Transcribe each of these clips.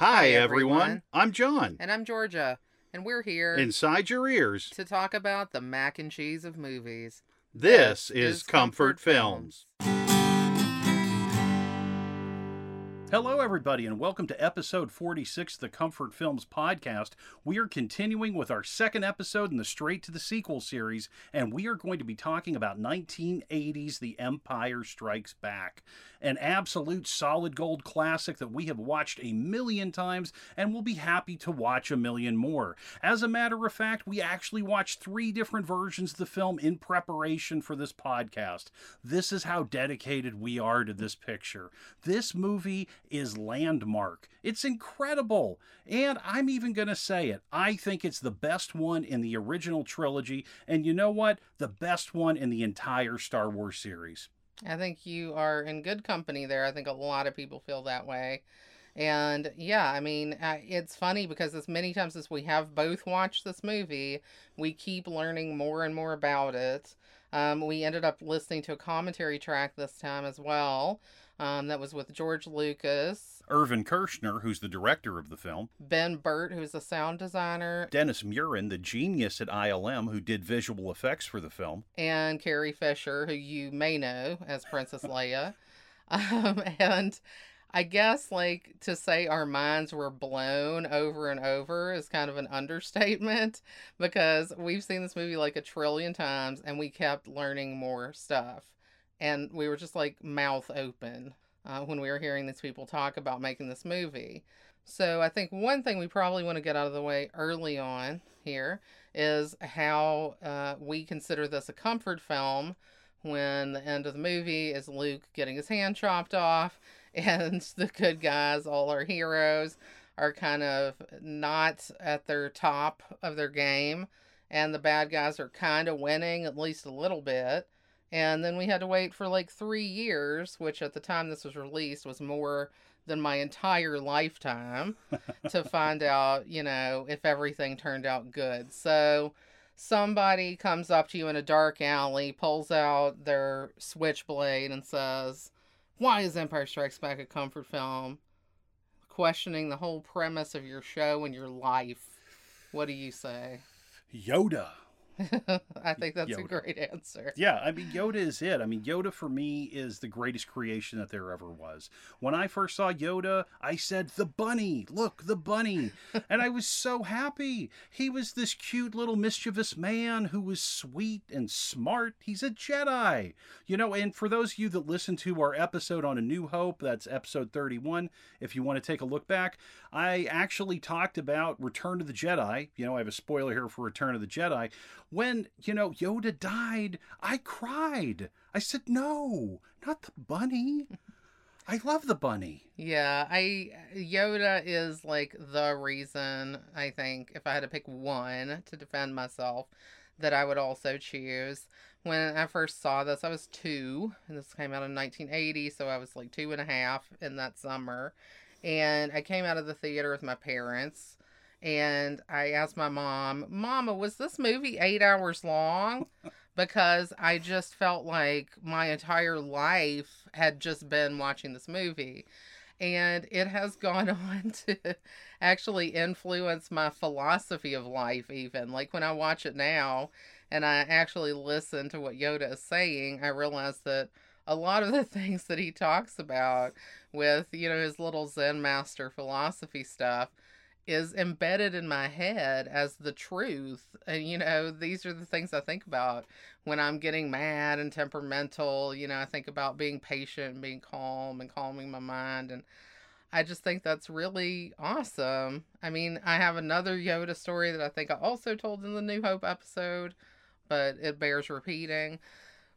Hi, everyone. I'm John. And I'm Georgia. And we're here Inside your ears, to talk about the mac and cheese of movies. this is Comfort Films. Hello, everybody, and welcome to episode 46 of the Comfort Films podcast. We are continuing with our second episode in the Straight to the Sequel series, and we are going to be talking about 1980's The Empire Strikes Back, an absolute solid gold classic that we have watched a million times and will be happy to watch a million more. As a matter of fact, we actually watched three different versions of the film in preparation for this podcast. This is how dedicated we are to this picture. This movie is landmark. It's incredible. And I'm even going to say it. I think it's the best one in the original trilogy. And you know what? The best one in the entire Star Wars series. I think you are in good company there. I think a lot of people feel that way. And yeah, I mean, uh, it's funny because as many times as we have both watched this movie, we keep learning more and more about it. Um, we ended up listening to a commentary track this time as well. Um, that was with George Lucas, Irvin Kershner, who's the director of the film, Ben Burtt, who's a sound designer, Dennis Muren, the genius at ILM who did visual effects for the film, and Carrie Fisher, who you may know as Princess Leia. Um, and I guess, like, to say our minds were blown over and over is kind of an understatement because we've seen this movie like a trillion times and we kept learning more stuff. And we were just like mouth open uh, when we were hearing these people talk about making this movie. So I think one thing we probably want to get out of the way early on here is how uh, we consider this a comfort film when the end of the movie is Luke getting his hand chopped off and the good guys, all our heroes, are kind of not at their top of their game, and the bad guys are kind of winning at least a little bit. And then we had to wait for like three years, which at the time this was released was more than my entire lifetime, to find out, you know, if everything turned out good. So somebody comes up to you in a dark alley, pulls out their switchblade, and says, Why is Empire Strikes Back a comfort film? Questioning the whole premise of your show and your life. What do you say? Yoda. I think that's Yoda. a great answer. Yeah, I mean, Yoda is it. I mean, Yoda for me is the greatest creation that there ever was. When I first saw Yoda, I said, The bunny, look, the bunny. and I was so happy. He was this cute little mischievous man who was sweet and smart. He's a Jedi. You know, and for those of you that listen to our episode on A New Hope, that's episode 31, if you want to take a look back, I actually talked about Return of the Jedi. You know, I have a spoiler here for Return of the Jedi. When, you know, Yoda died, I cried. I said, no, not the bunny. I love the bunny. Yeah, I Yoda is like the reason I think if I had to pick one to defend myself that I would also choose. When I first saw this, I was two, and this came out in 1980, so I was like two and a half in that summer. And I came out of the theater with my parents, and I asked my mom, Mama, was this movie eight hours long? Because I just felt like my entire life had just been watching this movie. And it has gone on to actually influence my philosophy of life, even. Like when I watch it now and I actually listen to what Yoda is saying, I realize that a lot of the things that he talks about with, you know, his little Zen master philosophy stuff is embedded in my head as the truth. And, you know, these are the things I think about when I'm getting mad and temperamental. You know, I think about being patient and being calm and calming my mind. And I just think that's really awesome. I mean, I have another Yoda story that I think I also told in the New Hope episode, but it bears repeating.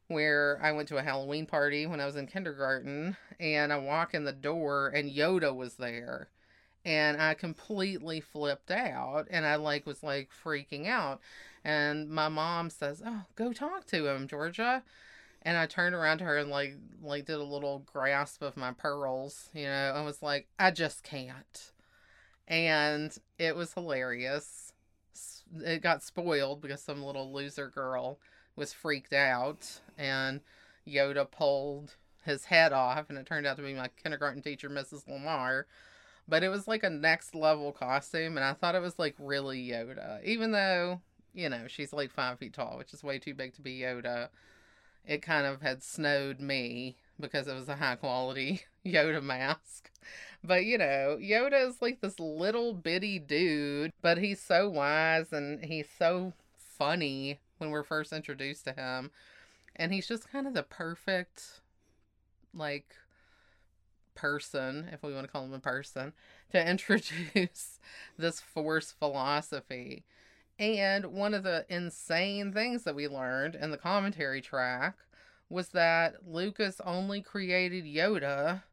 Where I went to a Halloween party when I was in kindergarten, and I walk in the door, and Yoda was there and I completely flipped out and I like was like freaking out. And my mom says, "Oh, go talk to him, Georgia." And I turned around to her and like like did a little grasp of my pearls, you know, and was like, "I just can't." And it was hilarious. It got spoiled because some little loser girl was freaked out and Yoda pulled his head off and it turned out to be my kindergarten teacher, Mrs. Lamar. But it was like a next level costume, and I thought it was like really Yoda, even though you know she's like five feet tall, which is way too big to be Yoda. It kind of had snowed me because it was a high quality Yoda mask. But you know, Yoda is like this little bitty dude, but he's so wise and he's so funny when we're first introduced to him. And he's just kind of the perfect, like, person, if we want to call him a person, to introduce this force philosophy. And one of the insane things that we learned in the commentary track was that Lucas only created Yoda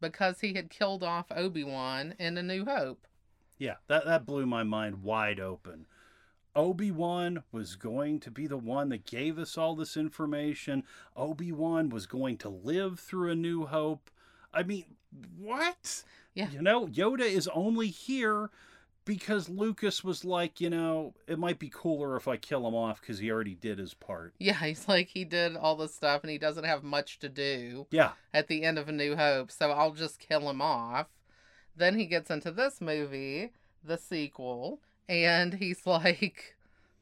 because he had killed off Obi-Wan in A New Hope. Yeah, that, that blew my mind wide open. Obi Wan was going to be the one that gave us all this information. Obi Wan was going to live through A New Hope. I mean, what? Yeah. You know, Yoda is only here because Lucas was like, you know, it might be cooler if I kill him off because he already did his part. Yeah, he's like, he did all this stuff and he doesn't have much to do Yeah. at the end of A New Hope, so I'll just kill him off. Then he gets into this movie, the sequel, and he's like,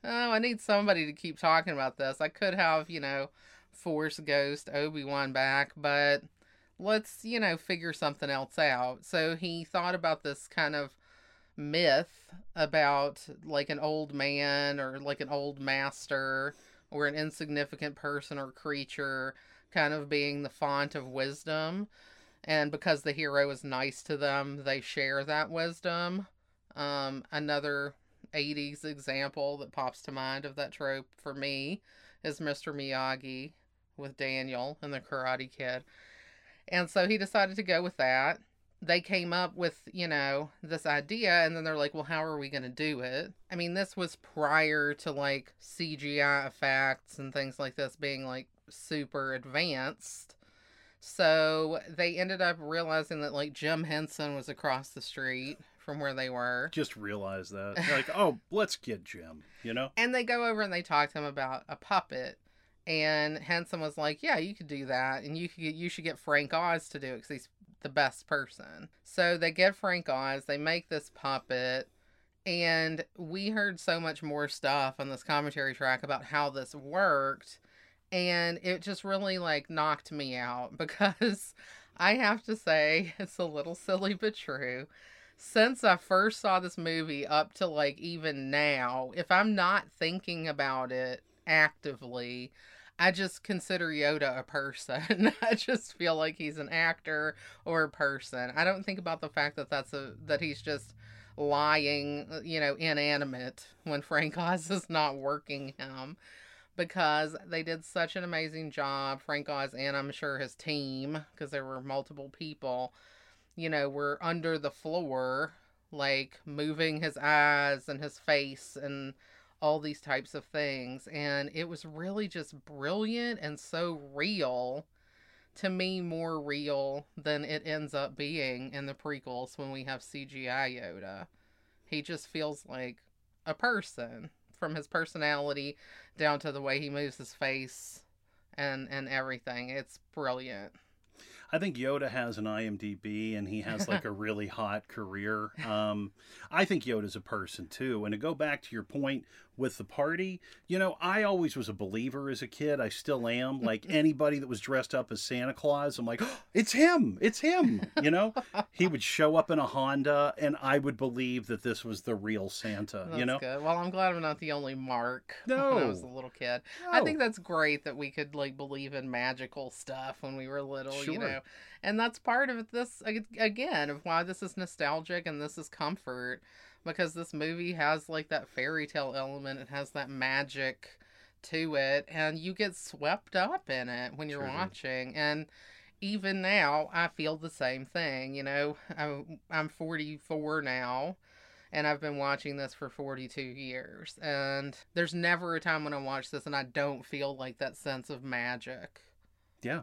oh, I need somebody to keep talking about this. I could have, you know, Force Ghost Obi Wan back, but let's, you know, figure something else out. So he thought about this kind of myth about like an old man or like an old master or an insignificant person or creature kind of being the font of wisdom. And because the hero is nice to them, they share that wisdom. Um, another 80s example that pops to mind of that trope for me is Mr. Miyagi with Daniel and the Karate Kid. And so he decided to go with that. They came up with, you know, this idea, and then they're like, well, how are we going to do it? I mean, this was prior to like CGI effects and things like this being like super advanced. So they ended up realizing that like Jim Henson was across the street from where they were. Just realized that. They're like, oh, let's get Jim, you know? And they go over and they talk to him about a puppet. And Henson was like, "Yeah, you could do that, and you could you should get Frank Oz to do it because he's the best person." So they get Frank Oz. They make this puppet, and we heard so much more stuff on this commentary track about how this worked, and it just really like knocked me out because I have to say it's a little silly but true since I first saw this movie up to like even now, if I'm not thinking about it actively, I just consider Yoda a person. I just feel like he's an actor or a person. I don't think about the fact that that's a that he's just lying, uh, you know, inanimate when Frank Oz is not working him because they did such an amazing job. Frank Oz and I'm sure his team, because there were multiple people, you know, were under the floor, like moving his eyes and his face and all these types of things. And it was really just brilliant and so real. To me, more real than it ends up being in the prequels when we have CGI Yoda. He just feels like a person from his personality down to the way he moves his face and and everything. It's brilliant. I think Yoda has an IMDb and he has like a really hot career. Um, I think Yoda's a person too. And to go back to your point with the party, you know, I always was a believer as a kid. I still am. Like anybody that was dressed up as Santa Claus, I'm like, oh, it's him. It's him. You know, he would show up in a Honda and I would believe that this was the real Santa. That's you know, good. Well, I'm glad I'm not the only Mark No. when I was a little kid. I think that's great that we could like believe in magical stuff when we were little, you know. And that's part of this again of why this is nostalgic and this is comfort because this movie has like that fairy tale element. It has that magic to it and you get swept up in it when you're Sure watching and even now I feel the same thing, you know. I'm I'm 44 now and I've been watching this for 42 years. And there's never a time when I watch this and I don't feel like that sense of magic. I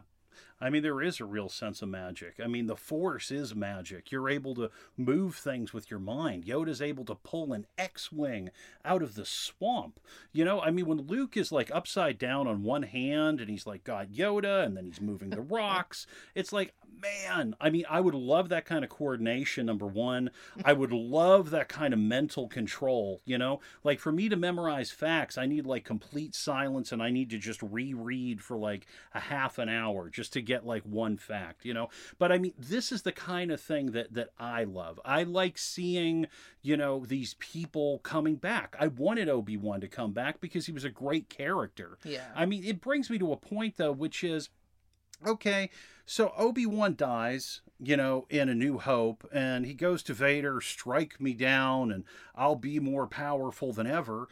I mean, there is a real sense of magic. I mean, the Force is magic. You're able to move things with your mind. Yoda's able to pull an X Wing out of the swamp. You know, I mean, when Luke is like upside down on one hand and he's like God Yoda and then he's moving the rocks, it's like, man, I mean, I would love that kind of coordination, number one. I would love that kind of mental control, you know? Like for me to memorize facts, I need like complete silence and I need to just reread for like a half an hour just to get like one fact, you know? But I mean, this is the kind of thing that that I love. I like seeing, you know, these people coming back. I wanted Obi-Wan to come back because he was a great character. Yeah. I mean, it brings me to a point though, which is okay, so Obi Wan dies, you know, in A New Hope, and he goes to Vader, strike me down, and I'll be more powerful than ever.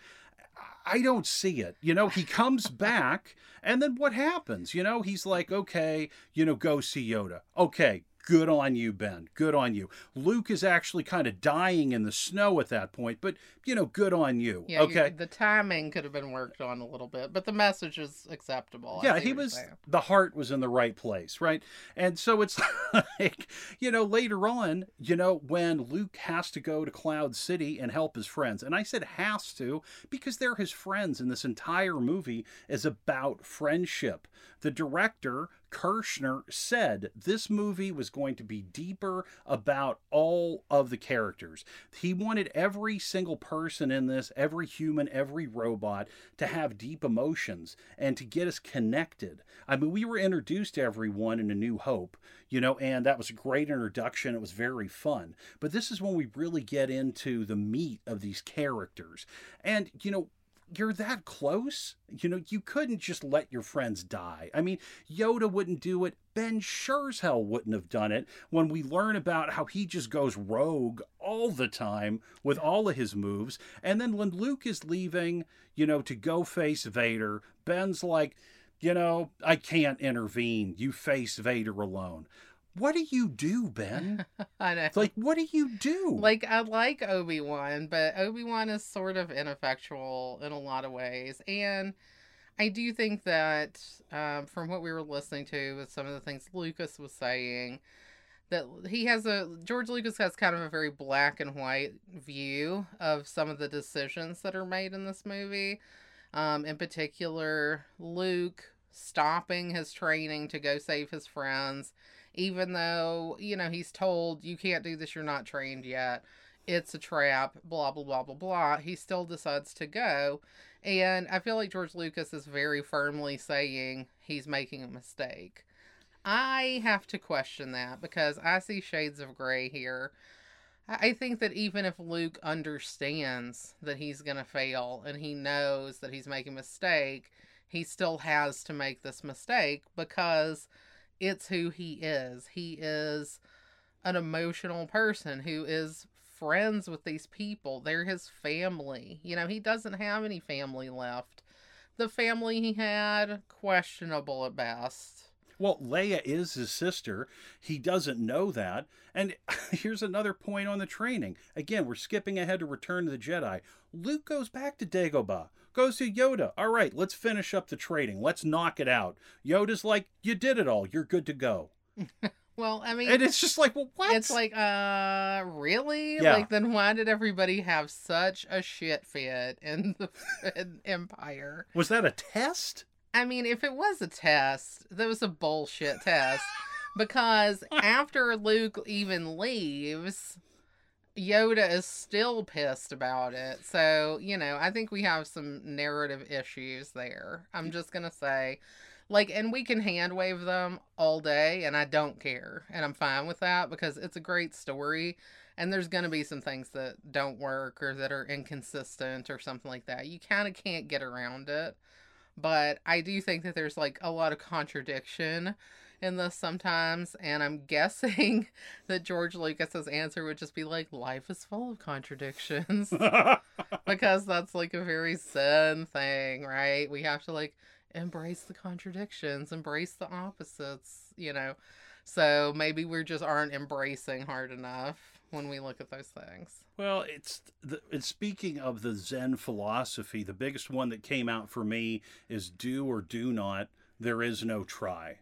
I don't see it. You know, he comes back, and then what happens? You know, he's like, okay, you know, go see Yoda. Okay, Good on you, Ben. Good on you. Luke is actually kind of dying in the snow at that point, but you know, good on you. Yeah, okay. The timing could have been worked on a little bit, but the message is acceptable. Yeah, he was saying. the heart was in the right place, right? And so it's like, you know, later on, you know, when Luke has to go to Cloud City and help his friends. And I said has to because they're his friends and this entire movie is about friendship. The director Kershner said this movie was going to be deeper about all of the characters. He wanted every single person in this, every human, every robot, to have deep emotions and to get us connected. I mean, we were introduced to everyone in A New Hope, you know, and that was a great introduction. It was very fun. But this is when we really get into the meat of these characters. And, you know, you're that close. You know, you couldn't just let your friends die. I mean, Yoda wouldn't do it. Ben sure as hell wouldn't have done it when we learn about how he just goes rogue all the time with all of his moves. And then when Luke is leaving, you know, to go face Vader, Ben's like, you know, I can't intervene. You face Vader alone. What do you do, Ben? I know. It's like, what do you do? Like I like Obi Wan, but Obi Wan is sort of ineffectual in a lot of ways, and I do think that um, from what we were listening to with some of the things Lucas was saying, that he has a George Lucas has kind of a very black and white view of some of the decisions that are made in this movie. Um, in particular, Luke stopping his training to go save his friends, even though, you know, he's told, you can't do this, you're not trained yet. It's a trap, blah, blah, blah, blah, blah. He still decides to go. And I feel like George Lucas is very firmly saying he's making a mistake. I have to question that because I see shades of gray here. I think that even if Luke understands that he's going to fail and he knows that he's making a mistake, he still has to make this mistake because it's who he is. He is an emotional person who is friends with these people. They're his family. You know, he doesn't have any family left. The family he had, questionable at best. Well, Leia is his sister. He doesn't know that. And here's another point on the training. Again, we're skipping ahead to Return to the Jedi. Luke goes back to Dagobah, goes to Yoda. All right, let's finish up the trading. Let's knock it out. Yoda's like, You did it all. You're good to go. Well, I mean, And it's just like, Well, what? It's like, uh, really? Yeah. Like, then why did everybody have such a shit fit in the in Empire? Was that a test? I mean, if it was a test, that was a bullshit test. Because after Luke even leaves, Yoda is still pissed about it. So, you know, I think we have some narrative issues there. I'm just going to say, like, and we can hand wave them all day, and I don't care. And I'm fine with that because it's a great story. And there's going to be some things that don't work or that are inconsistent or something like that. You kind of can't get around it. But I do think that there's like a lot of contradiction in this sometimes. And I'm guessing that George Lucas's answer would just be like, life is full of contradictions. because that's like a very zen thing, right? We have to like embrace the contradictions, embrace the opposites, you know. So maybe we just aren't embracing hard enough when we look at those things. Well, it's the, it's speaking of the Zen philosophy. The biggest one that came out for me is do or do not. There is no try.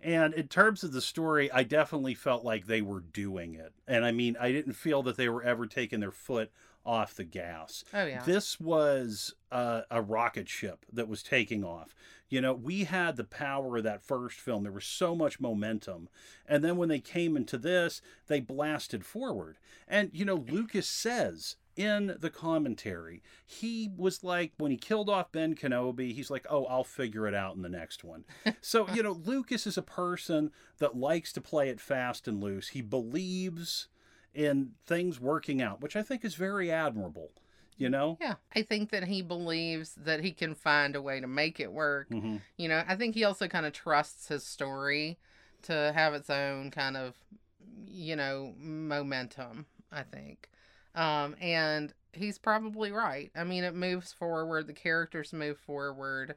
And in terms of the story, I definitely felt like they were doing it. And I mean, I didn't feel that they were ever taking their foot off the gas. Oh yeah. This was uh, a rocket ship that was taking off. You know, we had the power of that first film. There was so much momentum. And then when they came into this, they blasted forward. And, you know, Lucas says in the commentary, he was like, when he killed off Ben Kenobi, he's like, oh, I'll figure it out in the next one. so, you know, Lucas is a person that likes to play it fast and loose. He believes in things working out, which I think is very admirable you know? Yeah. I think that he believes that he can find a way to make it work. Mm-hmm. You know, I think he also kind of trusts his story to have its own kind of, you know, momentum, I think. Um, and he's probably right. I mean, it moves forward, the characters move forward.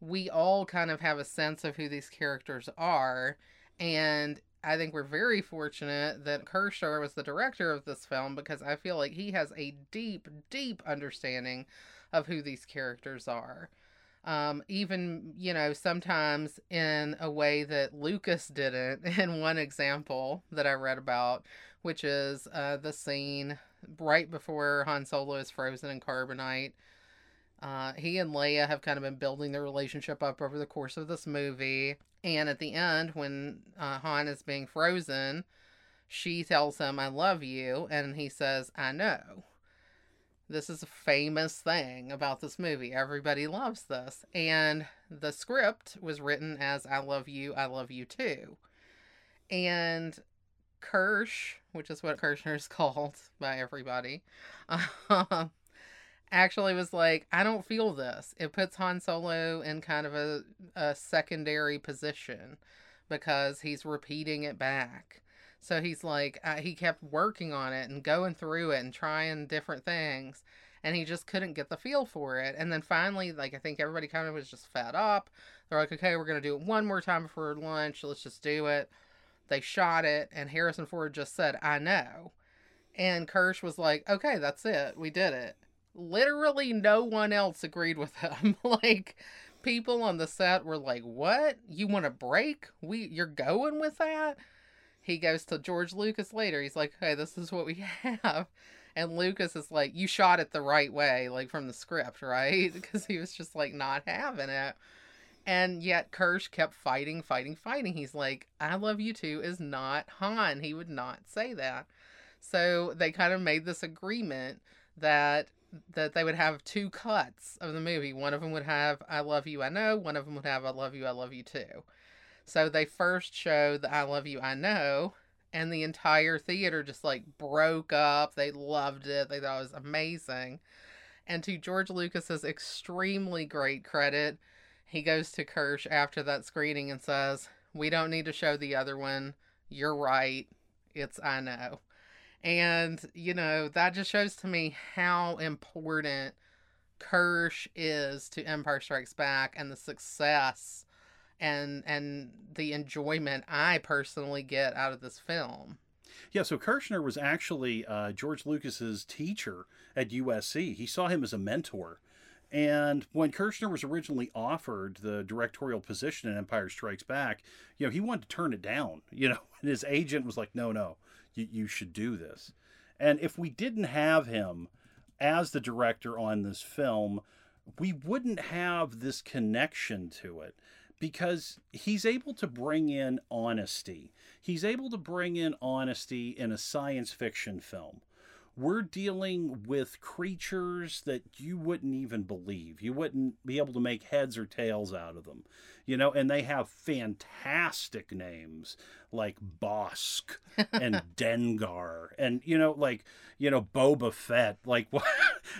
We all kind of have a sense of who these characters are. And I think we're very fortunate that Kershaw was the director of this film because I feel like he has a deep, deep understanding of who these characters are. Um, even, you know, sometimes in a way that Lucas didn't, in one example that I read about, which is uh, the scene right before Han Solo is frozen in carbonite. Uh, he and Leia have kind of been building their relationship up over the course of this movie. And at the end, when uh, Han is being frozen, she tells him, I love you. And he says, I know. This is a famous thing about this movie. Everybody loves this. And the script was written as I love you, I love you too. And Kirsch, which is what Kershner is called by everybody, um, actually was like, I don't feel this. It puts Han Solo in kind of a, a secondary position because he's repeating it back. So he's like, uh, he kept working on it and going through it and trying different things. And he just couldn't get the feel for it. And then finally, like, I think everybody kind of was just fed up. They're like, okay, we're going to do it one more time before lunch. Let's just do it. They shot it. And Harrison Ford just said, I know. And Kirsch was like, okay, that's it. We did it literally no one else agreed with him. like people on the set were like, "What? You want a break? We you're going with that?" He goes to George Lucas later. He's like, "Hey, this is what we have." And Lucas is like, "You shot it the right way, like from the script, right?" Because he was just like not having it. And yet Kirsch kept fighting, fighting, fighting. He's like, I love you too is not Han. He would not say that. So they kind of made this agreement that that they would have two cuts of the movie. One of them would have I love you, I know. One of them would have I love you, I love you too. So they first showed the I love you, I know, and the entire theater just like broke up. They loved it. They thought it was amazing. And to George Lucas's extremely great credit, he goes to Kirsch after that screening and says, "We don't need to show the other one. You're right. It's I know." And, you know, that just shows to me how important Kirsch is to Empire Strikes Back and the success and and the enjoyment I personally get out of this film. Yeah, so Kershner was actually uh, George Lucas's teacher at USC. He saw him as a mentor. And when Kershner was originally offered the directorial position in Empire Strikes Back, you know, he wanted to turn it down, you know, and his agent was like, no, no, you, you should do this. And if we didn't have him as the director on this film, we wouldn't have this connection to it because he's able to bring in honesty. He's able to bring in honesty in a science fiction film. We're dealing with creatures that you wouldn't even believe. You wouldn't be able to make heads or tails out of them. You know, and they have fantastic names like Bossk and Dengar and you know like you know Boba Fett. Like what?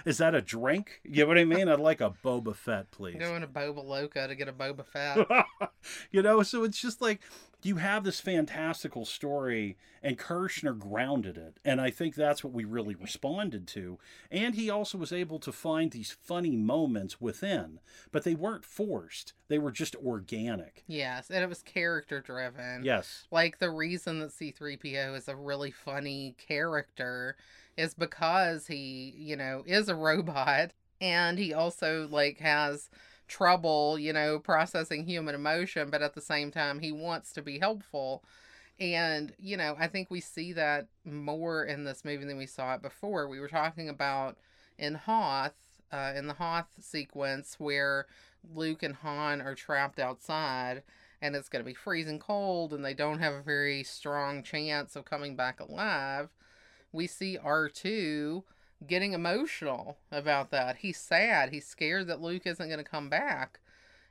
Is that a drink? You know what I mean? I'd like a Boba Fett please. you don't want Boba Loca to get a Boba Fett. You know so it's just like you have this fantastical story and Kershner grounded it. And I think that's what we really responded to. And he also was able to find these funny moments within but they weren't forced. They were just organic yes and it was character driven yes like the reason that C3PO is a really funny character is because he you know is a robot and he also like has trouble, you know, processing human emotion, but at the same time, he wants to be helpful. And, you know, I think we see that more in this movie than we saw it before. We were talking about in Hoth, uh, in the Hoth sequence where Luke and Han are trapped outside and it's going to be freezing cold and they don't have a very strong chance of coming back alive. We see R2 getting emotional about that. He's sad. He's scared that Luke isn't going to come back.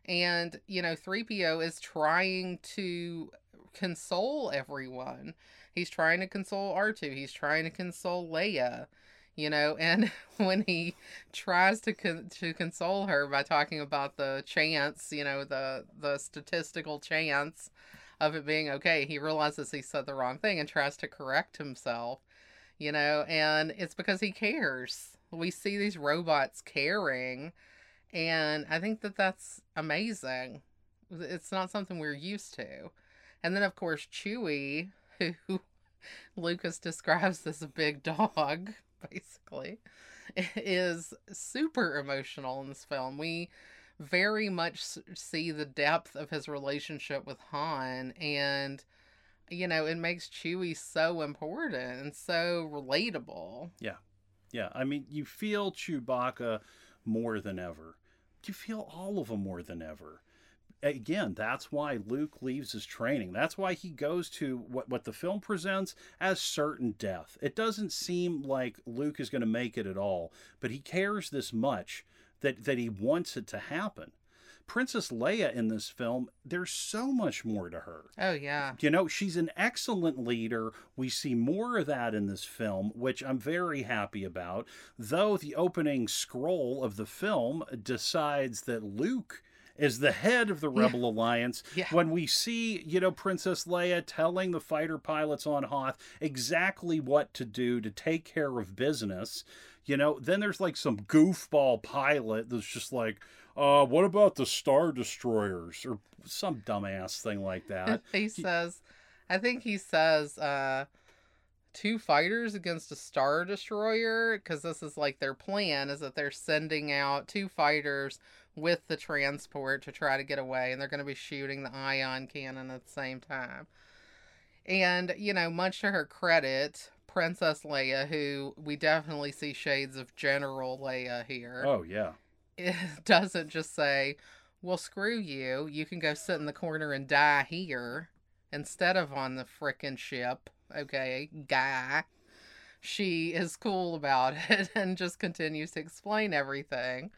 And, you know, 3PO is trying to console everyone. He's trying to console R2. He's trying to console Leia, you know, and when he tries to con- to console her by talking about the chance, you know, the the statistical chance of it being okay, he realizes he said the wrong thing and tries to correct himself you know, and it's because he cares. We see these robots caring, and I think that that's amazing. It's not something we're used to. And then, of course, Chewie, who Lucas describes as a big dog, basically, is super emotional in this film. We very much see the depth of his relationship with Han and you know, it makes Chewie so important and so relatable. Yeah. Yeah. I mean, you feel Chewbacca more than ever. You feel all of them more than ever. Again, that's why Luke leaves his training. That's why he goes to what, what the film presents as certain death. It doesn't seem like Luke is going to make it at all, but he cares this much that, that he wants it to happen. Princess Leia in this film, there's so much more to her. Oh, yeah. You know, she's an excellent leader. We see more of that in this film, which I'm very happy about. Though the opening scroll of the film decides that Luke is the head of the Rebel yeah. Alliance. Yeah. When we see, you know, Princess Leia telling the fighter pilots on Hoth exactly what to do to take care of business, you know, then there's like some goofball pilot that's just like, uh, what about the Star Destroyers or some dumbass thing like that? he says, I think he says, uh, two fighters against a Star Destroyer because this is like their plan is that they're sending out two fighters with the transport to try to get away, and they're going to be shooting the ion cannon at the same time. And, you know, much to her credit, Princess Leia, who we definitely see shades of General Leia here. Oh, yeah it doesn't just say, well, screw you. You can go sit in the corner and die here instead of on the frickin' ship. Okay, guy. She is cool about it and just continues to explain everything.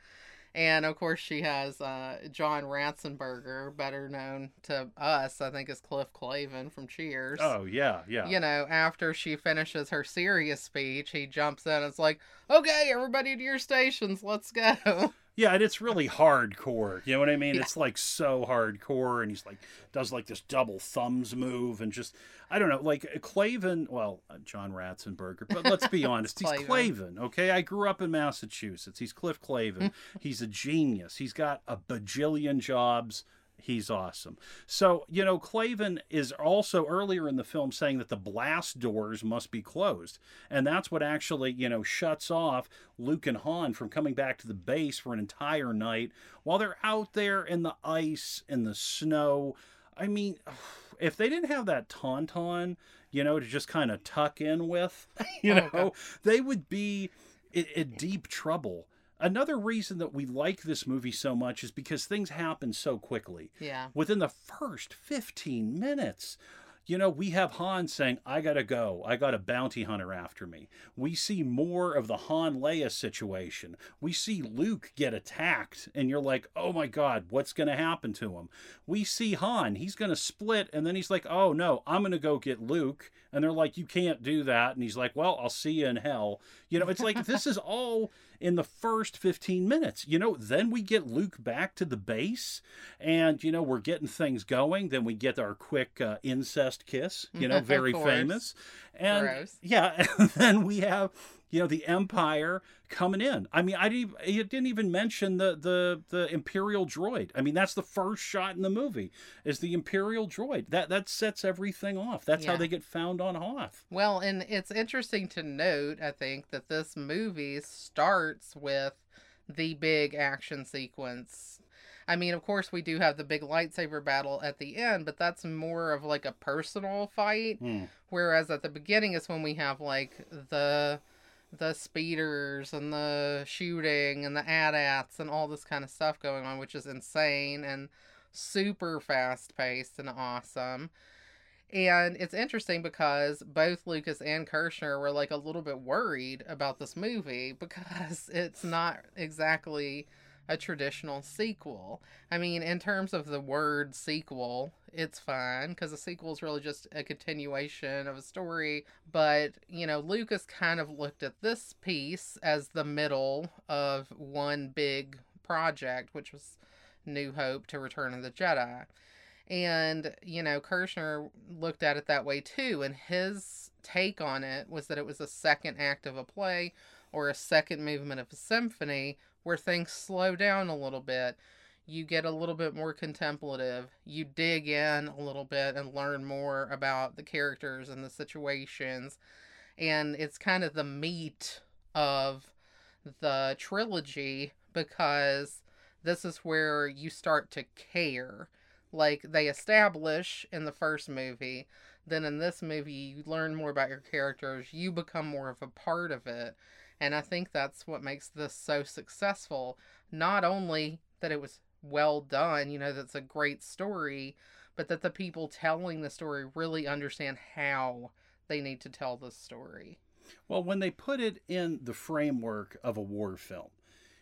And of course, she has uh, John Ratzenberger, better known to us, I think, as Cliff Clavin from Cheers. Oh, yeah, yeah. You know, after she finishes her serious speech, he jumps in and it's like, okay, everybody to your stations, let's go. Yeah, and it's really hardcore. You know what I mean? Yeah. It's like so hardcore, and he's like does like this double thumbs move, and just I don't know, like Clavin. Well, uh, John Ratzenberger, but let's be honest, he's Clavin. Okay, I grew up in Massachusetts. He's Cliff Clavin. he's a genius. He's got a bajillion jobs he's awesome. So, you know, Clavin is also earlier in the film saying that the blast doors must be closed. And that's what actually, you know, shuts off Luke and Han from coming back to the base for an entire night while they're out there in the ice, in the snow. I mean, if they didn't have that tauntaun, you know, to just kind of tuck in with, you oh, know, they would be in, in deep trouble another reason that we like this movie so much is because things happen so quickly. Yeah. Within the first 15 minutes, you know, we have Han saying, I gotta go. I got a bounty hunter after me. We see more of the Han Leia situation. We see Luke get attacked, and you're like, oh my God, what's gonna happen to him? We see Han, he's gonna split, and then he's like, oh no, I'm gonna go get Luke. And they're like, you can't do that. And he's like, well, I'll see you in hell. You know, it's like, this is all in the first 15 minutes. You know, then we get Luke back to the base and, you know, we're getting things going. Then we get our quick uh, incest kiss, you know, very famous. And Gross. yeah, and then we have you know the empire coming in i mean i didn't it didn't even mention the the the imperial droid i mean that's the first shot in the movie is the imperial droid that that sets everything off that's yeah. how they get found on hoth well and it's interesting to note i think that this movie starts with the big action sequence I mean, of course, we do have the big lightsaber battle at the end, but that's more of like a personal fight. Hmm. Whereas at the beginning is when we have like the the speeders and the shooting and the AT-ATs and all this kind of stuff going on, which is insane and super fast paced and awesome. And it's interesting because both Lucas and Kershner were like a little bit worried about this movie because it's not exactly a traditional sequel. I mean, in terms of the word sequel, it's fine because a sequel is really just a continuation of a story. But, you know, Lucas kind of looked at this piece as the middle of one big project, which was New Hope to Return of the Jedi. And, you know, Kershner looked at it that way too. And his take on it was that it was a second act of a play or a second movement of a symphony where things slow down a little bit. You get a little bit more contemplative. You dig in a little bit and learn more about the characters and the situations. And it's kind of the meat of the trilogy because this is where you start to care. Like they establish in the first movie, then in this movie, you learn more about your characters, you become more of a part of it. And I think that's what makes this so successful. Not only that it was well done, you know, that's a great story, but that the people telling the story really understand how they need to tell the story. Well, when they put it in the framework of a war film,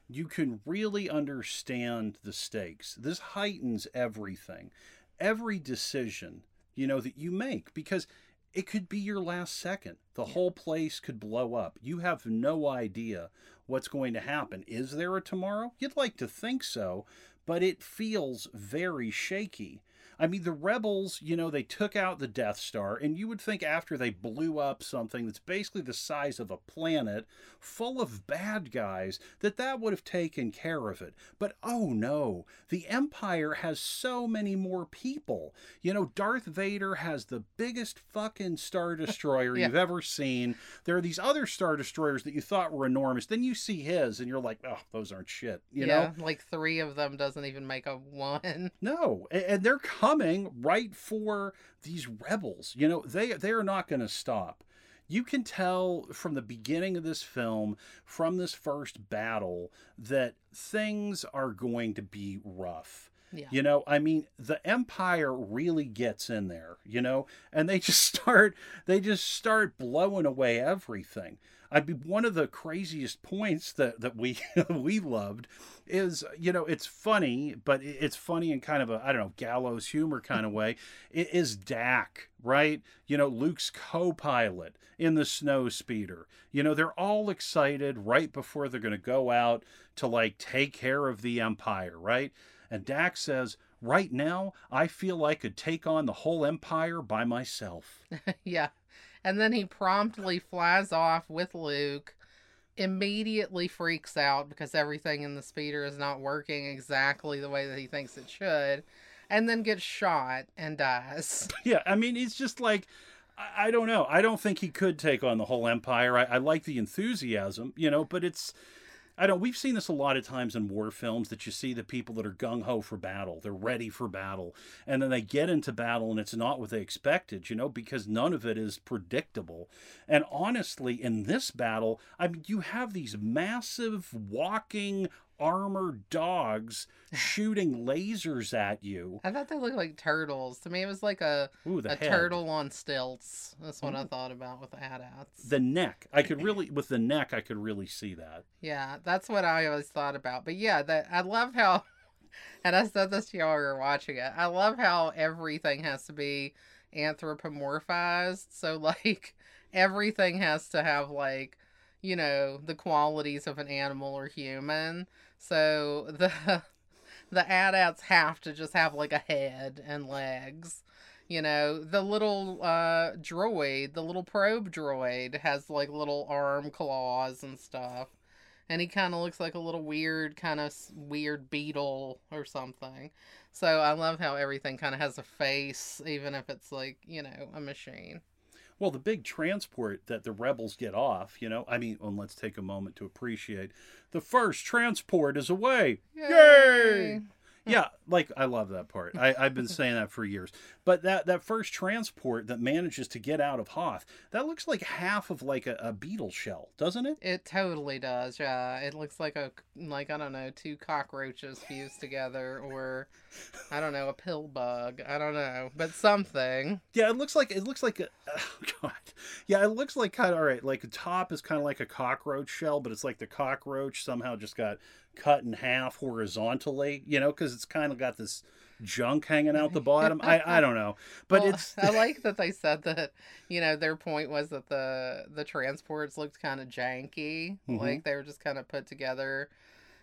you can really understand the stakes. This heightens everything, every decision, you know, that you make because it could be your last second. The Yeah. whole place could blow up. You have no idea what's going to happen. Is there a tomorrow? You'd like to think so, but it feels very shaky. I mean, the rebels, you know, they took out the Death Star, and you would think after they blew up something that's basically the size of a planet full of bad guys, that that would have taken care of it. But oh no, the Empire has so many more people. You know, Darth Vader has the biggest fucking Star Destroyer Yeah. you've ever seen. There are these other Star Destroyers that you thought were enormous. Then you see his, and you're like, oh, those aren't shit. You know? yeah, like three of them doesn't even make a one. No, and they're coming right for these rebels. You know, they they are not going to stop. You can tell from the beginning of this film, from this first battle, that things are going to be rough. Yeah. You know, I mean, the empire really gets in there, you know, and they just start they just start blowing away everything. I mean, one of the craziest points that that we we loved is, you know, it's funny, but it's funny in kind of a I don't know gallows humor kind of way. It is Dak, right? You know, Luke's co-pilot in the snow speeder. You know, they're all excited right before they're going to go out to like take care of the empire, right? And Dak says, Right now, I feel I could take on the whole empire by myself. yeah. And then he promptly flies off with Luke, immediately freaks out because everything in the speeder is not working exactly the way that he thinks it should, and then gets shot and dies. yeah, I mean, it's just like, I, I don't know. I don't think he could take on the whole empire. I, I like the enthusiasm, you know, but it's. I don't. We've seen this a lot of times in war films that you see the people that are gung ho for battle, they're ready for battle, and then they get into battle and it's not what they expected, you know, because none of it is predictable. And honestly, in this battle, I mean, you have these massive walking armored dogs shooting lasers at you. I thought they looked like turtles. To me, it was like a, Ooh, a head. turtle on stilts. That's what I thought about with the AT-ATs. The neck. I could really, with the neck, I could really see that. Yeah, that's what I always thought about. But yeah, that I love how, and I said this to y'all we were watching it. I love how everything has to be anthropomorphized. So like everything has to have like you know the qualities of an animal or human. So the the AT-ATs have to just have like a head and legs. You know, the little uh droid, the little probe droid has like little arm claws and stuff. And he kind of looks like a little weird, kind of weird beetle or something. So I love how everything kind of has a face, even if it's like, you know, a machine. Well, the big transport that the rebels get off, you know, I mean, and let's take a moment to appreciate the first transport is away. Yay! Yeah, like I love that part. I, I've been saying that for years. But that that first transport that manages to get out of Hoth, that looks like half of like a, a beetle shell, doesn't it? It totally does. Yeah, it looks like a like I don't know two cockroaches fused together, or I don't know a pill bug. I don't know, but something. Yeah, it looks like it looks like a oh god. Yeah, it looks like kind of all right. Like the top is kind of like a cockroach shell, but it's like the cockroach somehow just got cut in half horizontally. You know, because it's kind of got this junk hanging out the bottom. I I don't know, but Well, it's I like that they said that you know their point was that the the transports looked kind of janky, Mhm. like they were just kind of put together,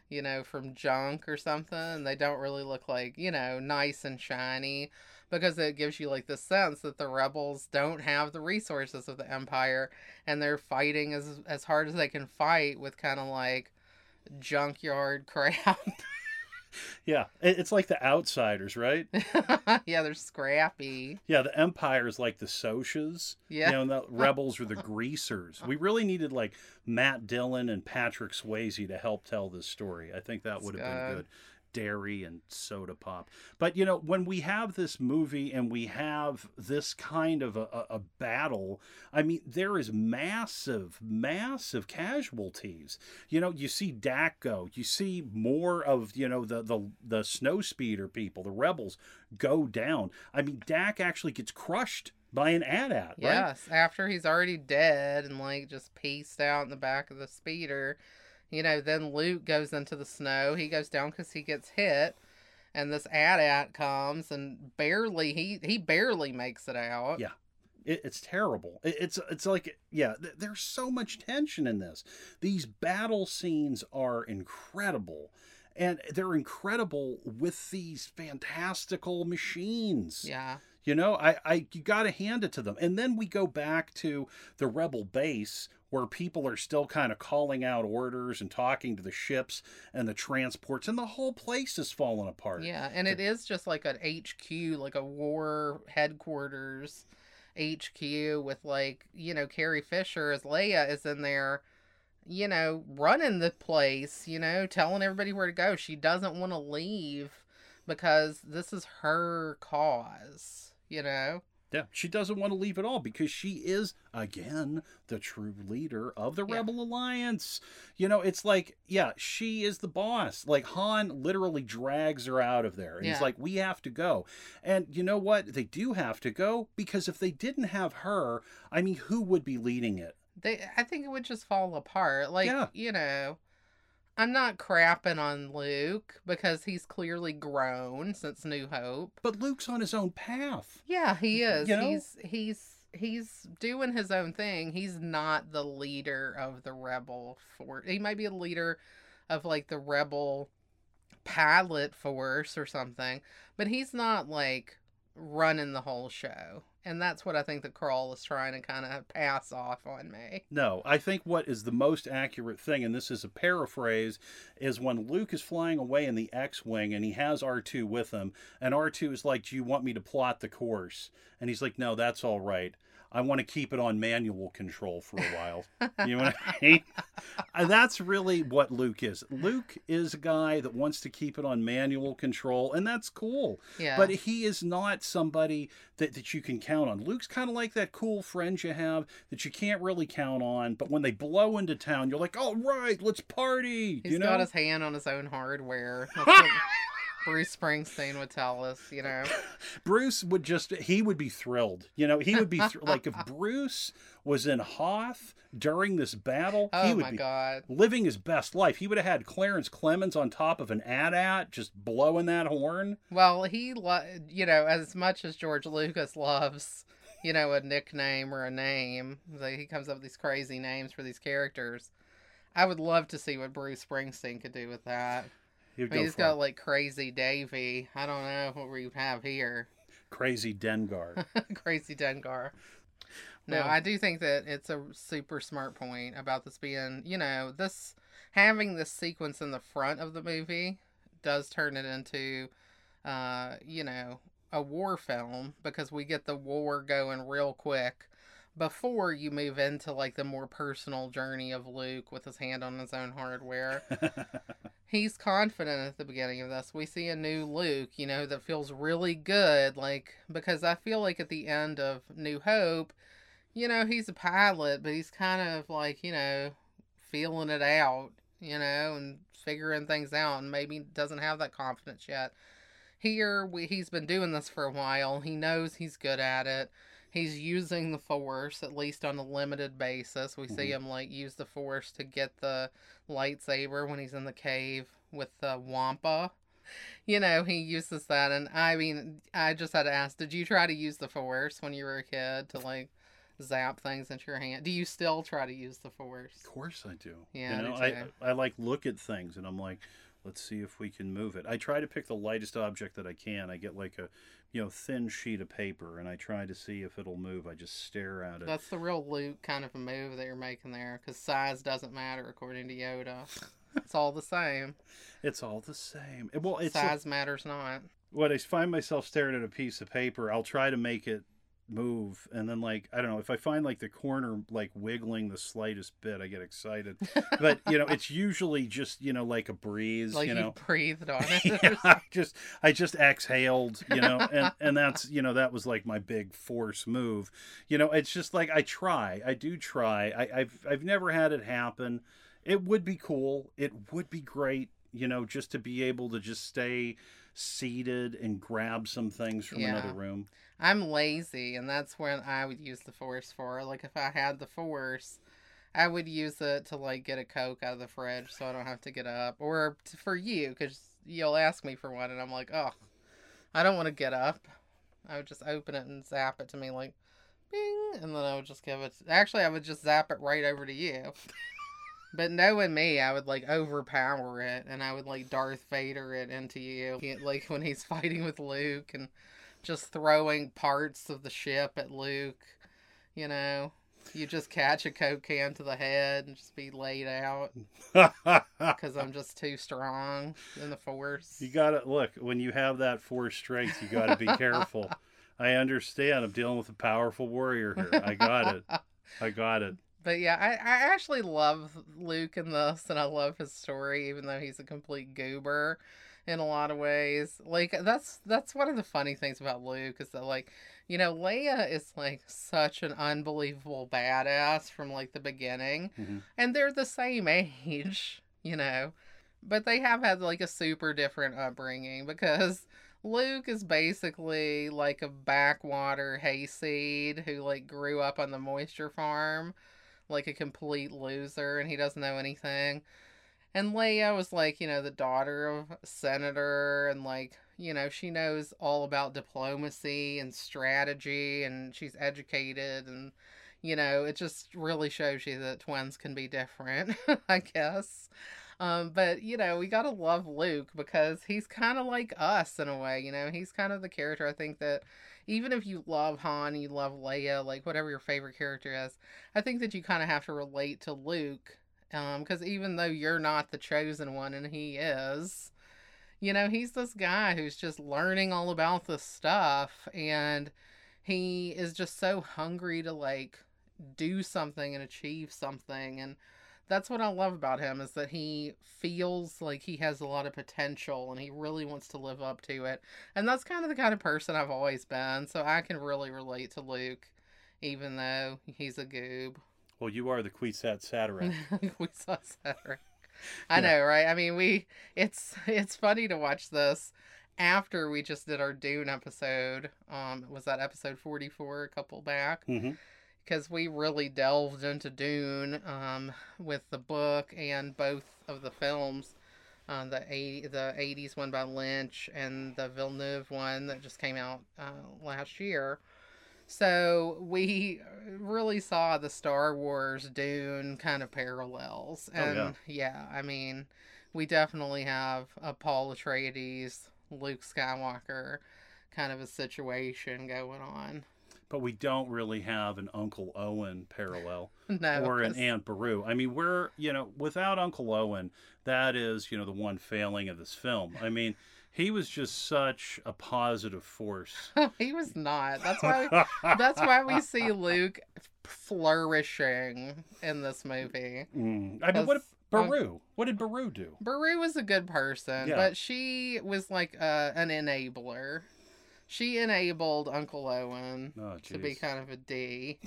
you know, from junk or something. They don't really look like you know nice and shiny because it gives you like the sense that the rebels don't have the resources of the empire and they're fighting as as hard as they can fight with kind of like junkyard crap. yeah, it's like the outsiders, right? yeah, they're scrappy. Yeah, the Empire is like the Socs. Yeah. You know, and the Rebels are the greasers. We really needed like Matt Dillon and Patrick Swayze to help tell this story. I think that would have been good. Dairy and soda pop. But you know, when we have this movie and we have this kind of a, a, battle, I mean, there is massive, massive casualties. You know, you see Dak go, you see more of, you know, the the the snow speeder people, the rebels go down. I mean, Dak actually gets crushed by an AT-AT, right? Yes, after he's already dead and like just pieced out in the back of the speeder, you know, then Luke goes into the snow. He goes down because he gets hit, and this AT-AT comes and barely he he barely makes it out. Yeah. It, it's terrible. It, it's it's like yeah, th- there's so much tension in this. These battle scenes are incredible. And they're incredible with these fantastical machines. Yeah. You know, I, I you got to hand it to them. And then we go back to the rebel base where people are still kind of calling out orders and talking to the ships and the transports, and the whole place is falling apart. Yeah, and it is just like an HQ, like a war headquarters HQ with like, you know, Carrie Fisher as Leia is in there, you know, running the place, you know, telling everybody where to go. She doesn't want to leave because this is her cause, you know? Yeah, she doesn't want to leave at all because she is, again, the true leader of the Yeah. Rebel Alliance. You know, it's like, yeah, she is the boss. Like, Han literally drags her out of there. And he's like, we have to go. And you know what? They do have to go because if they didn't have her, I mean, who would be leading it? They I think it would just fall apart. Like, Yeah. you know, I'm not crapping on Luke because he's clearly grown since New Hope. But Luke's on his own path. Yeah, he is. You know? He's he's he's doing his own thing. He's not the leader of the rebel force. He might be a leader of like the rebel pilot force or something, but he's not like running the whole show. And that's what I think the crawl is trying to kind of pass off on me. No, I think what is the most accurate thing, and this is a paraphrase, is when Luke is flying away in the X Wing and he has R2 with him, and R2 is like, Do you want me to plot the course? And he's like, No, that's all right. I want to keep it on manual control for a while. You know what I mean? Uh, that's really what Luke is. Luke is a guy that wants to keep it on manual control, and that's cool. Yeah. But he is not somebody that, that you can count on. Luke's kind of like that cool friend you have that you can't really count on, but when they blow into town, you're like, all right, let's party. He's you know? got his hand on his own hardware. Bruce Springsteen would tell us, you know. Bruce would just, he would be thrilled. You know, he would be, thr like, if Bruce was in Hoth during this battle, he Oh would my be god. living his best life. He would have had Clarence Clemons on top of an AT-AT just blowing that horn. Well, he, lo- you know, as much as George Lucas loves, you know, a nickname or a name, like he comes up with these crazy names for these characters. I would love to see what Bruce Springsteen could do with that. He would I mean, go he's got like Crazy Davy. I don't know what we have here. crazy Dengar. Crazy Dengar. No, Well- I do think that it's a super smart point about this being, you know, this having this sequence in the front of the movie does turn it into, uh, you know, a war film because we get the war going real quick. Before you move into like the more personal journey of Luke with his hand on his own hardware. He's confident at the beginning of this. We see a new Luke, you know, that feels really good. Like, because I feel like at the end of New Hope, you know, he's a pilot, but he's kind of like, you know, feeling it out, you know, and figuring things out, and maybe doesn't have that confidence yet. Here, we, he's been doing this for a while. He knows he's good at it. He's using the force, at least on a limited basis. We see mm-hmm. him like use the force to get the lightsaber when he's in the cave with the Wampa. You know, he uses that, and I mean, I just had to ask: Did you try to use the force when you were a kid to like zap things into your hand? Do you still try to use the force? Of course I do. Yeah, you know, I. I like look at things and I'm like, let's see if we can move it. I try to pick the lightest object that I can. I get like a you know thin sheet of paper and I try to see if it'll move. I just stare at it. That's the real Luke kind of a move that you're making there, because size doesn't matter according to Yoda. It's all the same. It's all the same. Well, it's size matters not. when I find myself staring at a piece of paper, I'll try to make it move and then like I don't know if I find like the corner like wiggling the slightest bit I get excited but you know it's usually just you know like a breeze Like you know breathed on it. yeah, I just I just exhaled, you know, and and that's you know that was like my big force move. You know, it's just like I try, I do try. I, I've I've never had it happen. It would be cool. It would be great, you know, just to be able to just stay seated and grab some things from Yeah. another room. I'm lazy, and that's when I would use the force for. Like if I had the force, I would use it to like get a coke out of the fridge, so I don't have to get up, or t- for you, because you'll ask me for one, and I'm like, oh, I don't want to get up. I would just open it and zap it to me like, bing, and then I would just give it. Actually, I would just zap it right over to you. But knowing me, I would like overpower it, and I would like Darth Vader it into you, like when he's fighting with Luke, and just throwing parts of the ship at Luke. You know, you just catch a coke can to the head and just be laid out because I'm just too strong in the force. you got to look when you have that force strength. You got to be careful. I understand. I'm dealing with a powerful warrior here. I got it. I got it. But yeah, I, I actually love Luke in this, and I love his story, even though he's a complete goober in a lot of ways. Like that's that's one of the funny things about Luke is that like, you know, Leia is like such an unbelievable badass from like the beginning, Mhm. and they're the same age, you know, but they have had like a super different upbringing because. Luke is basically like a backwater hayseed who like grew up on the moisture farm like a complete loser and he doesn't know anything. And Leia was like, you know, the daughter of a senator and like, you know, she knows all about diplomacy and strategy and she's educated and you know, it just really shows you that twins can be different, I guess. Um, but you know, we gotta love Luke because he's kind of like us in a way. You know, he's kind of the character I think that even if you love Han, you love Leia, like whatever your favorite character is, I think that you kind of have to relate to Luke. Um, because even though you're not the chosen one and he is, you know, he's this guy who's just learning all about this stuff and he is just so hungry to like do something and achieve something. And that's what I love about him is that he feels like he has a lot of potential and he really wants to live up to it. And that's kind of the kind of person I've always been. So I can really relate to Luke, even though he's a goob. Well, you are the Haderach. we saw Cedric. I know, right? I mean, we it's it's funny to watch this after we just did our Dune episode. Um, was that episode forty four a couple back? hmm Because we really delved into Dune um, with the book and both of the films. Uh, the 80, the 80s one by Lynch and the Villeneuve one that just came out uh, last year. So we really saw the Star Wars Dune kind of parallels. Oh, And yeah. yeah, I mean, we definitely have a Paul Atreides, Luke Skywalker kind of a situation going on. But we don't really have an Uncle Owen parallel No. or an Aunt Beru. I mean, we're, you know, without Uncle Owen, that is, you know, the one failing of this film. I mean, he was just such a positive force. he was not. That's why. We, that's why we see Luke flourishing in this movie. Mm. I mean, what did Because, Beru? What did Beru do? Beru was a good person, Yeah. but she was like uh, an enabler. She enabled Uncle Owen Oh, to be kind of a D.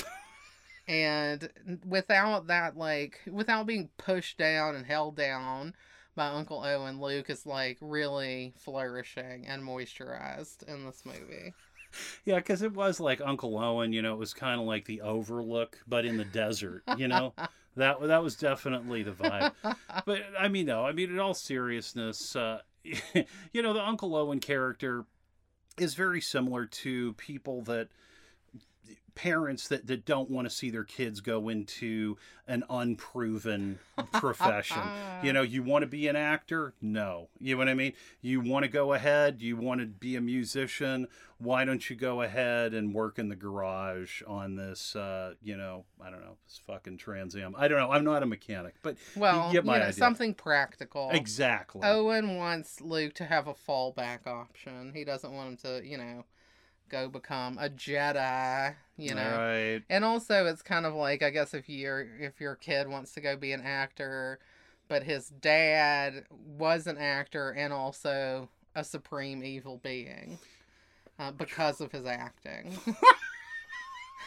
and without that, like, without being pushed down and held down by Uncle Owen, Luke is like really flourishing and moisturized in this movie. Yeah, because it was like Uncle Owen. You know, it was kind of like the Overlook, but in the desert. You know, that that was definitely the vibe. But I mean, no, I mean, in all seriousness, uh, you know, the Uncle Owen character is very similar to people that parents that, that don't want to see their kids go into an unproven profession. you know, you want to be an actor? No. You know what I mean? You want to go ahead? You want to be a musician? Why don't you go ahead and work in the garage on this, uh, you know, I don't know, this fucking Trans Am? I don't know. I'm not a mechanic, but Well, you get my you know, idea. something practical. exactly. Owen wants Luke to have a fallback option. He doesn't want him to, you know, go become a Jedi, you know. Right. And also it's kind of like I guess if your if your kid wants to go be an actor, but his dad was an actor and also a supreme evil being uh, because of his acting.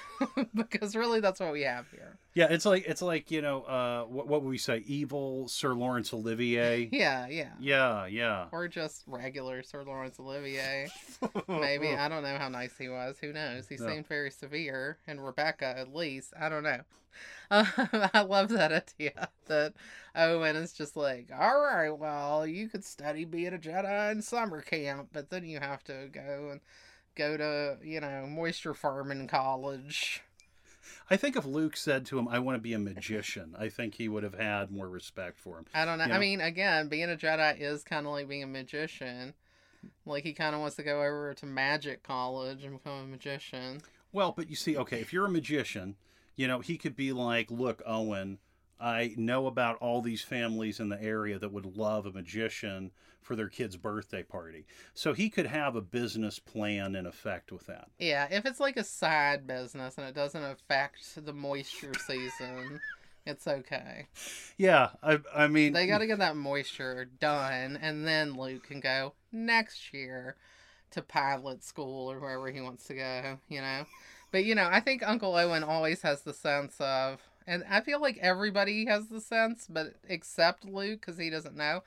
because really that's what we have here. Yeah, it's like it's like you know, uh, what what would we say? Evil Sir Laurence Olivier. Yeah, yeah. yeah, yeah. Or just regular Sir Laurence Olivier. Maybe. I don't know how nice he was. Who knows? He No. seemed very severe. And Rebecca, at least. I don't know. Uh, I love that idea that Owen is just like, all right, well, you could study being a Jedi in summer camp, but then you have to go and go to, you know, moisture farming college. I think if Luke said to him, "I want to be a magician," I think he would have had more respect for him. I don't know. You I know? mean, again, being a Jedi is kind of like being a magician. Like, he kind of wants to go over to magic college and become a magician. Well, but you see, okay, if you're a magician, you know, he could be like, "Look, Owen, I know about all these families in the area that would love a magician for their kid's birthday party." So he could have a business plan in effect with that. Yeah, if it's like a side business and it doesn't affect the moisture season, it's okay. Yeah, I, I mean, They got to get that moisture done, and then Luke can go next year to pilot school or wherever he wants to go, you know? But, you know, I think Uncle Owen always has the sense of, and I feel like everybody has the sense, but except Luke, because he doesn't know.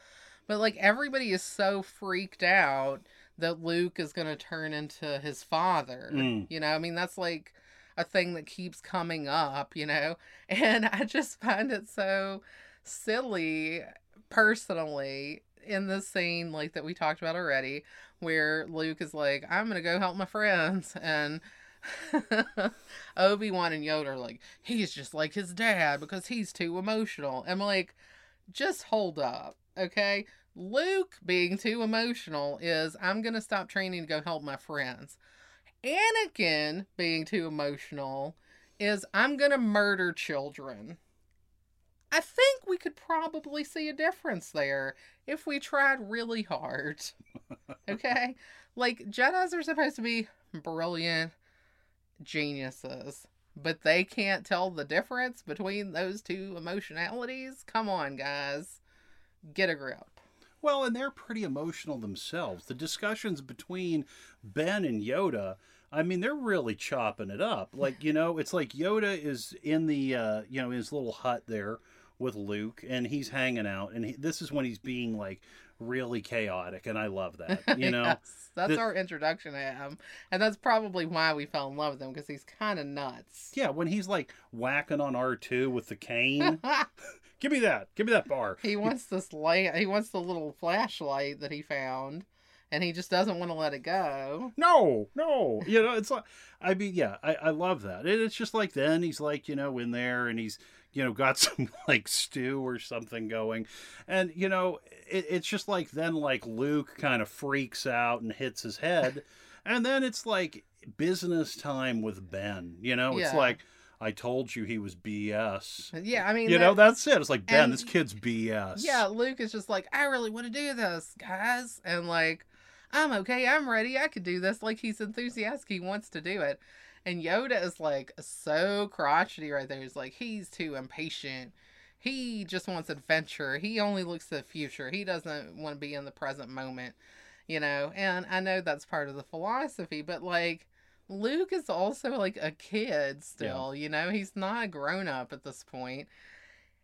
But, like, everybody is so freaked out that Luke is going to turn into his father. Mm. You know, I mean, that's like a thing that keeps coming up, you know? And I just find it so silly, personally, in this scene, like that we talked about already, where Luke is like, I'm going to go help my friends. And. Obi Wan and Yoda are like, he's just like his dad because he's too emotional. I'm like, just hold up, okay? Luke being too emotional is I'm gonna stop training to go help my friends. Anakin being too emotional is I'm gonna murder children. I think we could probably see a difference there if we tried really hard. Okay? like, Jedi's are supposed to be brilliant geniuses, but they can't tell the difference between those two emotionalities? Come on, guys. Get a grip. Well, and they're pretty emotional themselves. The discussions between Ben and Yoda, I mean, they're really chopping it up. Like, you know, it's like Yoda is in the, uh, you know, his little hut there with Luke, and he's hanging out, and he, this is when he's being like really chaotic, and I love that. You know, Yes, that's the- our introduction to him. And that's probably why we fell in love with him, because he's kind of nuts. yeah, when he's like whacking on R two with the cane. Give me that. Give me that bar. he wants this light, he wants the little flashlight that he found, and he just doesn't want to let it go. no, no. You know, it's like, I mean, yeah, I, I love that. It, it's just like then he's like, you know, in there and he's, you know, got some like stew or something going. And, you know, it, it's just like then like Luke kind of freaks out and hits his head. and then it's like business time with Ben. You know, it's like, I told you he was BS. Yeah, I mean, You know, that's it. It's like, Ben, and- this kid's BS. Yeah, Luke is just like, I really want to do this, guys. And like, I'm okay, I'm ready, I could do this. Like he's enthusiastic, he wants to do it. And Yoda is like so crotchety right there. He's like, he's too impatient. He just wants adventure. He only looks to the future. He doesn't want to be in the present moment, you know? And I know that's part of the philosophy, but like, Luke is also like a kid still, you know? He's not a grown up at this point.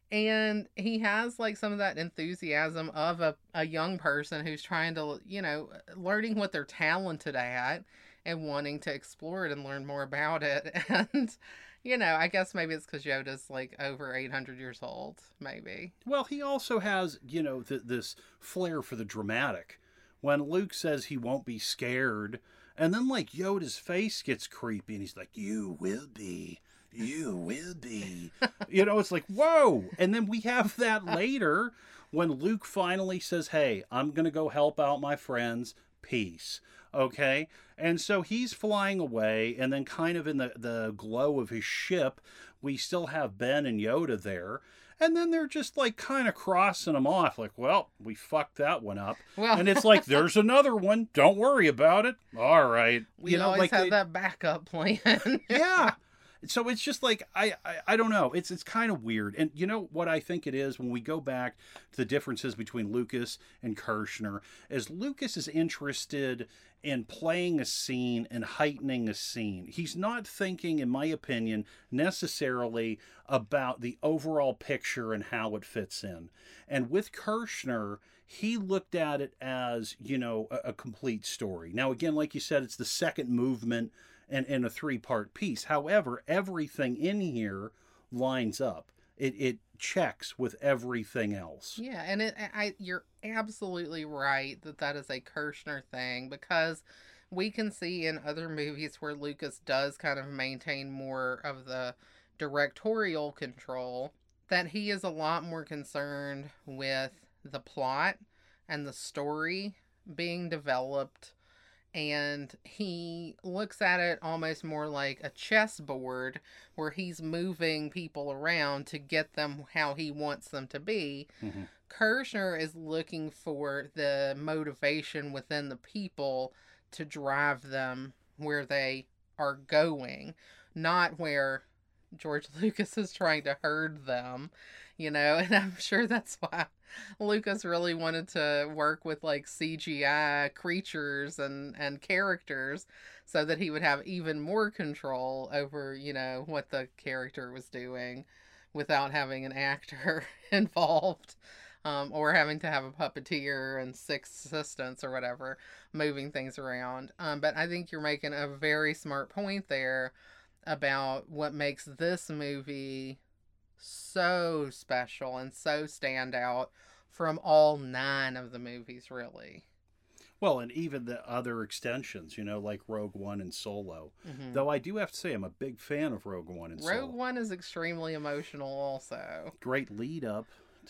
And he has like some of that enthusiasm of a, a young person who's trying to, you know, learning what they're talented at and wanting to explore it and learn more about it. And, you know, I guess maybe it's because Yoda's like over 800 years old, maybe. Well, he also has, you know, th- this flair for the dramatic. When Luke says he won't be scared, and then like Yoda's face gets creepy and he's like, You will be. You will be. you know, it's like, whoa. And then we have that later when Luke finally says, Hey, I'm going to go help out my friends. Peace. Okay. And so he's flying away, and then, kind of in the, the glow of his ship, we still have Ben and Yoda there. And then they're just like kind of crossing them off, like, well, we fucked that one up. Well, And it's like, there's another one. Don't worry about it. All right. we you know, always like have they- that backup plan. yeah. So it's just like I, I I don't know. It's it's kind of weird. And you know what I think it is when we go back to the differences between Lucas and Kershner is Lucas is interested in playing a scene and heightening a scene. He's not thinking in my opinion necessarily about the overall picture and how it fits in. And with Kershner, he looked at it as, you know, a, a complete story. Now again, like you said, it's the second movement and in a three part piece. However, everything in here lines up. It it checks with everything else. Yeah, and it, I you're absolutely right that that is a Kershner thing because we can see in other movies where Lucas does kind of maintain more of the directorial control that he is a lot more concerned with the plot and the story being developed and he looks at it almost more like a chessboard where he's moving people around to get them how he wants them to be. Mhm. Kershner is looking for the motivation within the people to drive them where they are going, not where George Lucas is trying to herd them, you know, and I'm sure that's why Lucas really wanted to work with like CGI creatures and and characters so that he would have even more control over, you know, what the character was doing without having an actor involved. Um, or having to have a puppeteer and six assistants or whatever moving things around. Um, but I think you're making a very smart point there about what makes this movie so special and so stand out from all nine of the movies, really. Well, and even the other extensions, you know, like Rogue One and Solo. Mhm. Though I do have to say, I'm a big fan of Rogue One and Rogue Solo. Rogue One is extremely emotional, also. Great lead up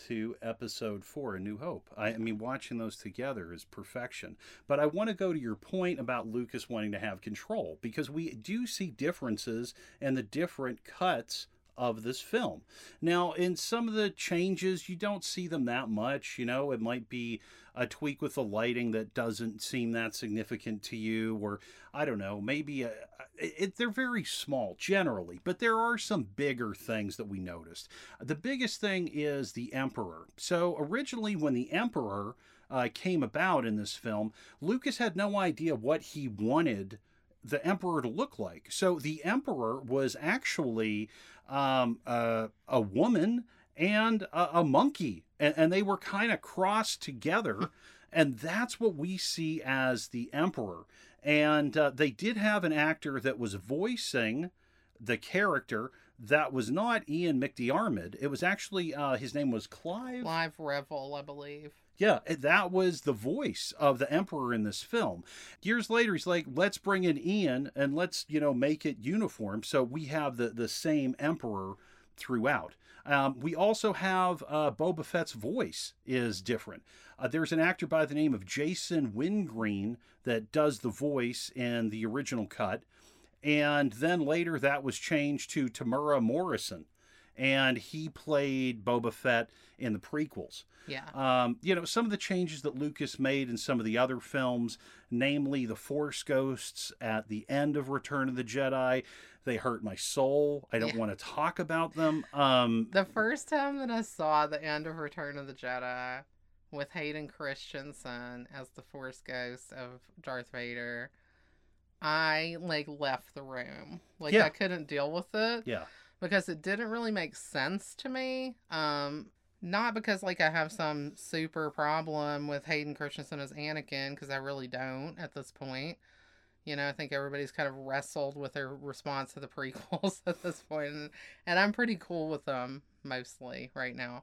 to Episode Four, A New Hope. I, I mean, watching those together is perfection. But I want to go to your point about Lucas wanting to have control because we do see differences and the different cuts of this film. Now, in some of the changes, you don't see them that much. You know, it might be a tweak with the lighting that doesn't seem that significant to you, or I don't know, maybe a, it, they're very small generally, but there are some bigger things that we noticed. The biggest thing is the Emperor. So, originally, when the Emperor uh, came about in this film, Lucas had no idea what he wanted the emperor to look like. So the emperor was actually um, uh, a woman and a, a monkey, and, and they were kind of crossed together, and that's what we see as the emperor. And uh, they did have an actor that was voicing the character that was not Ian McDiarmid. It was actually uh, his name was Clive. Live Revill, I believe. Yeah, that was the voice of the Emperor in this film. Years later, he's like, let's bring in Ian and let's, you know, make it uniform so we have the, the same Emperor throughout. Um, we also have uh, Boba Fett's voice is different. Uh, there's an actor by the name of Jason Wingreen that does the voice in the original cut. And then later that was changed to Temuera Morrison. And he played Boba Fett in the prequels. Yeah. Um, you know, some of the changes that Lucas made in some of the other films, namely the Force Ghosts at the end of Return of the Jedi, they hurt my soul. I don't Yeah. want to talk about them. Um, The first time that I saw the end of Return of the Jedi with Hayden Christensen as the Force Ghost of Darth Vader, I like left the room. Like Yeah. I couldn't deal with it yeah. Because it didn't really make sense to me. Um not because like I have some super problem with Hayden Christensen as Anakin because I really don't at this point. You know, I think everybody's kind of wrestled with their response to the prequels at this point, and, and I'm pretty cool with them mostly right now.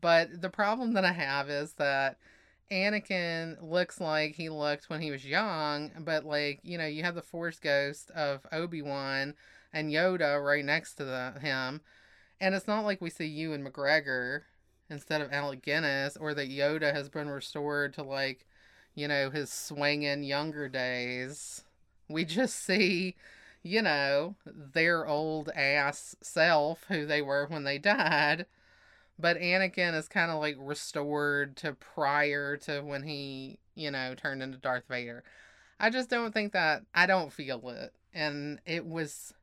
But the problem that I have is that Anakin looks like he looked when he was young, but like, you know, you have the Force Ghost of Obi Wan and Yoda right next to the, him. And it's not like we see Ewan McGregor instead of Alec Guinness, or that Yoda has been restored to like, you know, his swinging younger days. We just see, you know, their old ass self who they were when they died. But Anakin is kind of like restored to prior to when he, you know, turned into Darth Vader. I just don't think that, I don't feel it. And it was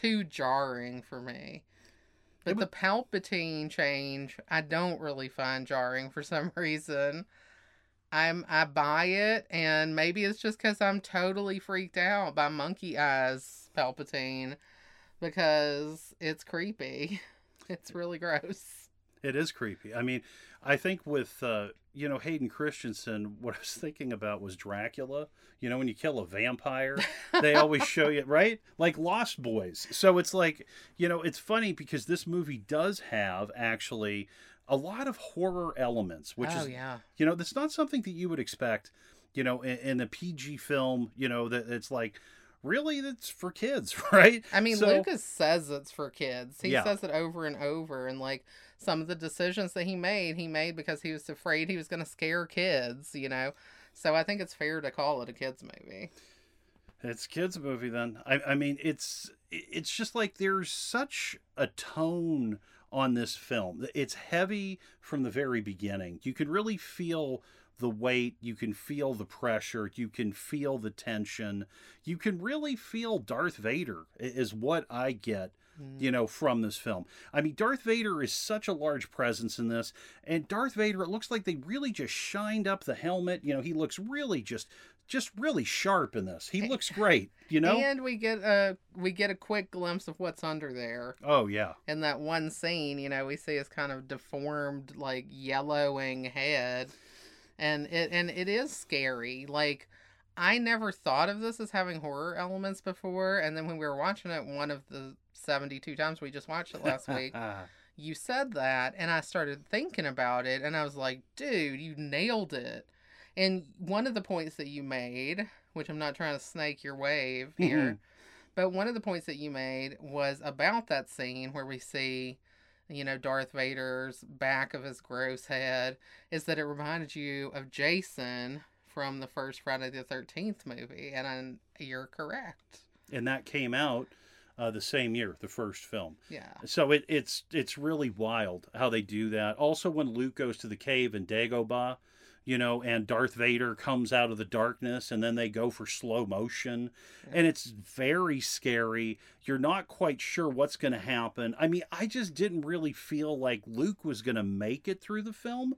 too jarring for me. But It the Palpatine change, I don't really find jarring for some reason. I'm I buy it, and maybe it's just because I'm totally freaked out by Monkey Eyes Palpatine because it's creepy. It's really gross. It is creepy. I mean, I think with uh, you know Hayden Christensen, what I was thinking about was Dracula. You know, when you kill a vampire, they always show you right, like Lost Boys. So it's like you know, it's funny because this movie does have actually a lot of horror elements, which oh is yeah, you know that's not something that you would expect. You know, in, in a PG film, you know that it's like really that's for kids, right? I mean So- Lucas says it's for kids. He Yeah. says it over and over, and like some of the decisions that he made, he made because he was afraid he was going to scare kids. You know, so I think it's fair to call it a kids movie. It's kids movie then. I, I mean, it's it's just like there's such a tone on this film. It's heavy from the very beginning. You can really feel the weight. You can feel the pressure. You can feel the tension. You can really feel Darth Vader is what I get Mm. you know, from this film. I mean, Darth Vader is such a large presence in this, and Darth Vader, it looks like they really just shined up the helmet. You know, he looks really just, just really sharp in this. He looks great. You know. And we get a we get a quick glimpse of what's under there. oh yeah. in that one scene, you know, we see his kind of deformed, like yellowing head, and it and it is scary. Like I never thought of this as having horror elements before, and then when we were watching it, one of the seventy-two times we just watched it last week, you said that, and I started thinking about it, and I was like, dude, you nailed it. And one of the points that you made, which I'm not trying to snake your wave mm-hmm. here, but one of the points that you made was about that scene where we see, you know, Darth Vader's back of his gross head, is that it reminded you of Jason from the first Friday the 13th movie. And I, you're correct. and that came out uh, the same year, the first film. Yeah. So it, it's it's really wild how they do that. Also, when Luke goes to the cave in Dagobah, you know, and Darth Vader comes out of the darkness, and then they go for slow motion, and it's very scary. You're not quite sure what's going to happen. I mean, I just didn't really feel like Luke was going to make it through the film.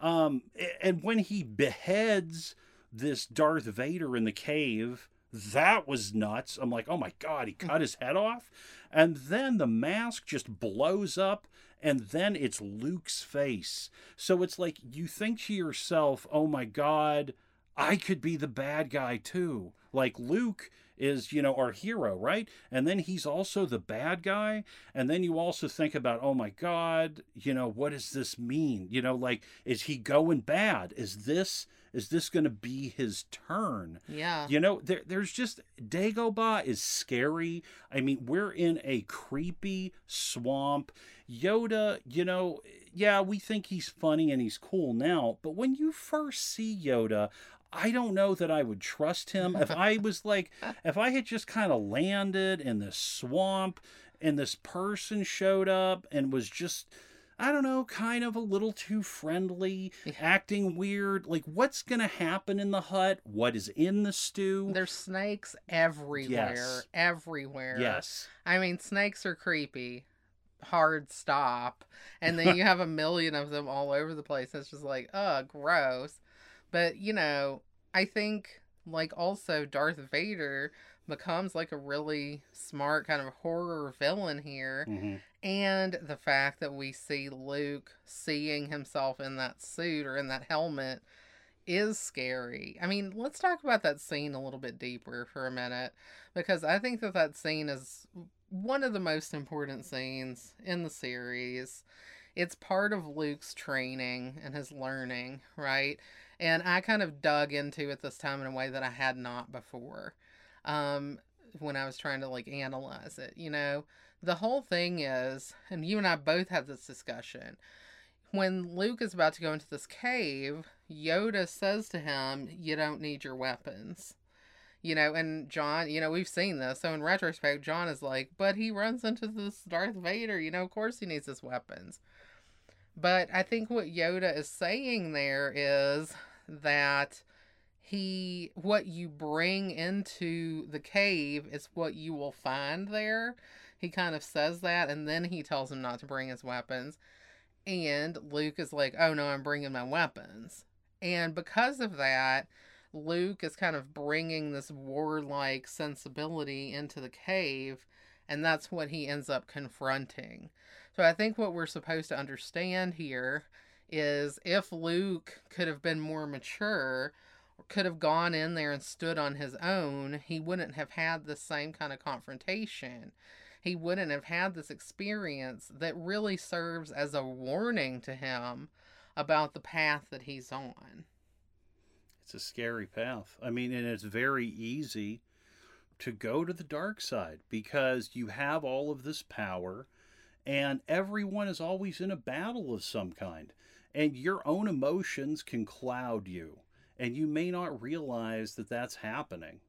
Um, and when he beheads this Darth Vader in the cave, that was nuts. I'm like, oh my god, he cut his head off, and then the mask just blows up, and then it's Luke's face. So it's like you think to yourself, oh my god, I could be the bad guy too. Like Luke is, you know, our hero, right? And then he's also the bad guy. And then you also think about, oh my God, you know, what does this mean? You know, like, is he going bad? Is this is this going to be his turn? Yeah. You know, there, there's just Dagobah is scary. I mean, we're in a creepy swamp. Yoda, you know, yeah, we think he's funny and he's cool now, but when you first see Yoda, I don't know that I would trust him. If I was like, if I had just kind of landed in this swamp and this person showed up and was just I don't know, kind of a little too friendly, Yeah. acting weird. Like, what's going to happen in the hut? What is in the stew? There's snakes everywhere. Yes. Everywhere. Yes. I mean, snakes are creepy. Hard stop. And then you have a million of them all over the place. It's just like, ugh, gross. But, you know, I think, like, also Darth Vader becomes like a really smart kind of horror villain here. hmm And the fact that we see Luke seeing himself in that suit or in that helmet is scary. I mean, let's talk about that scene a little bit deeper for a minute because I think that that scene is one of the most important scenes in the series. It's part of Luke's training and his learning, right? And I kind of dug into it this time in a way that I had not before. Um, when I was trying to like analyze it, you know, the whole thing is, and you and I both had this discussion. When Luke is about to go into this cave, Yoda says to him, You don't need your weapons. You know, and John, you know, we've seen this. So in retrospect, John is like, But he runs into this Darth Vader. You know, of course he needs his weapons. But I think what Yoda is saying there is that he what you bring into the cave is what you will find there. He kind of says that and then he tells him not to bring his weapons. And Luke is like, "Oh no, I'm bringing my weapons." And because of that, Luke is kind of bringing this warlike sensibility into the cave, and that's what he ends up confronting. So I think what we're supposed to understand here is if Luke could have been more mature, could have gone in there and stood on his own, he wouldn't have had the same kind of confrontation. He wouldn't have had this experience that really serves as a warning to him about the path that he's on. It's a scary path. I mean, and it's very easy to go to the dark side because you have all of this power and everyone is always in a battle of some kind. And your own emotions can cloud you. And you may not realize that that's happening.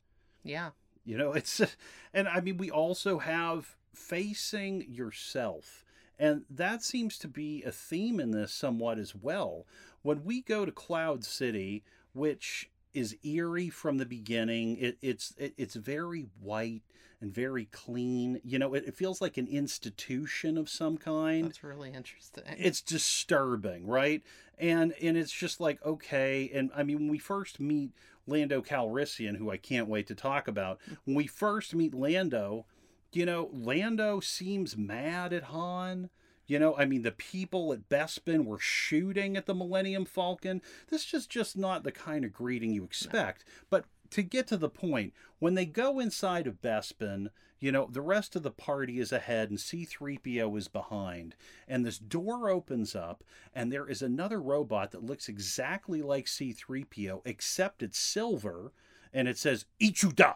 Yeah. You know, it's, and I mean, we also have facing yourself. And that seems to be a theme in this somewhat as well. When we go to Cloud City, which is eerie from the beginning, it, it's it, it's very white and very clean. You know, it, it feels like an institution of some kind That's really interesting. it's disturbing, right? And and it's just like okay, and I mean when we first meet Lando Calrissian, who I can't wait to talk about, when we first meet Lando, you know, Lando seems mad at Han. You know, I mean, the people at Bespin were shooting at the Millennium Falcon. This is just not the kind of greeting you expect. But to get to the point, when they go inside of Bespin, you know, the rest of the party is ahead and C3PO is behind. And this door opens up, and there is another robot that looks exactly like C3PO, except it's silver, and it says Ichuda,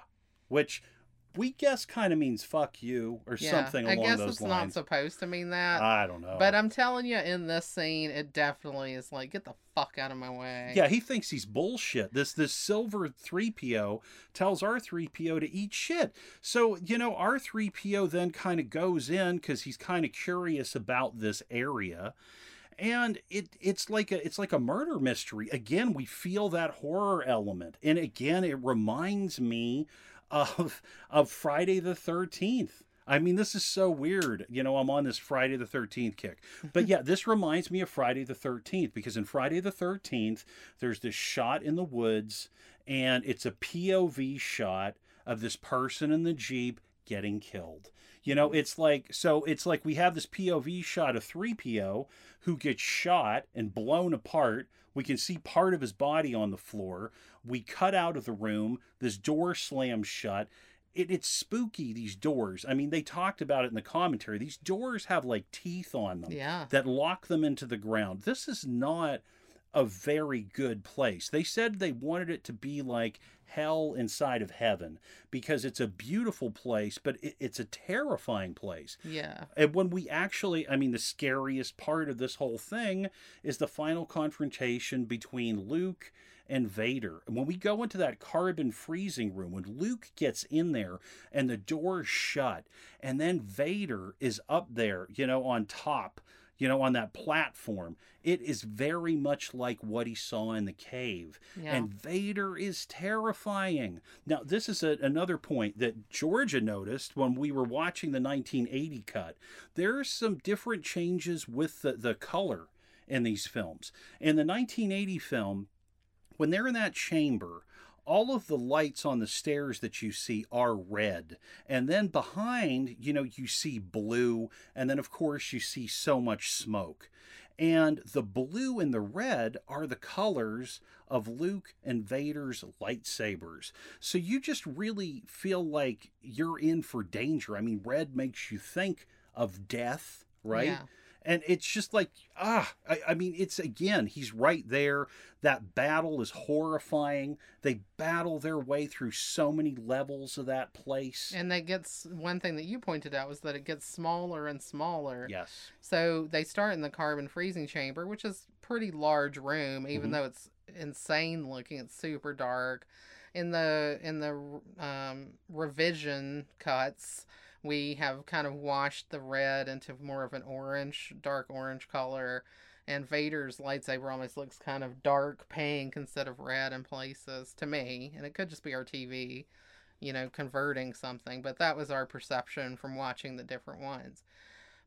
which we guess kind of means fuck you or yeah, something along those lines. I guess it's not supposed to mean that. I don't know. But I'm telling you, in this scene, it definitely is like, get the fuck out of my way. Yeah, he thinks he's bullshit. This this silver 3PO tells R3PO to eat shit. So, you know, R3PO then kind of goes in cuz he's kind of curious about this area. And it it's like a it's like a murder mystery. Again, we feel that horror element. And again, it reminds me of of Friday the 13th. I mean, this is so weird. You know, I'm on this Friday the 13th kick. But yeah, this reminds me of Friday the 13th because in Friday the 13th, there's this shot in the woods and it's a POV shot of this person in the Jeep getting killed. You know, it's like so it's like we have this POV shot of 3PO who gets shot and blown apart. We can see part of his body on the floor. We cut out of the room. This door slams shut. It, it's spooky, these doors. I mean, they talked about it in the commentary. These doors have like teeth on them Yeah. that lock them into the ground. This is not a very good place. They said they wanted it to be like hell inside of heaven because it's a beautiful place, but it, it's a terrifying place. Yeah. And when we actually, I mean, the scariest part of this whole thing is the final confrontation between Luke and Vader. And when we go into that carbon freezing room, when Luke gets in there and the door's shut, and then Vader is up there, you know, on top you know, on that platform. It is very much like what he saw in the cave. Yeah. And Vader is terrifying. Now, this is a, another point that Georgia noticed when we were watching the 1980 cut. There are some different changes with the, the color in these films. In the 1980 film, when they're in that chamber, all of the lights on the stairs that you see are red. And then behind, you know, you see blue. And then, of course, you see so much smoke. And the blue and the red are the colors of Luke and Vader's lightsabers. So you just really feel like you're in for danger. I mean, red makes you think of death, right? Yeah and it's just like ah I, I, mean it's again he's right there. That battle is horrifying. They battle their way through so many levels of that place. And that gets one thing that you pointed out was that it gets smaller and smaller. Yes. So they start in the carbon freezing chamber which is pretty large room even mm-hmm. though it's insane looking it's super dark. In the in the um, revision cuts we have kind of washed the red into more of an orange, dark orange color. And Vader's lightsaber almost looks kind of dark pink instead of red in places to me. And it could just be our TV, you know, converting something. But that was our perception from watching the different ones.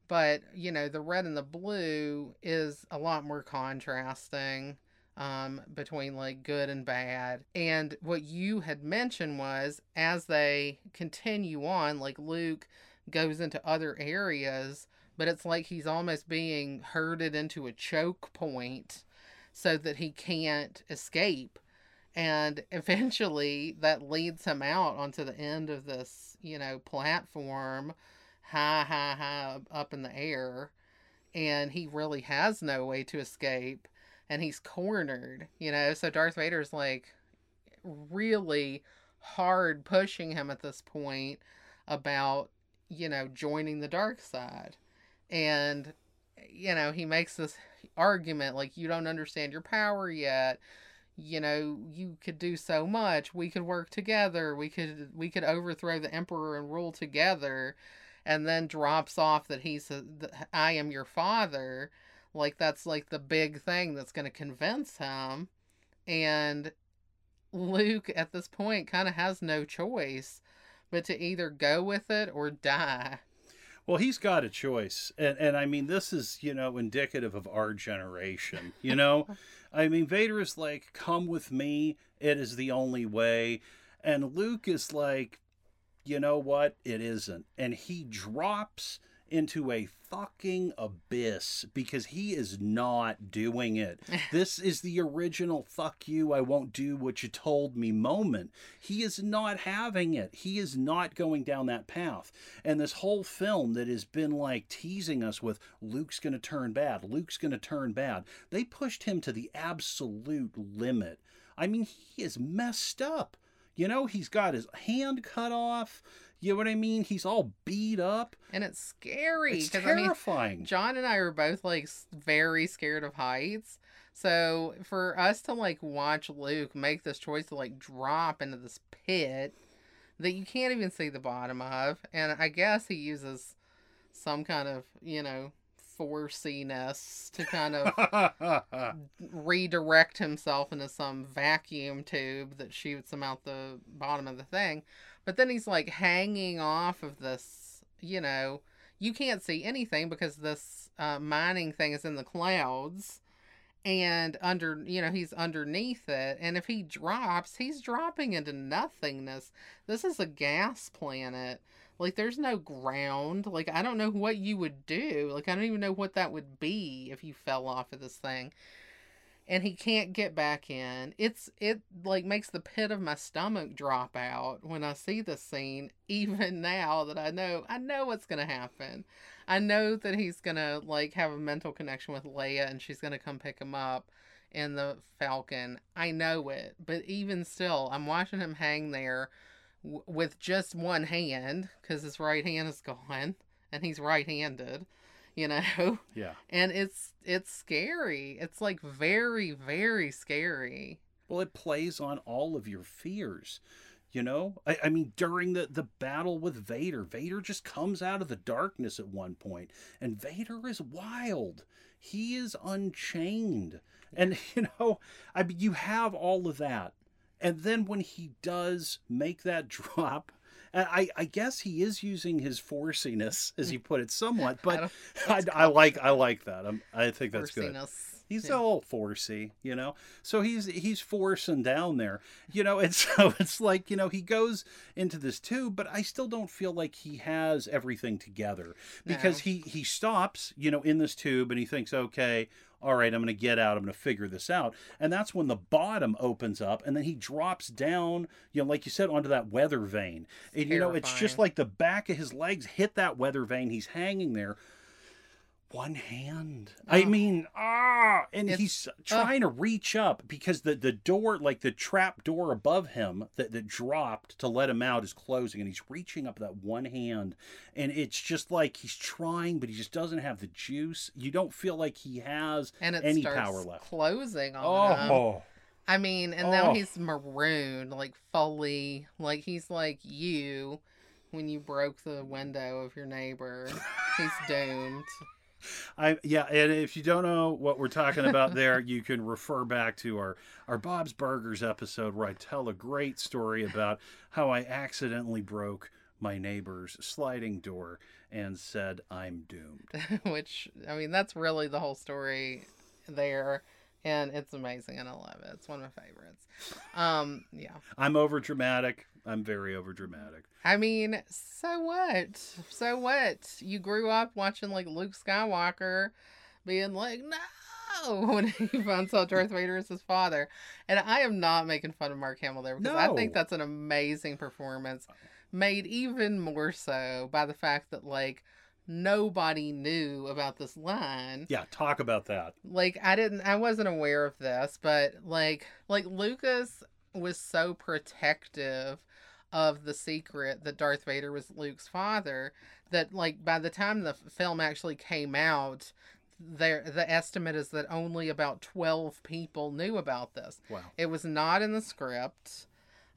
But, you know, the red and the blue is a lot more contrasting um, between like good and bad. And what you had mentioned was as they continue on, like Luke goes into other areas, but it's like he's almost being herded into a choke point so that he can't escape. And eventually that leads him out onto the end of this, you know, platform, high, high, high up in the air. And he really has no way to escape and he's cornered, you know. So Darth Vader's like really hard pushing him at this point about, you know, joining the dark side. And you know, he makes this argument like you don't understand your power yet. You know, you could do so much. We could work together. We could we could overthrow the emperor and rule together. And then drops off that he's I am your father like that's like the big thing that's going to convince him. And Luke at this point kind of has no choice but to either go with it or die. Well, he's got a choice. And and I mean this is, you know, indicative of our generation, you know? I mean Vader is like come with me, it is the only way. And Luke is like you know what? It isn't. And he drops into a fucking abyss because he is not doing it. this is the original fuck you, I won't do what you told me moment. He is not having it. He is not going down that path. And this whole film that has been like teasing us with Luke's going to turn bad, Luke's going to turn bad, they pushed him to the absolute limit. I mean, he is messed up. You know, he's got his hand cut off. You know what I mean? He's all beat up. And it's scary. It's terrifying. I mean, John and I are both like very scared of heights. So for us to like watch Luke make this choice to like drop into this pit that you can't even see the bottom of, and I guess he uses some kind of, you know, forciness to kind of redirect himself into some vacuum tube that shoots him out the bottom of the thing. But then he's like hanging off of this, you know, you can't see anything because this uh, mining thing is in the clouds and under you know he's underneath it. And if he drops he's dropping into nothingness. This is a gas planet. Like there's no ground. Like i don't know what you would do. Like i don't even know what that would be if you fell off of this thing and he can't get back in. It's it like makes the pit of my stomach drop out when I see the scene even now that I know I know what's to happen. I know that he's to like have a mental connection with Leia and she's to come pick him up in the Falcon. I know it, but even still, I'm watching him hang there w- with just one hand because his right hand is gone and he's right-handed, you know. Yeah. And it's it's scary. It's like very very scary. Well, it plays on all of your fears. You know, I, I, mean, during the, the battle with Vader, Vader just comes out of the darkness at one point, and Vader is wild. He is unchained. And, you know, I mean, you have all of that. And then when he does make that drop, Uh, I, I guess he is using his forciness, as you put it, somewhat. But I, I, I, like I like that. I'm, i think that's good. He's yeah. all forcey, you know. So he's he's forcing down there, you know. And so it's like you know he goes into this tube, but I still don't feel like he has everything together because no. he he stops, you know, in this tube and he thinks, okay, all right, I'm going to get out. I'm going to figure this out. And that's when the bottom opens up and then he drops down, you know, like you said, onto that weather vane. And, you know, it's just like the back of his legs hit that weather vane. He's hanging there one hand. Oh. I mean, ah, and it's, he's trying uh, to reach up because the the door, like the trap door above him that that dropped to let him out, is closing, and he's reaching up that one hand, and it's just like he's trying, but he just doesn't have the juice. You don't feel like he has and it any power left. Closing on oh. him. I mean, and oh. now he's marooned, like fully, like he's like you when you broke the window of your neighbor. he's doomed. I yeah, and if you don't know what we're talking about there, you can refer back to our our Bob's Burgers episode where I tell a great story about how I accidentally broke my neighbor's sliding door and said I'm doomed. Which I mean, that's really the whole story there and it's amazing and I love it. It's one of my favorites. Um, yeah. I'm over dramatic. I'm very over dramatic. I mean, so what? So what? You grew up watching like Luke Skywalker being like, no, when he finds out Darth Vader is his father. And I am not making fun of Mark Hamill there because no. I think that's an amazing performance, made even more so by the fact that like nobody knew about this line. Yeah, talk about that. Like I didn't I wasn't aware of this, but like like Lucas was so protective of the secret that Darth Vader was Luke's father that like by the time the film actually came out there the estimate is that only about 12 people knew about this. Wow. It was not in the script.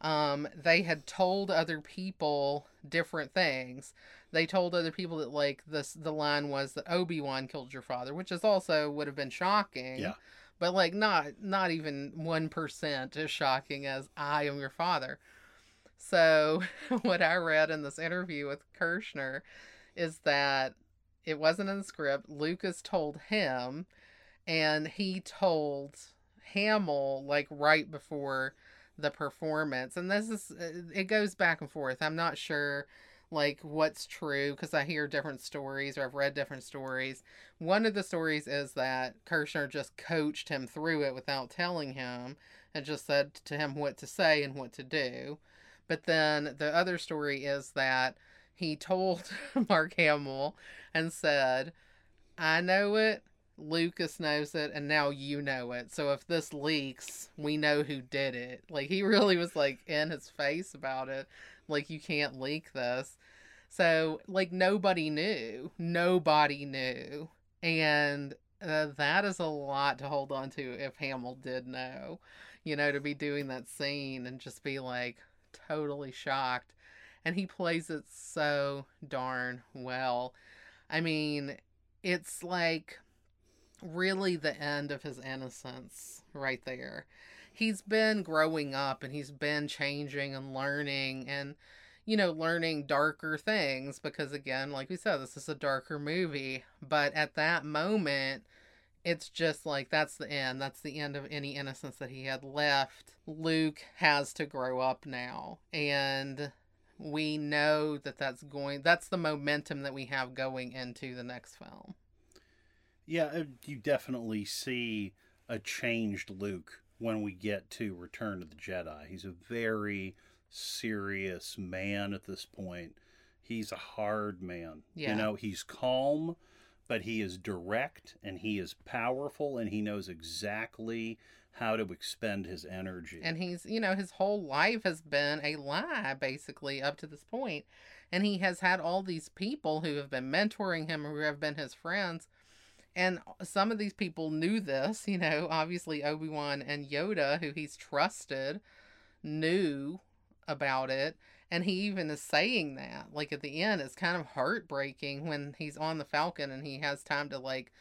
Um, they had told other people different things they told other people that like this the line was that Obi-Wan killed your father, which is also would have been shocking. Yeah. But like not not even 1% as shocking as I am your father. So, what I read in this interview with Kershner is that it wasn't in the script. Lucas told him, and he told Hamill like right before the performance. And this is, uh, it goes back and forth. I'm not sure like what's true because I hear different stories or I've read different stories. One of the stories is that Kershner just coached him through it without telling him and just said to him what to say and what to do. But then the other story is that he told Mark Hamill and said, I know it, Lucas knows it, and now you know it. So if this leaks, we know who did it. Like he really was like in his face about it. Like you can't leak this. So, like, nobody knew. Nobody knew. And uh, that is a lot to hold on to if Hamill did know, you know, to be doing that scene and just be like totally shocked. And he plays it so darn well. I mean, it's like really the end of his innocence right there. He's been growing up and he's been changing and learning and you know, learning darker things because, again, like we said, this is a darker movie. But at that moment, it's just like that's the end. That's the end of any innocence that he had left. Luke has to grow up now. And we know that that's going, that's the momentum that we have going into the next film. Yeah, uh, you definitely see a changed Luke when we get to Return of the Jedi. He's a very serious man at this point. He's a hard man. Yeah. You know, he's calm, but he is direct and he is powerful and he knows exactly how to expend his energy. And he's, you know, his whole life has been a lie, basically, up to this point. And he has had all these people who have been mentoring him who have been his friends. And some of these people knew this, you know, obviously Obi Wan and Yoda, who he's trusted, knew about it. And he even is saying that. Like at the end, it's kind of heartbreaking when he's on the Falcon and he has time to, like,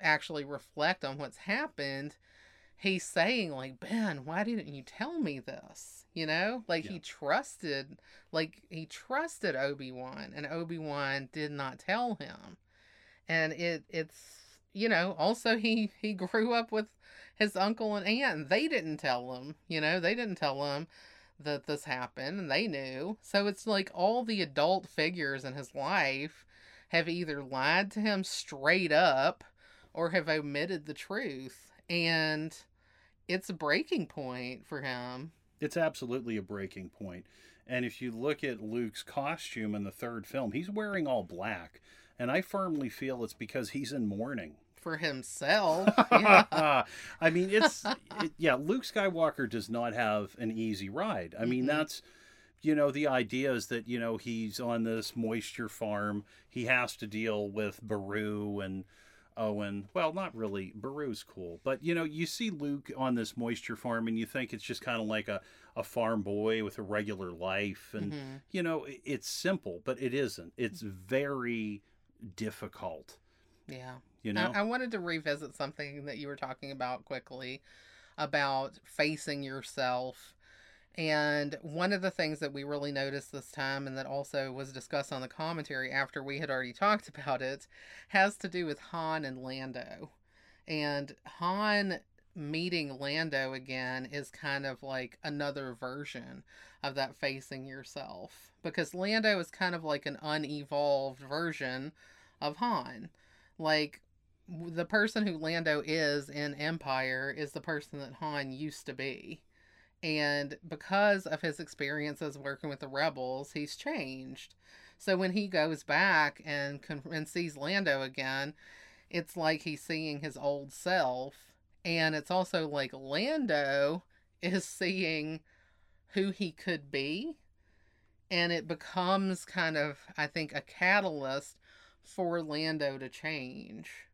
actually reflect on what's happened he's saying like ben why didn't you tell me this you know like yeah. he trusted like he trusted obi-wan and obi-wan did not tell him and it it's you know also he he grew up with his uncle and aunt and they didn't tell him you know they didn't tell him that this happened and they knew so it's like all the adult figures in his life have either lied to him straight up or have omitted the truth and it's a breaking point for him. It's absolutely a breaking point. And if you look at Luke's costume in the third film, he's wearing all black. And I firmly feel it's because he's in mourning. For himself. Yeah. I mean, it's, it, yeah, Luke Skywalker does not have an easy ride. I mean, mm-hmm. that's, you know, the idea is that, you know, he's on this moisture farm. He has to deal with Beru and, Owen. Well, not really. Beru's cool. But, you know, you see Luke on this moisture farm and you think it's just kind of like a, a farm boy with a regular life. And, mm-hmm. you know, it's simple, but it isn't. It's very difficult. Yeah. You know? I, I wanted to revisit something that you were talking about quickly about facing yourself and one of the things that we really noticed this time, and that also was discussed on the commentary after we had already talked about it, has to do with Han and Lando. And Han meeting Lando again is kind of like another version of that facing yourself. Because Lando is kind of like an unevolved version of Han. Like, the person who Lando is in Empire is the person that Han used to be and because of his experiences working with the rebels, he's changed. So when he goes back and and sees Lando again, it's like he's seeing his old self, and it's also like Lando is seeing who he could be, and it becomes kind of I think a catalyst for Lando to change.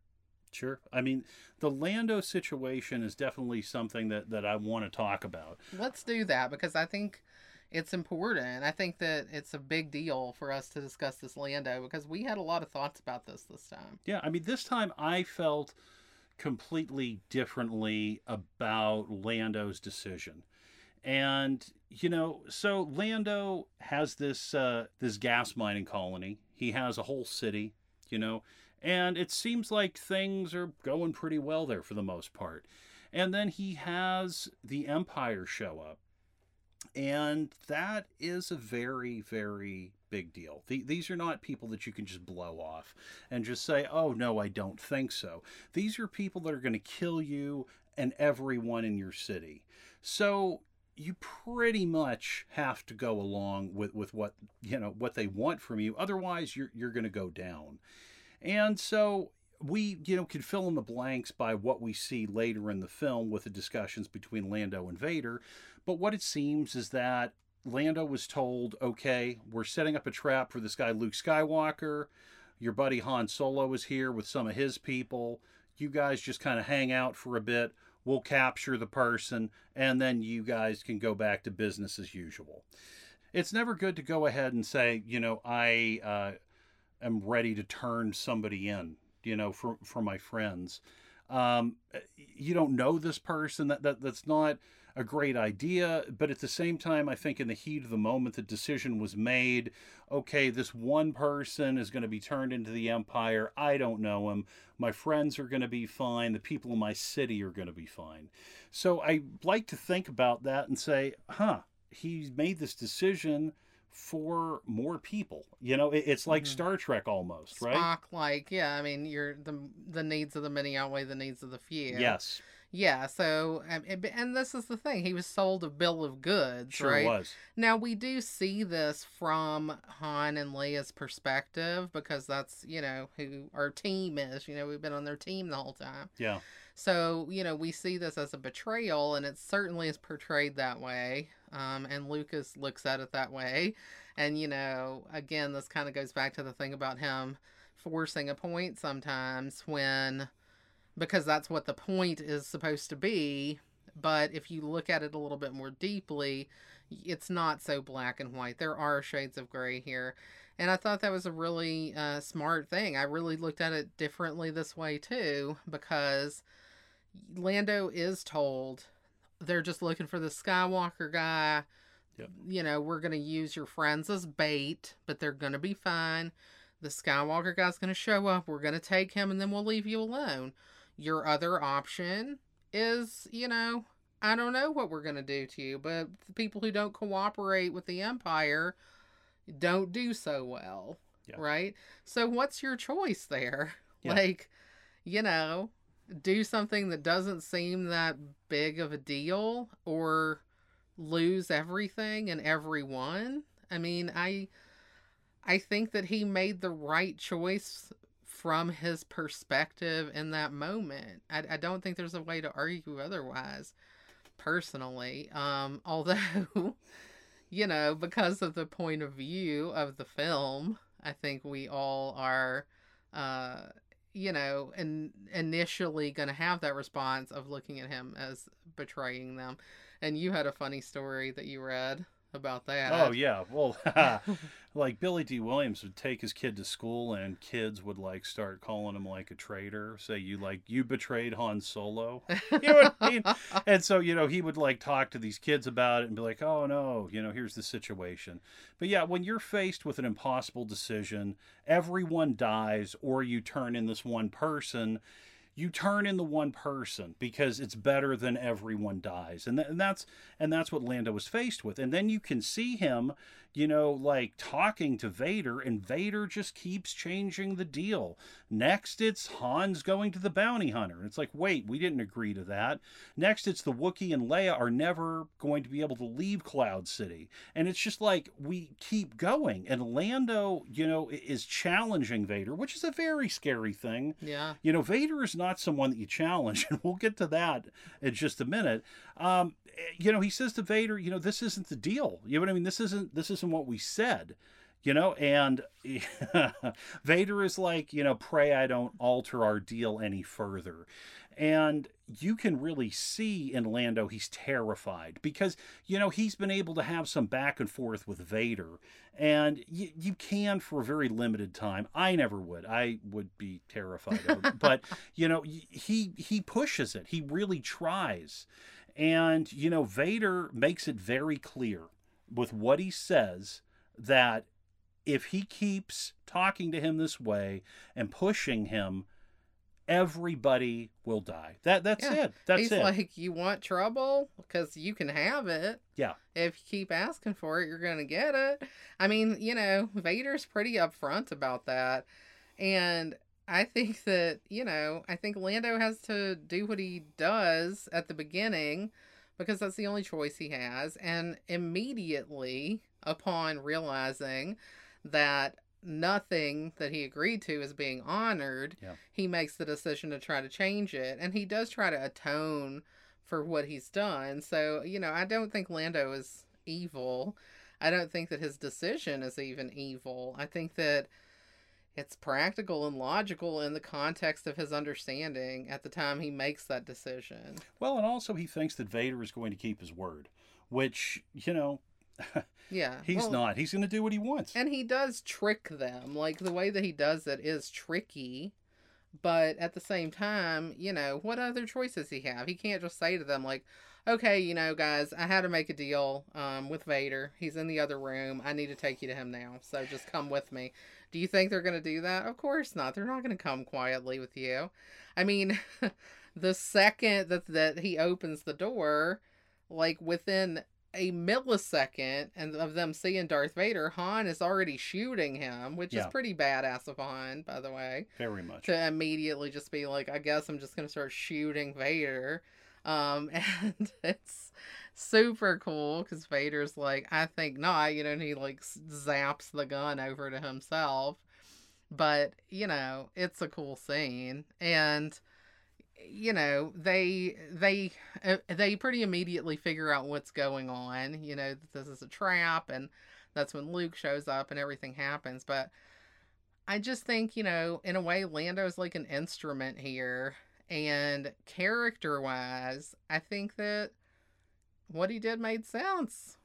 Sure. I mean, the Lando situation is definitely something that, that I want to talk about. Let's do that because I think it's important. I think that it's a big deal for us to discuss this Lando because we had a lot of thoughts about this this time. Yeah. I mean, this time I felt completely differently about Lando's decision. And you know, so Lando has this uh, this gas mining colony. He has a whole city, you know, and it seems like things are going pretty well there for the most part. And then he has the Empire show up. And that is a very, very big deal. The, these are not people that you can just blow off and just say, oh, no, I don't think so. These are people that are going to kill you and everyone in your city. So you pretty much have to go along with, with what you know what they want from you. Otherwise, you're you're going to go down. And so we, you know, can fill in the blanks by what we see later in the film with the discussions between Lando and Vader. But what it seems is that Lando was told, okay, we're setting up a trap for this guy, Luke Skywalker. Your buddy Han Solo is here with some of his people. You guys just kind of hang out for a bit. We'll capture the person, and then you guys can go back to business as usual. It's never good to go ahead and say, you know, I. Uh, am ready to turn somebody in, you know, for for my friends. Um, you don't know this person. That, that that's not a great idea. But at the same time, I think in the heat of the moment, the decision was made. Okay, this one person is going to be turned into the empire. I don't know him. My friends are going to be fine. The people in my city are going to be fine. So I like to think about that and say, huh, he made this decision for more people. You know, it, it's like mm-hmm. Star Trek almost, right? Spock, like yeah. I mean, you're the the needs of the many outweigh the needs of the few. Yes. Yeah, so um, and- and this is the thing. He was sold a bill of goods, Sure right? was. Now we do see this from Han and Leia's perspective because that's, you know, who our team is. You know, we've been on their team the whole time. Yeah. So, you know, we see this as a betrayal and it certainly is portrayed that way. Um, and Lucas looks at it that way. And, you know, again, this kind of goes back to the thing about him forcing a point sometimes when because that's what the point is supposed to be. But if you look at it a little bit more deeply, it's not so black and white. There are shades of gray here. And I thought that was a really uh, smart thing. I really looked at it differently this way too, because Lando is told they're just looking for the Skywalker guy. Yep. You know, we're going to use your friends as bait, but they're going to be fine. The Skywalker guy's going to show up. We're going to take him and then we'll leave you alone. Your other option is, you know, I don't know what we're going to do to you, but the people who don't cooperate with the Empire don't do so well. Yeah. Right? So, what's your choice there? Yeah. Like, you know, do something that doesn't seem that big of a deal or lose everything and everyone. I mean, I I think that he made the right choice from his perspective in that moment. I, I don't think there's a way to argue otherwise, personally. Um, although, you know, because of the point of view of the film, I think we all are, uh, you know, and initially going to have that response of looking at him as betraying them. And you had a funny story that you read about that. Oh yeah. Well, like Billy Dee Williams would take his kid to school, and kids would like start calling him like a traitor. Say you like you betrayed Han Solo. You know what I mean? And so you know he would like talk to these kids about it and be like, "Oh no, you know here's the situation." But yeah, when you're faced with an impossible decision, everyone dies, or you turn in this one person you turn in the one person because it's better than everyone dies. And, th- and that's and that's what lando was faced with. And then you can see him you know like talking to vader and vader just keeps changing the deal. Next it's han's going to the bounty hunter. And it's like wait we didn't agree to that. Next it's the wookiee and leia are never going to be able to leave cloud city. And it's just like we keep going. And lando you know is challenging vader which is a very scary thing. Yeah. you know, Vader is not someone that you challenge, and we'll get to that in just a minute. Um, you know, he says to Vader, you know, this isn't the deal. You know what I mean? This isn't this isn't what we said. You know, and Vader is like, you know, pray I don't alter our deal any further. And you can really see in Lando he's terrified because, you know, he's been able to have some back and forth with Vader. And you, you can for a very limited time. I never would. I would be terrified of it. But, you know, he he pushes it. He really tries. And, you know, Vader makes it very clear with what he says that if he keeps talking to him this way and pushing him, everybody will die. That that's Yeah. it. That's He's it. like, you want trouble? Because you can have it. Yeah. If you keep asking for it, you're going to get it. I mean, you know, Vader's pretty upfront about that. And I think that, you know, I think Lando has to do what he does at the beginning because that's the only choice he has. And immediately upon realizing that nothing that he agreed to is being honored, Yeah. he makes the decision to try to change it. And he does try to atone for what he's done. So, you know, I don't think Lando is evil. I don't think that his decision is even evil. I think that it's practical and logical in the context of his understanding at the time he makes that decision. well, and also he thinks that Vader is going to keep his word, which, you know, Yeah. he's well, not. He's going to do what he wants. And he does trick them. Like the way that he does it is tricky. But at the same time, you know, what other choices he have? He can't just say to them like, "Okay, you know, guys, I had to make a deal um, with Vader. He's in the other room. I need to take you to him now. So just come with me." Do you think they're going to do that? Of course not. They're not going to come quietly with you. I mean, the second that that he opens the door, like within a millisecond and of them seeing Darth Vader, Han is already shooting him, which Yeah. is pretty badass of Han, by the way. Very much. To immediately just be like, I guess I'm just gonna start shooting Vader. Um, and it's super cool because Vader's like, I think not, you know, and he like zaps the gun over to himself. But, you know, it's a cool scene. And, you know, they, they, uh, they pretty immediately figure out what's going on, you know, this is a trap. And that's when Luke shows up and everything happens. But I just think, you know, in a way, Lando's like an instrument here. And character wise, I think that what he did made sense.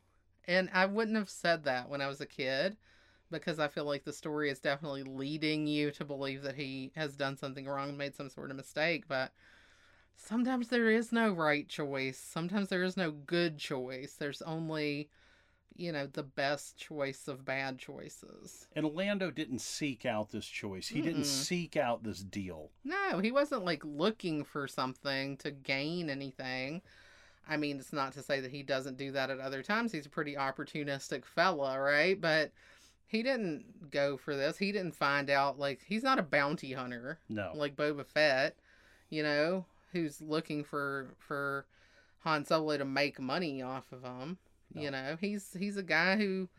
And I wouldn't have said that when I was a kid because I feel like the story is definitely leading you to believe that he has done something wrong and made some sort of mistake. But sometimes there is no right choice, sometimes there is no good choice. There's only, you know, the best choice of bad choices. And Lando didn't seek out this choice. He didn't seek out this deal. No, he wasn't like looking for something to gain anything. I mean, it's not to say that he doesn't do that at other times. He's a pretty opportunistic fella, right? But he didn't go for this. He didn't find out like he's not a bounty hunter No. like Boba Fett, you know, who's looking for for Han Solo to make money off of him. You know, he's he's a guy who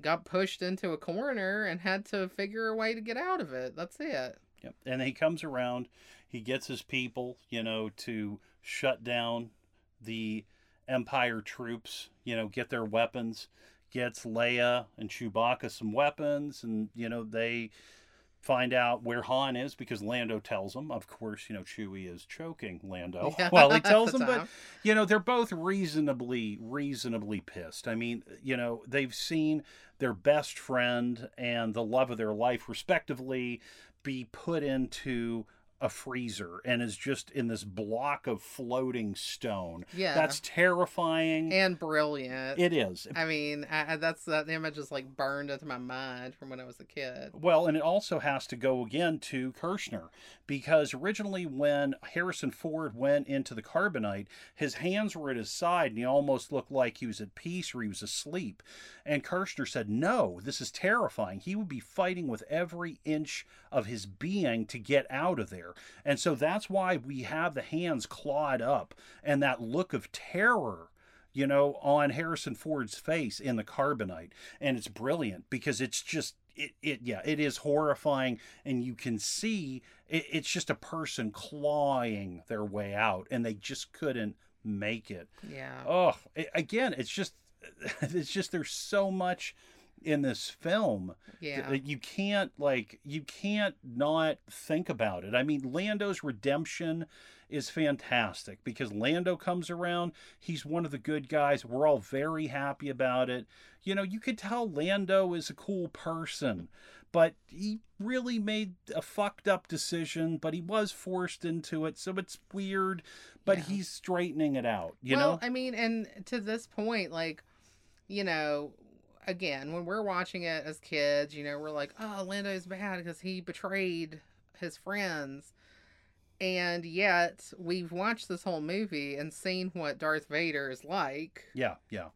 got pushed into a corner and had to figure a way to get out of it. That's it. Yep. And he comes around, he gets his people, you know, to shut down the Empire troops, you know, get their weapons, gets Leia and Chewbacca some weapons, and, you know, they find out where Han is because Lando tells them. Of course, you know, Chewie is choking Lando Yeah, while he tells them, but you know they're both reasonably reasonably pissed i mean you know they've seen their best friend and the love of their life respectively be put into a freezer and is just in this block of floating stone Yeah. that's terrifying and brilliant. it is I mean, I, I- that's that image is like burned into my mind from when I was a kid. Well, and it also has to go again to Kershner because originally when Harrison Ford went into the carbonite, his hands were at his side and he almost looked like he was at peace or he was asleep. And Kershner said, No, this is terrifying. He would be fighting with every inch of his being to get out of there. And so that's why we have the hands clawed up and that look of terror you know, on Harrison Ford's face in the carbonite. And it's brilliant because it's just it, it yeah, it is horrifying and you can see it, it's just a person clawing their way out and they just couldn't make it. Yeah. Oh, it, again, it's just it's just there's so much in this film Yeah. that you can't like you can't not think about it. I mean, Lando's redemption is fantastic because Lando comes around, he's one of the good guys. We're all very happy about it. You know, you could tell Lando is a cool person, but he really made a fucked up decision, but he was forced into it, so it's weird, but Yeah. he's straightening it out, you well, know? I mean, and to this point, like, you know, again, when we're watching it as kids, you know, we're like, oh, Lando's bad because he betrayed his friends. And yet, we've watched this whole movie and seen what Darth Vader is like. Yeah, yeah.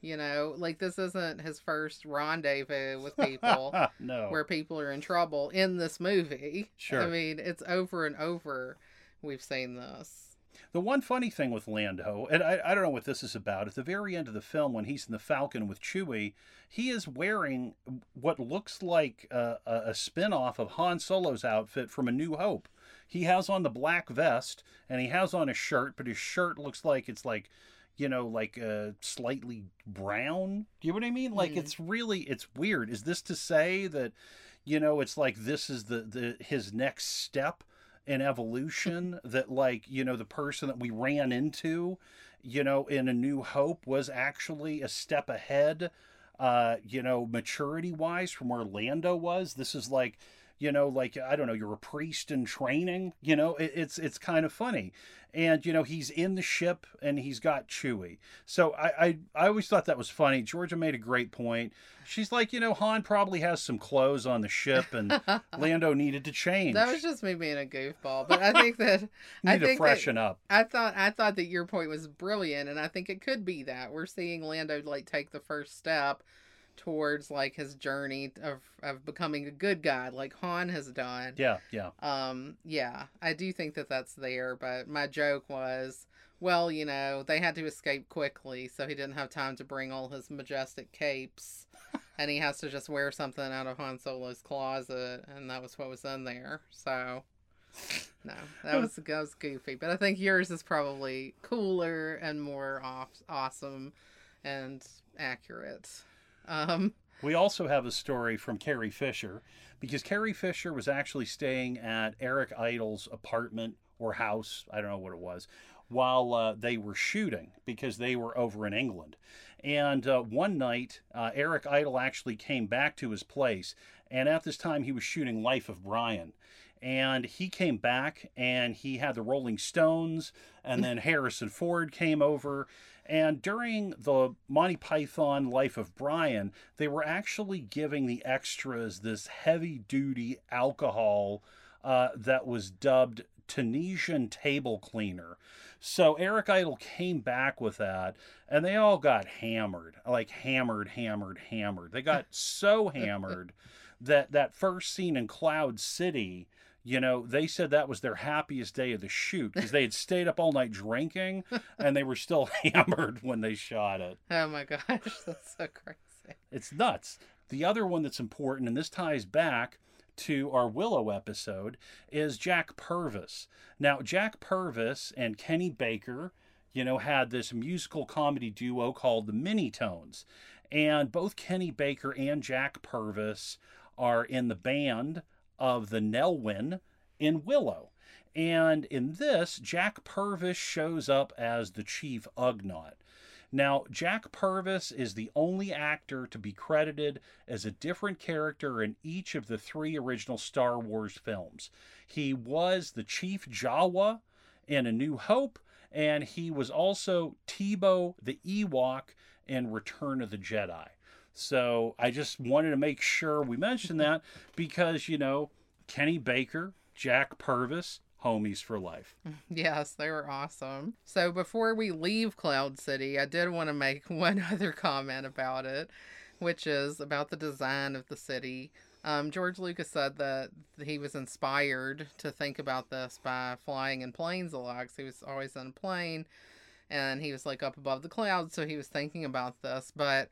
You know, like, this isn't his first rendezvous with people no. where people are in trouble in this movie. Sure. I mean, it's over and over we've seen this. The one funny thing with Lando, and I, I don't know what this is about, at the very end of the film, when he's in the Falcon with Chewie, he is wearing what looks like a, a, a spin off of Han Solo's outfit from A New Hope. He has on the black vest and he has on a shirt, but his shirt looks like it's like, you know, like uh, slightly brown. Do you know what I mean? Like Mhm. it's really it's weird. Is this to say that, you know, it's like this is the the his next step? In evolution that like you know the person that we ran into you know in a new hope was actually a step ahead uh you know maturity wise from where lando was. This is like you know like i don't know you're a priest in training you know it, it's it's kind of funny. And you know he's in the ship and he's got chewie. So I, I i always thought that was funny. Georgia made a great point. She's like you know han probably has some clothes on the ship and lando needed to change. That was just me being a goofball, but I think that I need to think that- freshen up. I thought I thought that your point was brilliant, and I think it could be that. We're seeing Lando like take the first step towards like his journey of of becoming a good guy, like Han has done. Yeah, yeah. Um, yeah, I do think that that's there, but my joke was Well, you know, they had to escape quickly, so he didn't have time to bring all his majestic capes. and he has to just wear something out of Han Solo's closet, and that was what was in there. So, no, that was that was goofy. But I think yours is probably cooler and more off, awesome and accurate. Um, we also have a story from Carrie Fisher because Carrie Fisher was actually staying at Eric Idle's apartment or house, I don't know what it was, while uh, they were shooting because they were over in England. And uh, one night, uh, Eric Idle actually came back to his place, and at this time he was shooting Life of Brian. And he came back and he had the Rolling Stones, and then Harrison Ford came over. And during the Monty Python Life of Brian, they were actually giving the extras this heavy duty alcohol uh, that was dubbed Tunisian table cleaner. So Eric Idle came back with that, and they all got hammered, like hammered, hammered, hammered. They got so hammered that that first scene in Cloud City, you know, they said that was their happiest day of the shoot because they had stayed up all night drinking, and they were still hammered when they shot it. Oh my gosh, that's so crazy! It's nuts. The other one that's important, and this ties back to our Willow episode is Jack Purvis. Now, Jack Purvis and Kenny Baker, you know, had this musical comedy duo called the Minitones. And both Kenny Baker and Jack Purvis are in the band of the Nelwyn in Willow. And in this, Jack Purvis shows up as the Chief Ugnaught. Now, Jack Purvis is the only actor to be credited as a different character in each of the three original Star Wars films. He was the Chief Jawa in A New Hope, and he was also Teebo the Ewok in Return of the Jedi. So I just wanted to make sure we mentioned that because, you know, Kenny Baker, Jack Purvis, homies for life. Yes, they were awesome. So before we leave Cloud City, I did want to make one other comment about it, which is about the design of the city. Um, George Lucas said that he was inspired to think about this by flying in planes a lot because he was always in a plane and he was like up above the clouds, so he was thinking about this. But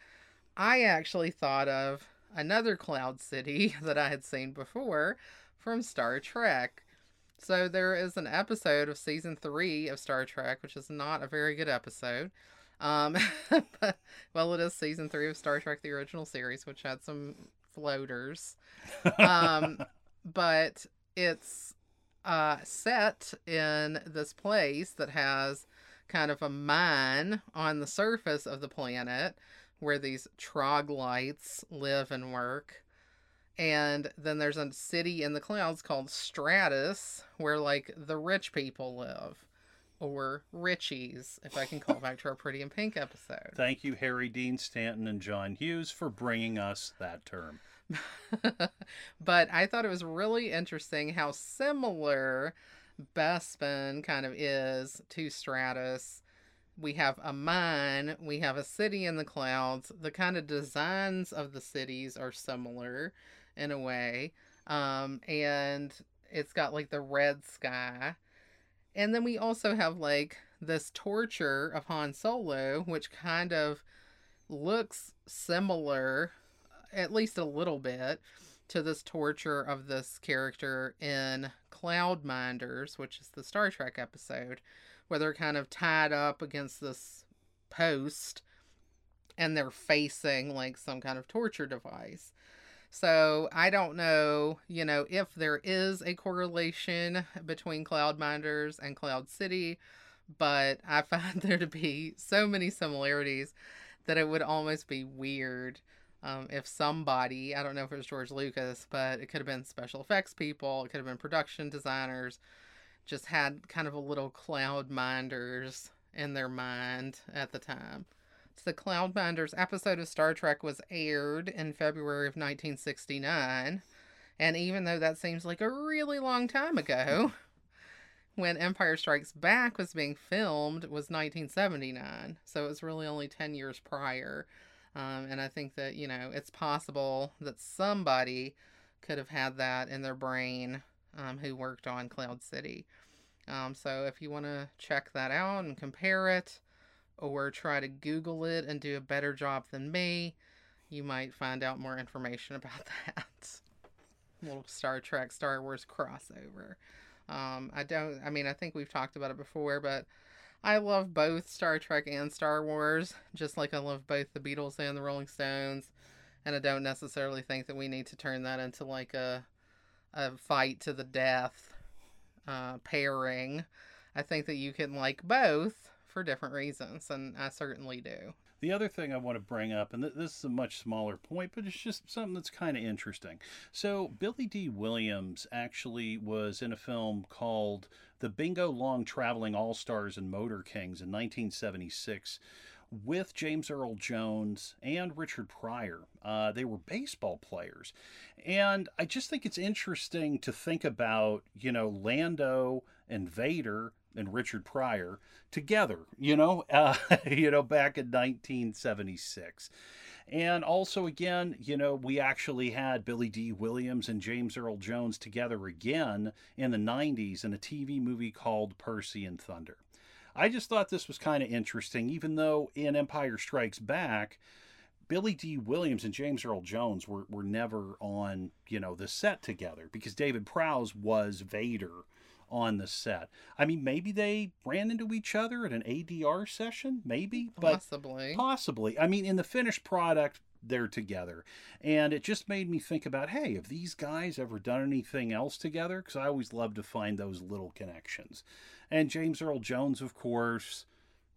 I actually thought of another cloud city that I had seen before from Star Trek. So there is an episode of season three of Star Trek, which is not a very good episode. Um, but, well, it is season three of Star Trek: The Original Series, which had some floaters. Um, but it's uh, set in this place that has kind of a mine on the surface of the planet where these troglodytes live and work. And then there's a city in the clouds called Stratos, where like the rich people live, or Richies, if I can call back to our Pretty in Pink episode. Thank you, Harry Dean Stanton and John Hughes, for bringing us that term. but I thought it was really interesting how similar Bespin kind of is to Stratos. We have a mine, we have a city in the clouds. The kind of designs of the cities are similar in a way. Um, and it's got like the red sky. And then we also have like this torture of Han Solo, which kind of looks similar, at least a little bit, to this torture of this character in Cloudminders, which is the Star Trek episode, where they're kind of tied up against this post and they're facing like some kind of torture device. So I don't know, you know, if there is a correlation between Cloudminders and Cloud City, but I find there to be so many similarities that it would almost be weird um, if somebody, I don't know if it was George Lucas, but it could have been special effects people, it could have been production designers, just had kind of a little Cloudminders in their mind at the time. So The Cloudminders episode of Star Trek was aired in February of 1969. And even though that seems like a really long time ago, when Empire Strikes Back was being filmed was 1979. So it was really only 10 years prior. Um, and I think that, you know, it's possible that somebody could have had that in their brain um, who worked on Cloud City. Um, so if you want to check that out and compare it, or try to Google it and do a better job than me, you might find out more information about that. little Star Trek, Star Wars crossover. Um, I don't, I mean, I think we've talked about it before, but I love both Star Trek and Star Wars, just like I love both the Beatles and the Rolling Stones. And I don't necessarily think that we need to turn that into like a, a fight to the death uh, pairing. I think that you can like both for different reasons, and I certainly do. The other thing I want to bring up, and th- this is a much smaller point, but it's just something that's kind of interesting. So, Billy Dee Williams actually was in a film called The Bingo Long Traveling All Stars and Motor Kings in 1976 with James Earl Jones and Richard Pryor. Uh, they were baseball players. And I just think it's interesting to think about, you know, Lando and Vader and Richard Pryor together, you know, uh, you know, back in 1976. And also, again, you know, we actually had Billy Dee Williams and James Earl Jones together again in the 90s in a TV movie called Percy and Thunder. I just thought this was kind of interesting, even though in Empire Strikes Back, Billy Dee Williams and James Earl Jones were, were never on, you know, the set together because David Prowse was Vader on the set. I mean, maybe they ran into each other at an ADR session, maybe, possibly, possibly. I mean, in the finished product, they're together, and it just made me think about, hey, have these guys ever done anything else together? Because I always love to find those little connections. And James Earl Jones, of course.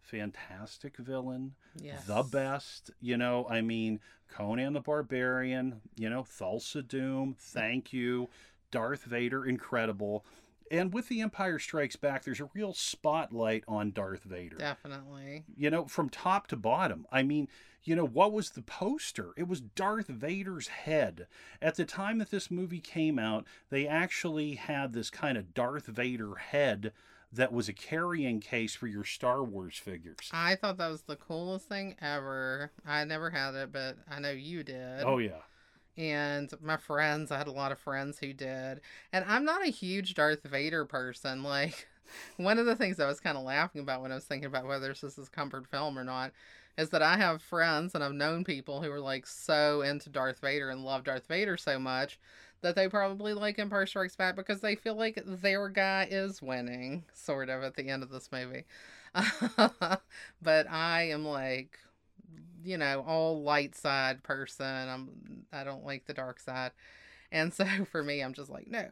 Fantastic villain, yes. the best. You know, I mean, Conan the Barbarian, you know, Thulsa Doom, thank you. Darth Vader, incredible and with The Empire Strikes Back, there's a real spotlight on Darth Vader. Definitely. You know, from top to bottom. I mean, you know, what was the poster? It was Darth Vader's head. At the time that this movie came out, they actually had this kind of Darth Vader head that was a carrying case for your Star Wars figures. I thought that was the coolest thing ever. I never had it, but I know you did. Oh, yeah and my friends, I had a lot of friends who did. And I'm not a huge Darth Vader person. Like, one of the things I was kind of laughing about when I was thinking about whether this is a comfort film or not is that I have friends and I've known people who are like so into Darth Vader and love Darth Vader so much that they probably like Empire Strikes Back because they feel like their guy is winning, sort of, at the end of this movie. but I am like, you know, all light side person. I'm I don't like the dark side. And so for me, I'm just like, no.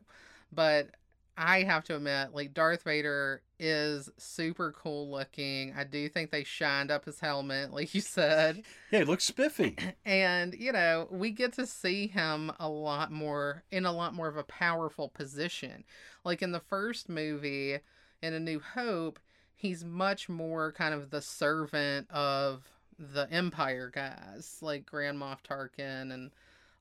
But I have to admit, like Darth Vader is super cool looking. I do think they shined up his helmet, like you said. Yeah, he looks spiffy. And, you know, we get to see him a lot more in a lot more of a powerful position. Like in the first movie, in A New Hope, he's much more kind of the servant of the Empire guys, like Grand Moff Tarkin and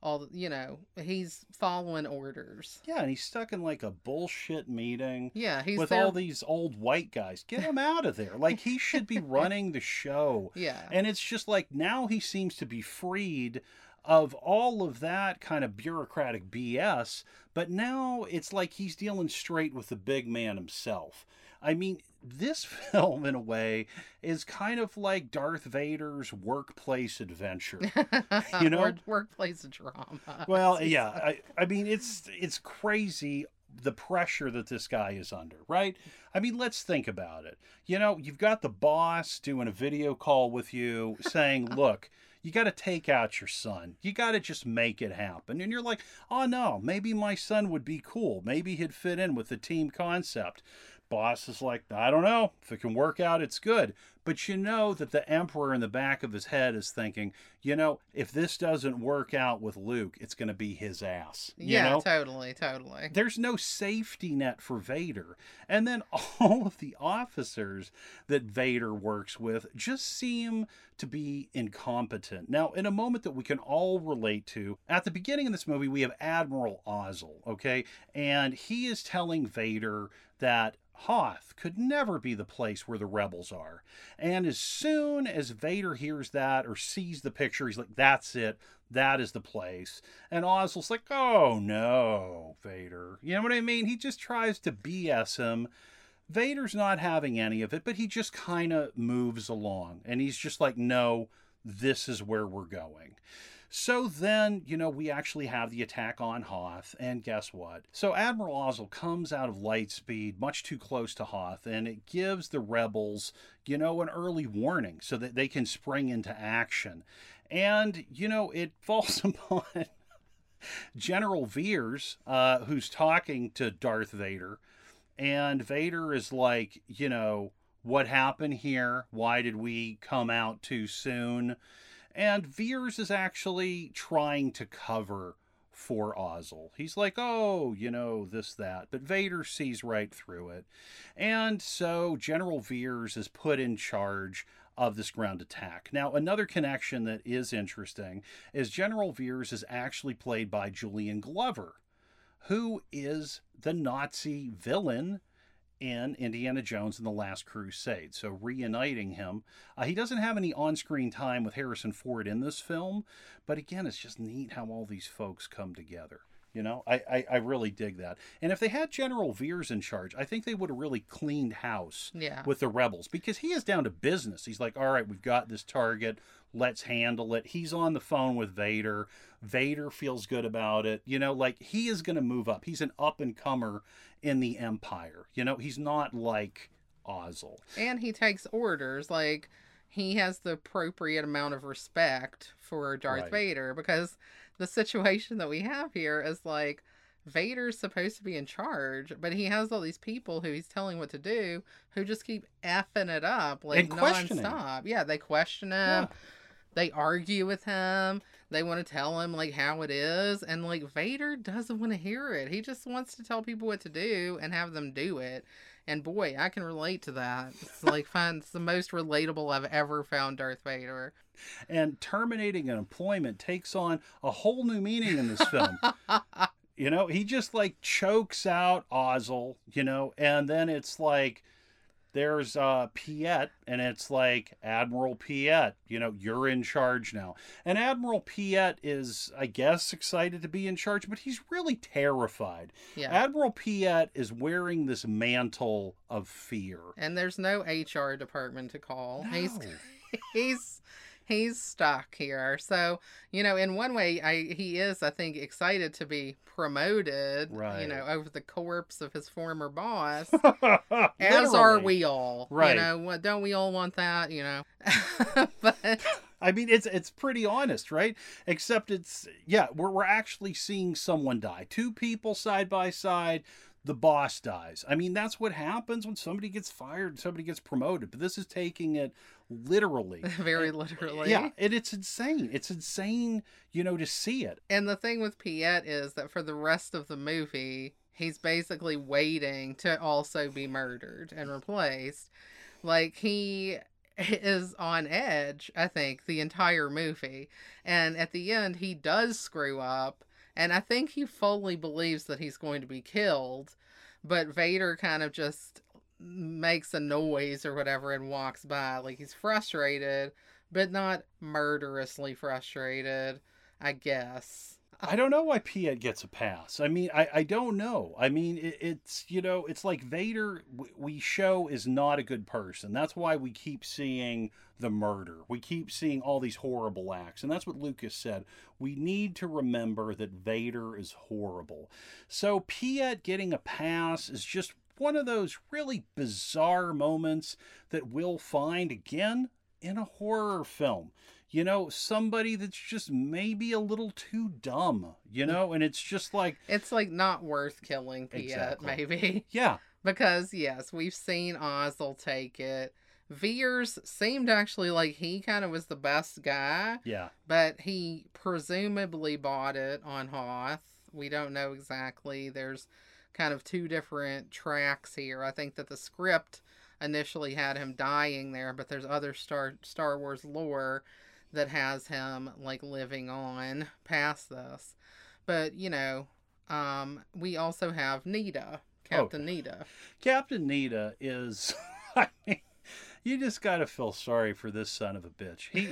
all you know he's following orders. Yeah and he's stuck in like a bullshit meeting yeah he's with there... all these old white guys. Get him out of there. Like he should be running the show. Yeah. And it's just like now he seems to be freed of all of that kind of bureaucratic bs but now it's like he's dealing straight with the big man himself I mean, this film, in a way, is kind of like Darth Vader's workplace adventure. You know, workplace drama. Well, yeah, I, I mean, it's it's crazy the pressure that this guy is under, right? I mean, let's think about it. You know, you've got the boss doing a video call with you saying, "Look." You got to take out your son. You got to just make it happen. And you're like, oh no, maybe my son would be cool. Maybe he'd fit in with the team concept boss is like, I don't know. If it can work out, it's good. But you know that the emperor in the back of his head is thinking, you know, if this doesn't work out with Luke, it's going to be his ass. You yeah, know? totally, totally. There's no safety net for Vader. And then all of the officers that Vader works with just seem to be incompetent. Now, in a moment that we can all relate to, at the beginning of this movie, we have Admiral Ozzel, okay? And he is telling Vader that Hoth could never be the place where the rebels are. And as soon as Vader hears that or sees the picture, he's like, that's it. That is the place. And Ozzel's like, oh no, Vader. You know what I mean? He just tries to BS him. Vader's not having any of it, but he just kind of moves along and he's just like, no, this is where we're going. So then, you know, we actually have the attack on Hoth, and guess what? So Admiral Ozzel comes out of Lightspeed much too close to Hoth, and it gives the rebels, you know, an early warning so that they can spring into action. And, you know, it falls upon General Veers, uh, who's talking to Darth Vader, and Vader is like, you know, what happened here? Why did we come out too soon? And Veers is actually trying to cover for Ozzel. He's like, oh, you know, this, that. But Vader sees right through it. And so General Veers is put in charge of this ground attack. Now, another connection that is interesting is General Veers is actually played by Julian Glover, who is the Nazi villain in Indiana Jones and the Last Crusade. So reuniting him. Uh, he doesn't have any on screen time with Harrison Ford in this film, but again, it's just neat how all these folks come together. You know, I, I, I, really dig that. And if they had General Veers in charge, I think they would have really cleaned house yeah. with the rebels because he is down to business. He's like, all right, we've got this target. Let's handle it. He's on the phone with Vader. Vader feels good about it. You know, like he is going to move up. He's an up and comer in the Empire. You know, he's not like Ozzel. And he takes orders. Like, he has the appropriate amount of respect for Darth right. Vader because the situation that we have here is like Vader's supposed to be in charge, but he has all these people who he's telling what to do who just keep effing it up like nonstop. Yeah, they question him. Yeah. They argue with him. They want to tell him like how it is, and like Vader doesn't want to hear it. He just wants to tell people what to do and have them do it. And boy, I can relate to that. It's like fun. It's the most relatable I've ever found Darth Vader. And terminating an employment takes on a whole new meaning in this film. you know, he just like chokes out Ozzel, you know, and then it's like there's uh, Piett, and it's like Admiral Piett. You know, you're in charge now. And Admiral Piett is, I guess, excited to be in charge, but he's really terrified. Yeah. Admiral Piett is wearing this mantle of fear, and there's no HR department to call. No. He's he's he's stuck here. So, you know, in one way, I he is, I think, excited to be promoted. Right. You know, over the corpse of his former boss. as are we all. Right. You know, don't we all want that? You know. but I mean, it's it's pretty honest, right? Except it's yeah, we're we're actually seeing someone die. Two people side by side the boss dies. I mean, that's what happens when somebody gets fired, somebody gets promoted. But this is taking it literally. Very literally. Yeah, and it's insane. It's insane, you know, to see it. And the thing with Piett is that for the rest of the movie, he's basically waiting to also be murdered and replaced. Like he is on edge, I think, the entire movie. And at the end, he does screw up and I think he fully believes that he's going to be killed, but Vader kind of just makes a noise or whatever and walks by. Like he's frustrated, but not murderously frustrated, I guess. I don't know why Piett gets a pass. I mean, I, I don't know. I mean, it, it's, you know, it's like Vader, we show is not a good person. That's why we keep seeing the murder. We keep seeing all these horrible acts. And that's what Lucas said. We need to remember that Vader is horrible. So Piett getting a pass is just one of those really bizarre moments that we'll find again in a horror film you know, somebody that's just maybe a little too dumb, you mm. know, and it's just like it's like not worth killing exactly. maybe. Yeah. because yes, we've seen Ozzel take it. Veers seemed actually like he kind of was the best guy. Yeah. But he presumably bought it on Hoth. We don't know exactly. There's kind of two different tracks here. I think that the script initially had him dying there, but there's other Star Star Wars lore that has him like living on past this. But, you know, um, we also have Nita, Captain oh, Needa. Captain Needa is, I mean, you just got to feel sorry for this son of a bitch. He,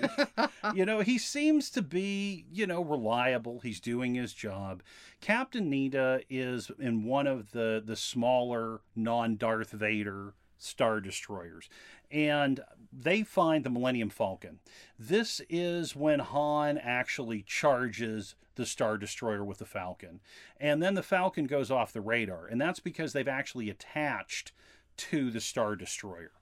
you know, he seems to be, you know, reliable. He's doing his job. Captain Nita is in one of the the smaller non Darth Vader star destroyers and they find the Millennium Falcon. This is when Han actually charges the Star Destroyer with the Falcon. And then the Falcon goes off the radar. And that's because they've actually attached to the Star Destroyer.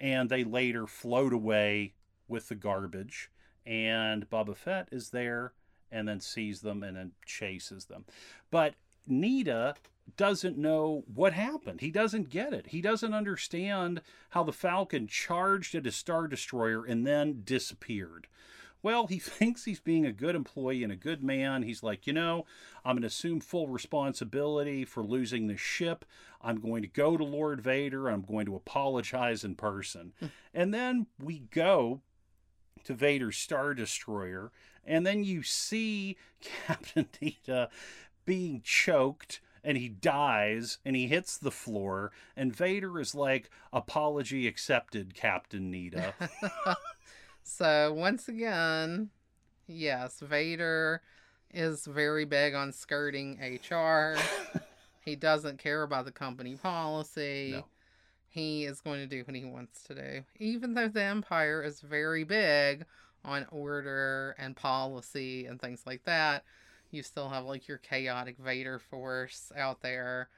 And they later float away with the garbage. And Boba Fett is there and then sees them and then chases them. But Needa doesn't know what happened. He doesn't get it. He doesn't understand how the Falcon charged at a Star Destroyer and then disappeared. Well, he thinks he's being a good employee and a good man. He's like, you know, I'm going to assume full responsibility for losing the ship. I'm going to go to Lord Vader. I'm going to apologize in person. Hmm. and then we go to Vader's Star Destroyer, and then you see Captain Needa being choked and he dies and he hits the floor and Vader is like apology accepted Captain Needa. so once again, yes, Vader is very big on skirting HR. he doesn't care about the company policy. No. He is going to do what he wants to do. Even though the Empire is very big on order and policy and things like that, you still have like your chaotic Vader force out there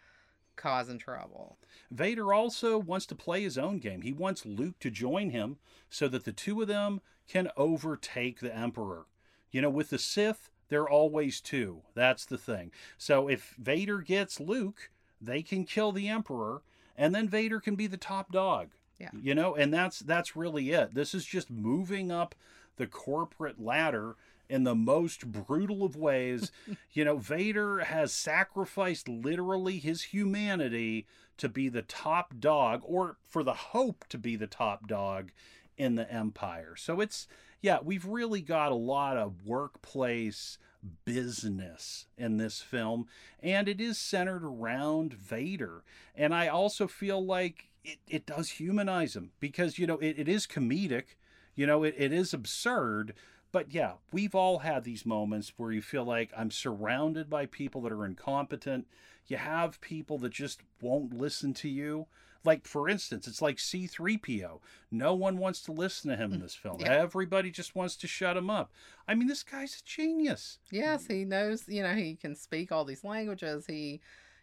causing trouble. Vader also wants to play his own game. He wants Luke to join him so that the two of them can overtake the Emperor. You know, with the Sith, they're always two. That's the thing. So if Vader gets Luke, they can kill the Emperor, and then Vader can be the top dog. Yeah. You know, and that's that's really it. This is just moving up the corporate ladder in the most brutal of ways. you know, Vader has sacrificed literally his humanity to be the top dog, or for the hope to be the top dog in the Empire. So it's, yeah, we've really got a lot of workplace business in this film, and it is centered around Vader. And I also feel like it, it does humanize him because, you know, it, it is comedic. You know, it, it is absurd, but yeah, we've all had these moments where you feel like I'm surrounded by people that are incompetent. You have people that just won't listen to you. Like, for instance, it's like C3PO. No one wants to listen to him in mm, this film. Yeah. Everybody just wants to shut him up. I mean, this guy's a genius. Yes, he knows, you know, he can speak all these languages. He,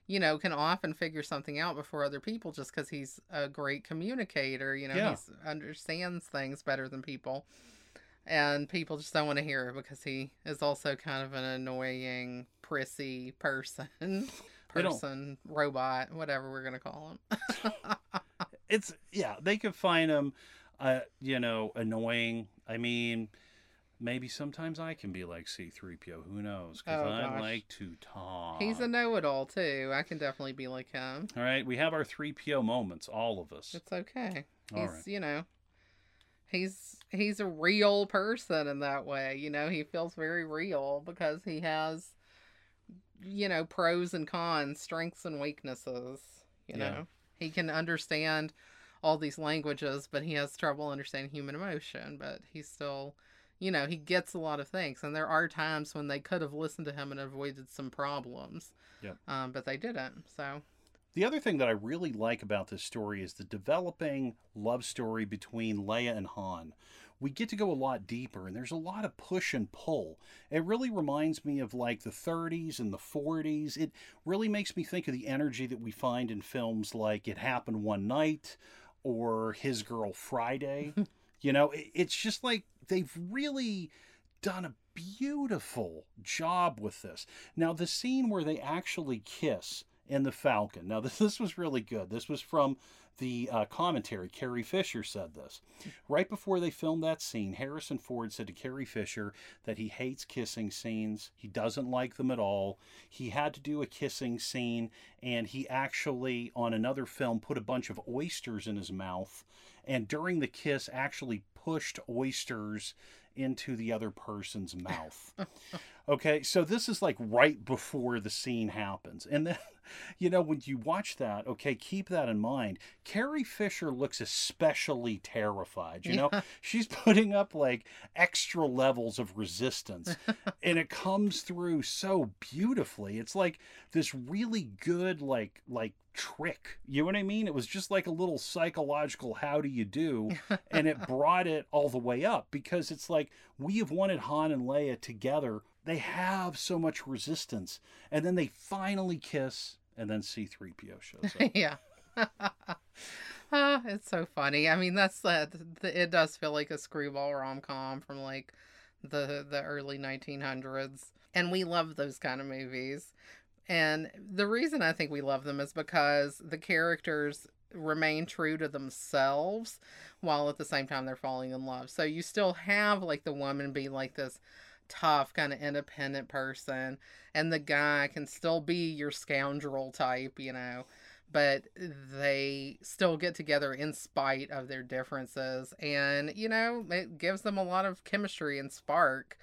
you know, can often figure something out before other people just because he's a great communicator. You know, yeah. he understands things better than people and people just don't want to hear it because he is also kind of an annoying, prissy person, person, robot, whatever we're gonna call him. it's yeah, they could find him, uh, you know, annoying. I mean, maybe sometimes I can be like C3PO. Who knows? Because oh, I like to talk. He's a know it all, too. I can definitely be like him. All right. We have our 3PO moments, all of us. It's okay. All He's, right. you know, he's he's a real person in that way. You know, he feels very real because he has you know, pros and cons, strengths and weaknesses, you yeah. know. He can understand all these languages, but he has trouble understanding human emotion, but he's still you know, he gets a lot of things, and there are times when they could have listened to him and avoided some problems. Yeah. Um, but they didn't. So the other thing that I really like about this story is the developing love story between Leia and Han. We get to go a lot deeper, and there's a lot of push and pull. It really reminds me of like the 30s and the 40s. It really makes me think of the energy that we find in films like It Happened One Night or His Girl Friday. you know, it's just like they've really done a beautiful job with this. Now, the scene where they actually kiss in the Falcon. Now, this, this was really good. This was from the uh, commentary. Carrie Fisher said this. Right before they filmed that scene, Harrison Ford said to Carrie Fisher that he hates kissing scenes. He doesn't like them at all. He had to do a kissing scene, and he actually, on another film, put a bunch of oysters in his mouth, and during the kiss, actually pushed oysters into the other person's mouth. okay, so this is like right before the scene happens. And then you know, when you watch that, okay, keep that in mind. Carrie Fisher looks especially terrified. You know, she's putting up like extra levels of resistance, and it comes through so beautifully. It's like this really good, like, like trick. You know what I mean? It was just like a little psychological how do you do, and it brought it all the way up because it's like we have wanted Han and Leia together. They have so much resistance, and then they finally kiss, and then C3PO shows up. yeah. Ah, it's so funny. I mean, that's uh, th- it does feel like a screwball rom com from like the the early 1900s, and we love those kind of movies. And the reason I think we love them is because the characters remain true to themselves while at the same time they're falling in love. So you still have like the woman be like this tough kind of independent person and the guy can still be your scoundrel type, you know, but they still get together in spite of their differences and you know, it gives them a lot of chemistry and spark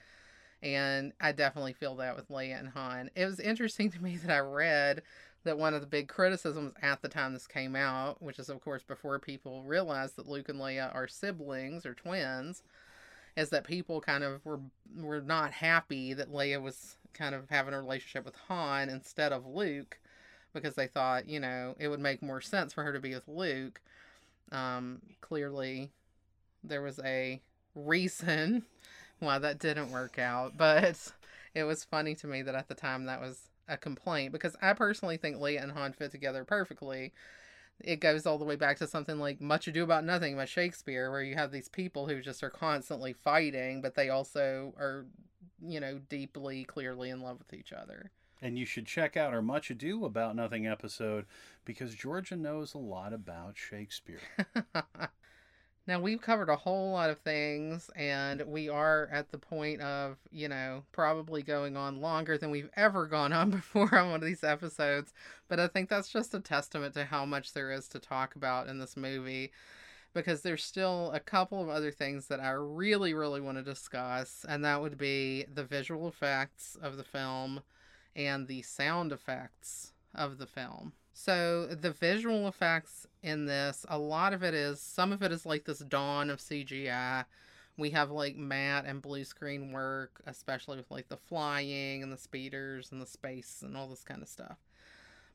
and I definitely feel that with Leia and Han. It was interesting to me that I read that one of the big criticisms at the time this came out, which is of course before people realized that Luke and Leia are siblings or twins, is that people kind of were were not happy that Leia was kind of having a relationship with Han instead of Luke because they thought, you know, it would make more sense for her to be with Luke. Um, clearly there was a reason why that didn't work out. But it was funny to me that at the time that was a complaint because I personally think Leia and Han fit together perfectly. It goes all the way back to something like Much Ado About Nothing by Shakespeare, where you have these people who just are constantly fighting, but they also are, you know, deeply, clearly in love with each other. And you should check out our Much Ado About Nothing episode because Georgia knows a lot about Shakespeare. Now, we've covered a whole lot of things, and we are at the point of, you know, probably going on longer than we've ever gone on before on one of these episodes. But I think that's just a testament to how much there is to talk about in this movie, because there's still a couple of other things that I really, really want to discuss, and that would be the visual effects of the film and the sound effects of the film. So the visual effects in this, a lot of it is some of it is like this dawn of CGI. We have like matte and blue screen work, especially with like the flying and the speeders and the space and all this kind of stuff.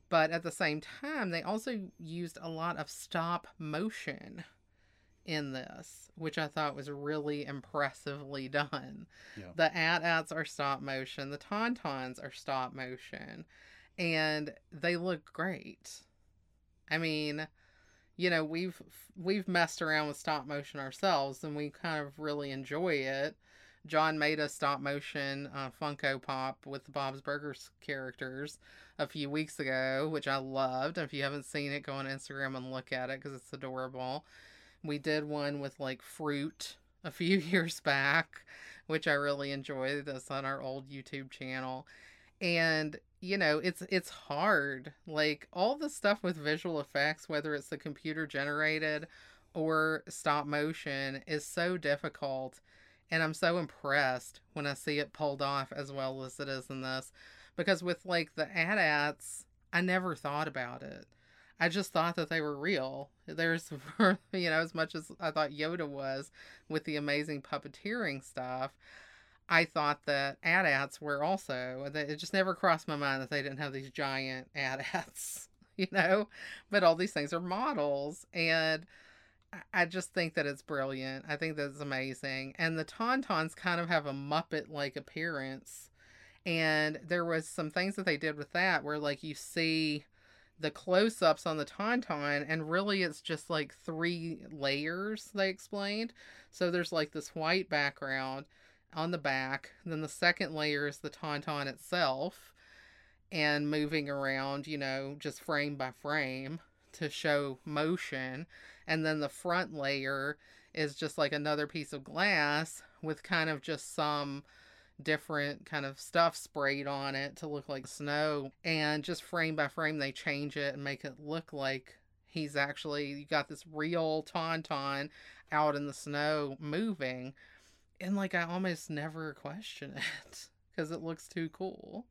But at the same time, they also used a lot of stop motion in this, which I thought was really impressively done. Yeah. The AT-ATs are stop motion, the Tauntauns are stop motion and they look great. I mean, you know, we've we've messed around with stop motion ourselves and we kind of really enjoy it. John made a stop motion uh, Funko Pop with the Bob's Burgers characters a few weeks ago, which I loved. If you haven't seen it, go on Instagram and look at it because it's adorable. We did one with like fruit a few years back, which I really enjoyed. That's on our old YouTube channel. And you know it's it's hard. Like all the stuff with visual effects whether it's the computer generated or stop motion is so difficult. And i'm so impressed when i see it pulled off as well as it is in this. Because with like the AT-ATs i never thought about it. I just thought that they were real. There's you know as much as i thought yoda was with the amazing puppeteering stuff I thought that AT-ATs were also. It just never crossed my mind that they didn't have these giant AT-ATs, you know. But all these things are models, and I just think that it's brilliant. I think that's amazing. And the Tauntauns kind of have a Muppet-like appearance, and there was some things that they did with that where, like, you see the close-ups on the tauntaun and really it's just like three layers they explained so there's like this white background on the back. Then the second layer is the tauntaun itself and moving around, you know, just frame by frame to show motion. And then the front layer is just like another piece of glass with kind of just some different kind of stuff sprayed on it to look like snow. And just frame by frame, they change it and make it look like he's actually you got this real tauntaun out in the snow moving and like I almost never question it because it looks too cool.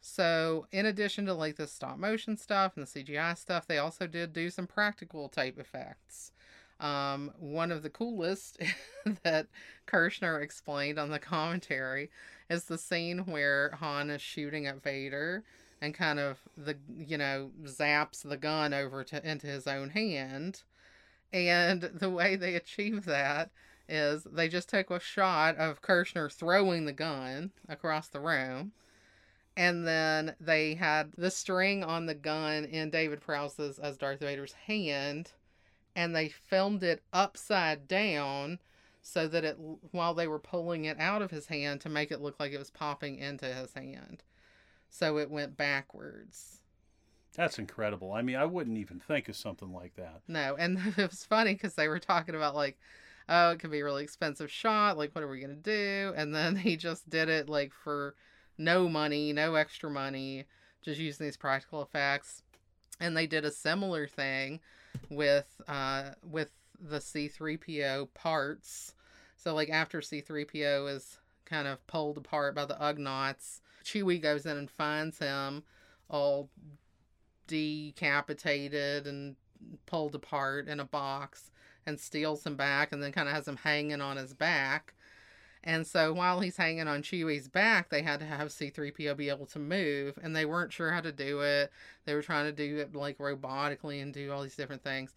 So, in addition to like the stop motion stuff and the CGI stuff, they also did do some practical type effects. Um, one of the coolest that Kershner explained on the commentary is the scene where Han is shooting at Vader and kind of the you know zaps the gun over to into his own hand, and the way they achieve that is they just took a shot of Kershner throwing the gun across the room. And then they had the string on the gun in David Prowse's as Darth Vader's hand, and they filmed it upside down so that it while they were pulling it out of his hand to make it look like it was popping into his hand. So it went backwards. That's incredible. I mean, I wouldn't even think of something like that. No, and it was funny because they were talking about like, oh, it could be a really expensive shot. Like, what are we gonna do? And then he just did it like for no money, no extra money, just using these practical effects. And they did a similar thing with uh with the C3PO parts. So like after C3PO is kind of pulled apart by the Ugnaughts, Chewie goes in and finds him all decapitated and pulled apart in a box and steals him back and then kind of has him hanging on his back. And so while he's hanging on Chewie's back, they had to have C3PO be able to move, and they weren't sure how to do it. They were trying to do it like robotically and do all these different things,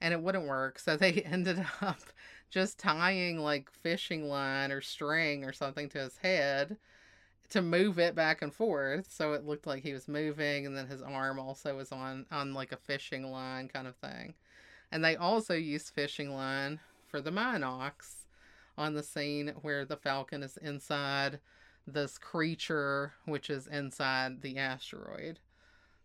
and it wouldn't work. So they ended up just tying like fishing line or string or something to his head to move it back and forth so it looked like he was moving and then his arm also was on on like a fishing line kind of thing and they also use fishing line for the Mynocks on the scene where the Falcon is inside this creature, which is inside the asteroid.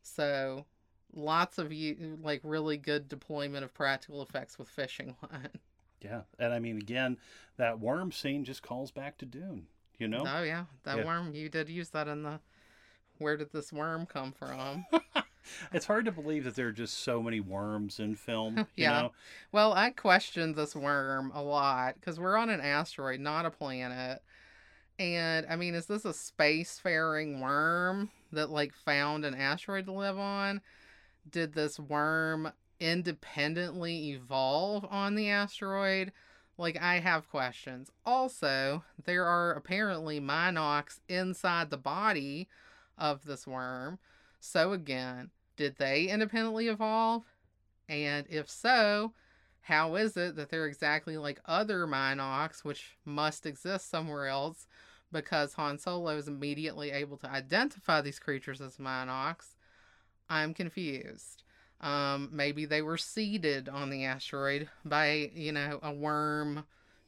So, lots of you like really good deployment of practical effects with fishing line. Yeah, and I mean, again, that worm scene just calls back to Dune. You know? Oh yeah, that yeah. worm. You did use that in the. Where did this worm come from? it's hard to believe that there are just so many worms in film. yeah. Know? Well, I questioned this worm a lot because we're on an asteroid, not a planet. And I mean, is this a spacefaring worm that like found an asteroid to live on? Did this worm independently evolve on the asteroid? Like, I have questions. Also, there are apparently Mynocks inside the body of this worm. So, again, did they independently evolve? And if so, how is it that they're exactly like other Mynocks, which must exist somewhere else because Han Solo is immediately able to identify these creatures as Mynocks? I'm confused. Um, maybe they were seeded on the asteroid by, you know, a worm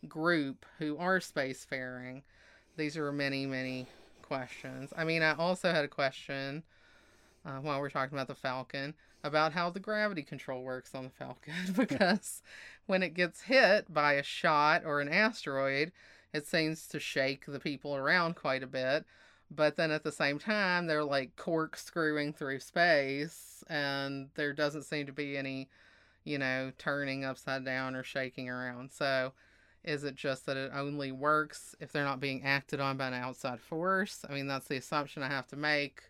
group who are spacefaring. These are many, many questions. I mean, I also had a question uh, while we're talking about the Falcon about how the gravity control works on the Falcon. Because when it gets hit by a shot or an asteroid, it seems to shake the people around quite a bit. But then at the same time they're like corkscrewing through space and there doesn't seem to be any you know turning upside down or shaking around. So is it just that it only works if they're not being acted on by an outside force? I mean that's the assumption i have to make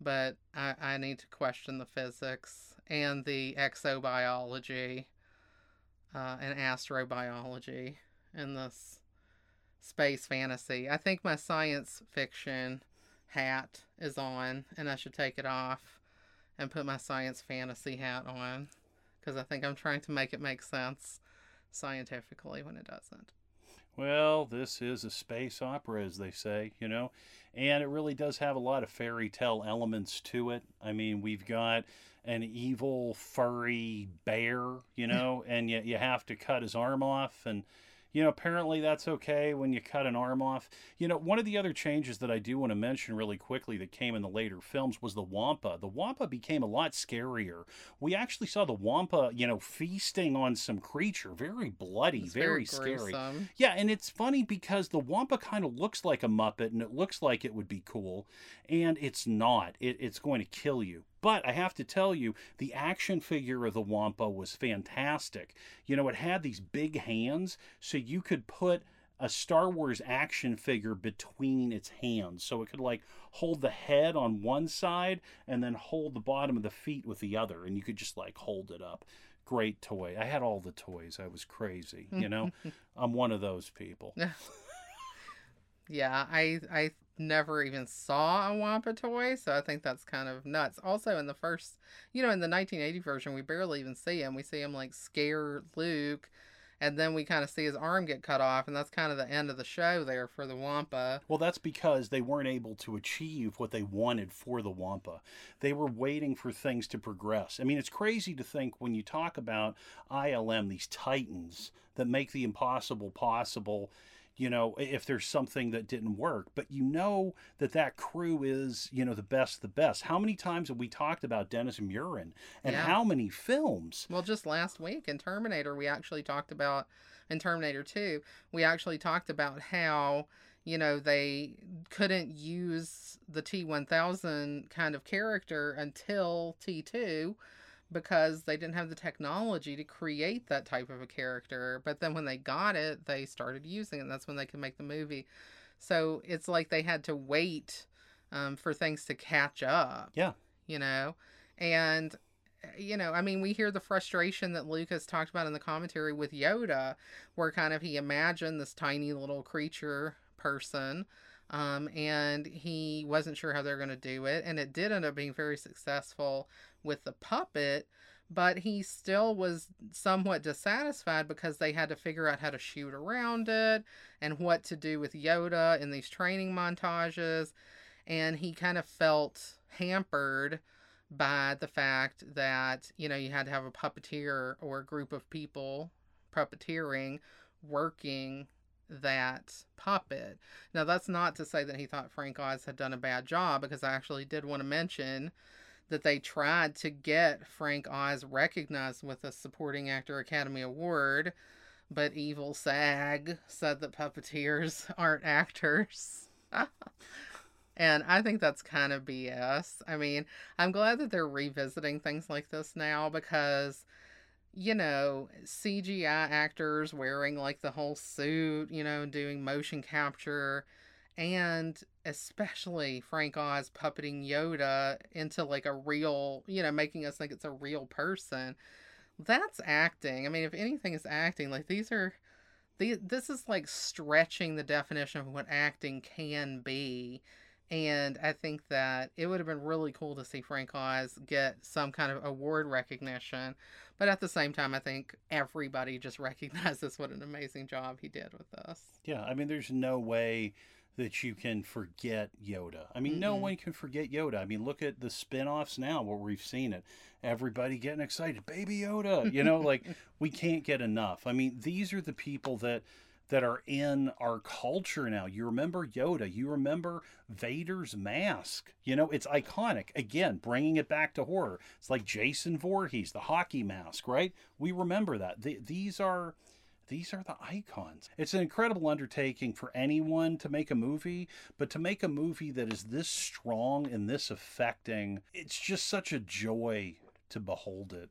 but i, I need to question the physics and the exobiology uh, and astrobiology in this space fantasy. I think my science fiction hat is on, and I should take it off and put my science fantasy hat on because I think I'm trying to make it make sense scientifically when it doesn't. Well, this is a space opera, as they say, you know, and it really does have a lot of fairy tale elements to it. I mean, we've got an evil, furry bear, you know, and yet you have to cut his arm off and you know, apparently that's okay when you cut an arm off. You know, one of the other changes that I do want to mention really quickly that came in the later films was the Wampa. The Wampa became a lot scarier. We actually saw the Wampa, you know, feasting on some creature, very bloody, very, very scary. Yeah, and it's funny because the Wampa kind of looks like a Muppet and it looks like it would be cool, and it's not. It, it's going to kill you. But I have to tell you, the action figure of the Wampa was fantastic. You know, it had these big hands, so you could put a Star Wars action figure between its hands. So it could like hold the head on one side and then hold the bottom of the feet with the other. And you could just like hold it up. Great toy. I had all the toys. I was crazy. You know, I'm one of those people. yeah, I I never even saw a Wampa toy, so I think that's kind of nuts. Also, in the first, you know, in the 1980 version, we barely even see him. We see him like scare Luke and then we kind of see his arm get cut off, and that's kind of the end of the show there for the Wampa. Well, that's because they weren't able to achieve what they wanted for the Wampa. They were waiting for things to progress. I mean, it's crazy to think when you talk about ILM, these titans that make the impossible possible you know, if there's something that didn't work. But you know that that crew is, you know, the best, the best. How many times have we talked about Dennis Muren and yeah. how many films? Well, just last week in Terminator, we actually talked about, in Terminator 2, we actually talked about how, you know, they couldn't use the T 1000 kind of character until T2 because they didn't have the technology to create that type of a character. But then when they got it, they started using it. And that's when they could make the movie. So it's like they had to wait um, for things to catch up. Yeah. You know? And, you know, I mean, we hear the frustration that Lucas talked about in the commentary with Yoda, where kind of he imagined this tiny little creature person. Um, and he wasn't sure how they're going to do it. And it did end up being very successful with the puppet, but he still was somewhat dissatisfied because they had to figure out how to shoot around it and what to do with Yoda in these training montages. And he kind of felt hampered by the fact that, you know, you had to have a puppeteer or a group of people puppeteering working that puppet. Now, that's not to say that he thought Frank Oz had done a bad job, because I actually did want to mention that they tried to get Frank Oz recognized with a Supporting Actor Academy Award, but Evil SAG said that puppeteers aren't actors. and I think that's kind of BS. I mean, I'm glad that they're revisiting things like this now because, you know, CGI actors wearing like the whole suit, you know, doing motion capture and especially Frank Oz puppeting Yoda into like a real, you know, making us think it's a real person. That's acting. I mean, if anything is acting, like these are the this is like stretching the definition of what acting can be. And I think that it would have been really cool to see Frank Oz get some kind of award recognition. But at the same time, I think everybody just recognizes what an amazing job he did with this. Yeah, I mean, there's no way that you can forget Yoda. I mean, mm-hmm. no one can forget Yoda. I mean, look at the spin-offs now where we've seen it. Everybody getting excited, baby Yoda. You know, like we can't get enough. I mean, these are the people that that are in our culture now. You remember Yoda, you remember Vader's mask. You know, it's iconic. Again, bringing it back to horror. It's like Jason Voorhees, the hockey mask, right? We remember that. The, these are these are the icons. It's an incredible undertaking for anyone to make a movie, but to make a movie that is this strong and this affecting, it's just such a joy to behold it.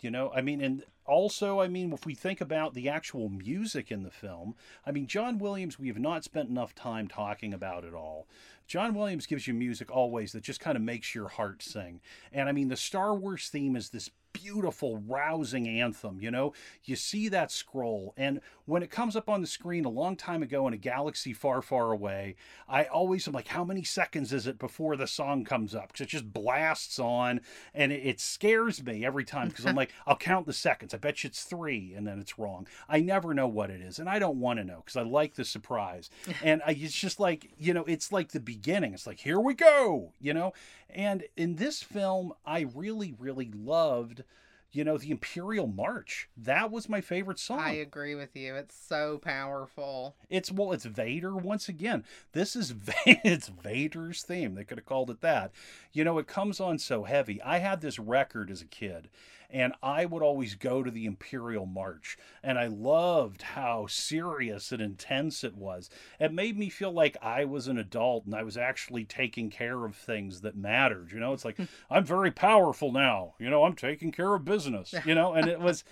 You know, I mean, and also, I mean, if we think about the actual music in the film, I mean, John Williams, we have not spent enough time talking about it all. John Williams gives you music always that just kind of makes your heart sing. And I mean, the Star Wars theme is this beautiful, rousing anthem. You know, you see that scroll, and when it comes up on the screen a long time ago in a galaxy far, far away, I always am like, how many seconds is it before the song comes up? Because it just blasts on, and it, it scares me every time because I'm like, I'll count the seconds. I bet you it's three, and then it's wrong. I never know what it is, and I don't want to know because I like the surprise. and I, it's just like, you know, it's like the beginning. It's like, here we go, you know? And in this film, I really, really loved you know, the Imperial March. That was my favorite song. I agree with you. It's so powerful. It's well, it's Vader once again. This is it's Vader's theme. They could have called it that. You know, it comes on so heavy. I had this record as a kid and I would always go to the Imperial March, and I loved how serious and intense it was. It made me feel like I was an adult and I was actually taking care of things that mattered. You know, it's like I'm very powerful now. You know, I'm taking care of business. You know, and it was,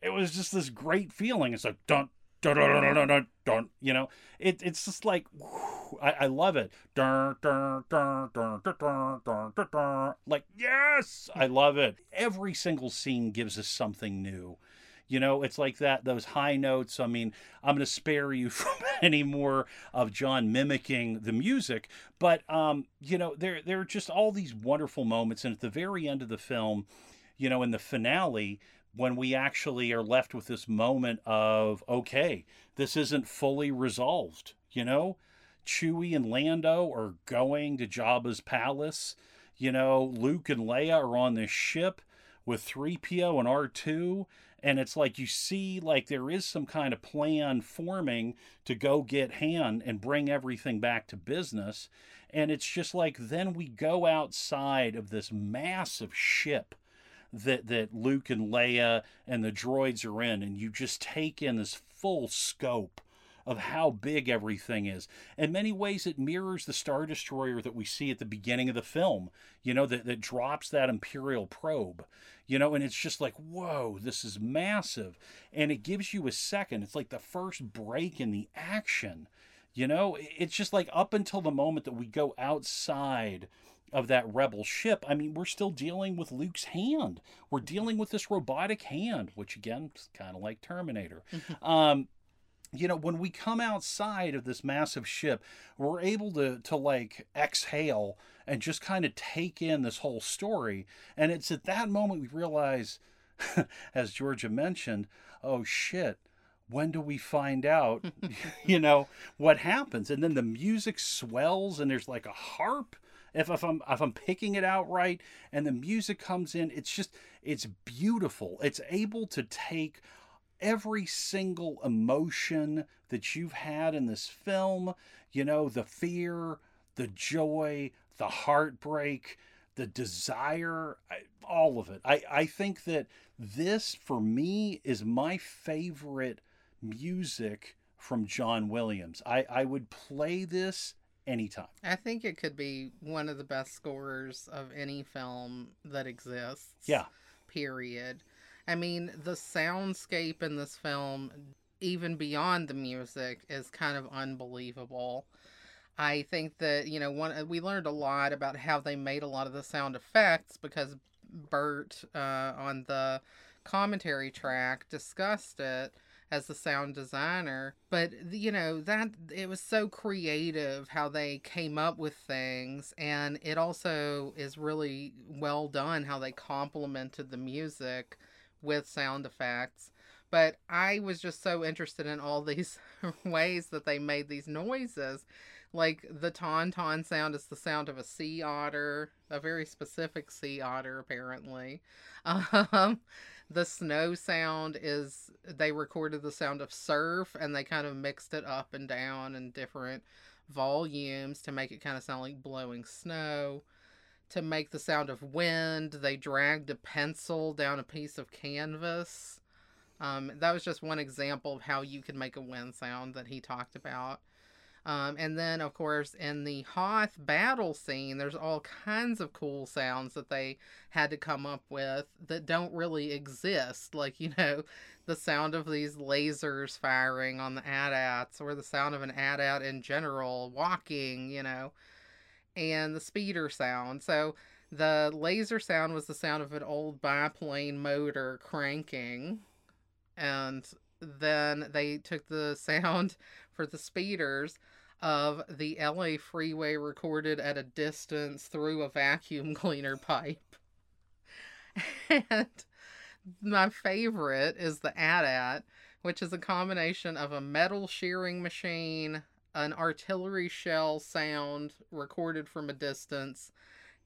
it was just this great feeling. It's like dun you know, it, it's just like, I, I love it. Like, yes, I love it. Every single scene gives us something new. You know, it's like that, those high notes. I mean, I'm going to spare you from any more of John mimicking the music, but, um, you know, there, there are just all these wonderful moments. And at the very end of the film, you know, in the finale, when we actually are left with this moment of, okay, this isn't fully resolved, you know? Chewie and Lando are going to Jabba's palace. You know, Luke and Leia are on this ship with 3PO and R2 and it's like you see like there is some kind of plan forming to go get Han and bring everything back to business and it's just like then we go outside of this massive ship that that Luke and Leia and the droids are in and you just take in this full scope of how big everything is. In many ways, it mirrors the Star Destroyer that we see at the beginning of the film, you know, that, that drops that Imperial probe, you know, and it's just like, whoa, this is massive. And it gives you a second. It's like the first break in the action, you know, it's just like up until the moment that we go outside of that rebel ship, I mean, we're still dealing with Luke's hand. We're dealing with this robotic hand, which again is kind of like Terminator. um, you know when we come outside of this massive ship we're able to to like exhale and just kind of take in this whole story and it's at that moment we realize as georgia mentioned oh shit when do we find out you know what happens and then the music swells and there's like a harp if, if i'm if i'm picking it out right and the music comes in it's just it's beautiful. It's able to take every single emotion that you've had in this film you know the fear the joy the heartbreak the desire all of it. I i think that this for me is my favorite music from john williams. I i would play this anytime I think it could be one of the best scores of any film that exists. yeah Period. I mean, the soundscape in this film, even beyond the music, is kind of unbelievable. I think that, you know, one we learned a lot about how they made a lot of the sound effects because Burtt uh, on the commentary track discussed it as the sound designer but you know that it was so creative how they came up with things and it also is really well done how they complemented the music with sound effects. But i was just so interested in all these ways that they made these noises like the tauntaun sound is the sound of a sea otter a very specific sea otter apparently. Um the snow sound is they recorded the sound of surf and they kind of mixed it up and down in different volumes to make it kind of sound like blowing snow. To make the sound of wind they dragged a pencil down a piece of canvas. Um, that was just one example of how you could make a wind sound that he talked about um, and then, of course, in the Hoth battle scene, there's all kinds of cool sounds that they had to come up with that don't really exist. Like, you know, the sound of these lasers firing on the AT-ATs, or the sound of an AT-AT in general walking, you know, and the speeder sound. So the laser sound was the sound of an old biplane motor cranking. And then they took the sound for the speeders of the LA freeway recorded at a distance through a vacuum cleaner pipe. And my favorite is the AT-AT, which is a combination of a metal shearing machine, an artillery shell sound recorded from a distance,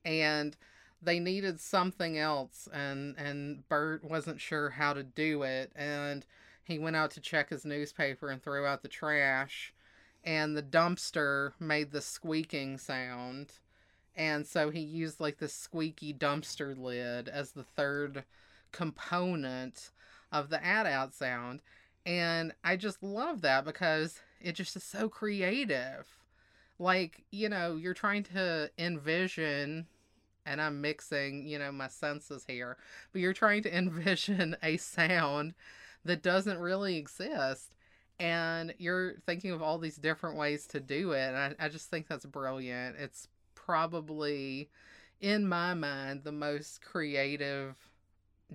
and they needed something else and and Burtt wasn't sure how to do it and he went out to check his newspaper and threw out the trash and the dumpster made the squeaking sound. And so he used like the squeaky dumpster lid as the third component of the AT-AT sound. And i just love that because it just is so creative. Like you know you're trying to envision and i'm mixing you know my senses here but you're trying to envision a sound that doesn't really exist and you're thinking of all these different ways to do it and I, I just think that's brilliant. It's probably in my mind the most creative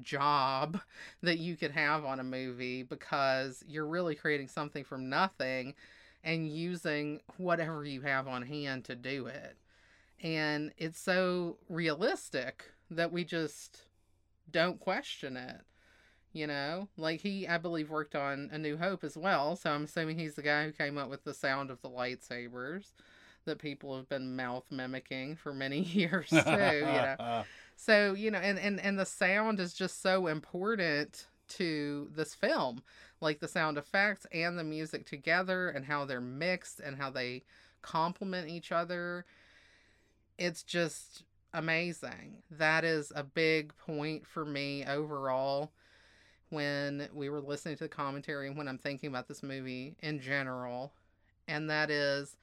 job that you could have on a movie because you're really creating something from nothing and using whatever you have on hand to do it. And it's so realistic that we just don't question it you know? Like he i believe worked on a new hope as well so i'm assuming he's the guy who came up with the sound of the lightsabers that people have been mouth mimicking for many years too you know? So you know and, and and the sound is just so important to this film like the sound effects and the music together and how they're mixed and how they complement each other. It's just amazing. That is a big point for me overall when we were listening to the commentary and when I'm thinking about this movie in general, and that is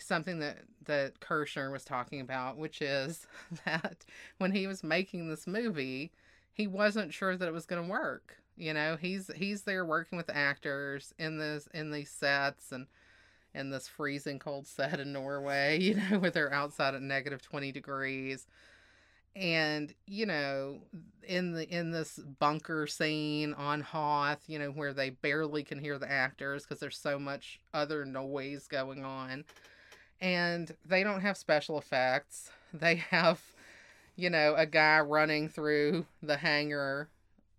something that that Kershner was talking about, which is that when he was making this movie, he wasn't sure that it was going to work. You know, he's he's there working with actors in this in these sets and in this freezing cold set in Norway, you know, where they're outside at negative 20 degrees and you know in the in this bunker scene on hoth you know where they barely can hear the actors because there's so much other noise going on and they don't have special effects. They have you know a guy running through the hangar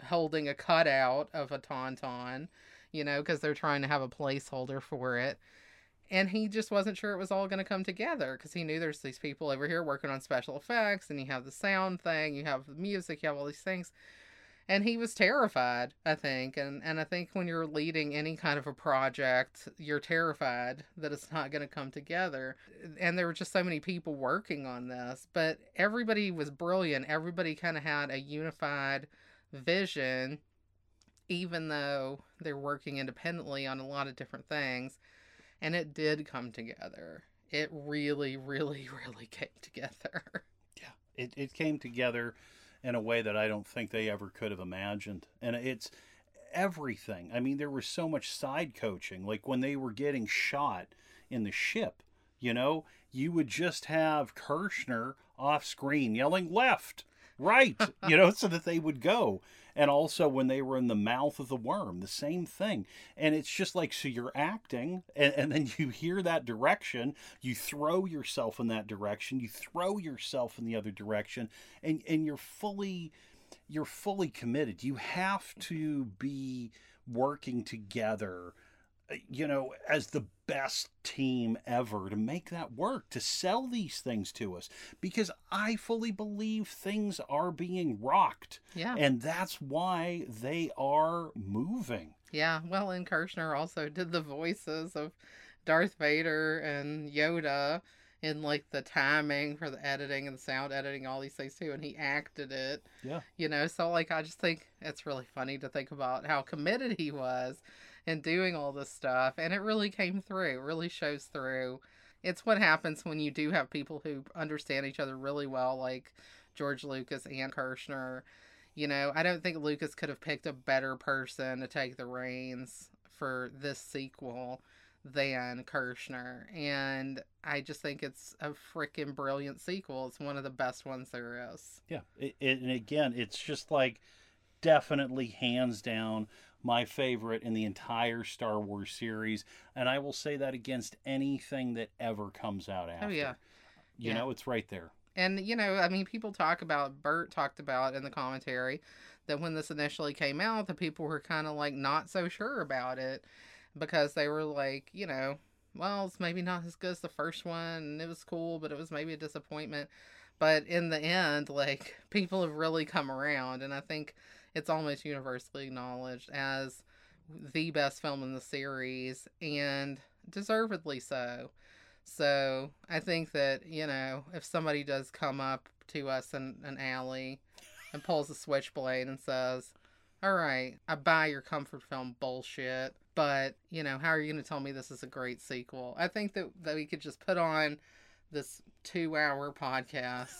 holding a cutout of a tauntaun you know because they're trying to have a placeholder for it and he just wasn't sure it was all going to come together because he knew there's these people over here working on special effects and you have the sound thing you have the music you have all these things. And he was terrified i think and and i think when you're leading any kind of a project you're terrified that it's not going to come together. And there were just so many people working on this but everybody was brilliant. Everybody kind of had a unified vision even though they're working independently on a lot of different things and it did come together. It really, really, really came together. Yeah, it, it came together in a way that I don't think they ever could have imagined. And it's everything. I mean, there was so much side coaching. Like when they were getting shot in the ship, you know, you would just have Kershner off screen yelling left, right, you know, so that they would go and also when they were in the mouth of the worm, the same thing. And it's just like, so you're acting, and, and then you hear that direction, you throw yourself in that direction, you throw yourself in the other direction, and, and you're fully you're fully committed. You have to be working together uh, you know, as the best team ever to make that work, to sell these things to us. Because I fully believe things are being rocked. Yeah. And that's why they are moving. Yeah. Well, and Kershner also did the voices of Darth Vader and Yoda in like the timing for the editing and the sound editing, all these things too, and he acted it. Yeah. You know, so like I just think it's really funny to think about how committed he was and doing all this stuff. And it really came through, really shows through. It's what happens when you do have people who understand each other really well, like George Lucas and Kershner. You know, I don't think Lucas could have picked a better person to take the reins for this sequel than Kershner. And I just think it's a freaking brilliant sequel. It's one of the best ones there is. Yeah. It, it, and again, it's just like definitely hands down my favorite in the entire Star Wars series, and I will say that against anything that ever comes out after. Oh yeah, you yeah. know it's right there. And you know, I mean, people talk about Burtt talked about in the commentary that when this initially came out, the people were kind of like not so sure about it because they were like, you know, well, it's maybe not as good as the first one, and it was cool, but it was maybe a disappointment. But in the end, like people have really come around, and I think it's almost universally acknowledged as the best film in the series and deservedly so. So I think that, you know, if somebody does come up to us in an alley and pulls a switchblade and says, All right, I buy your comfort film bullshit, but, you know, how are you going to tell me this is a great sequel? I think that, that we could just put on this two hour podcast.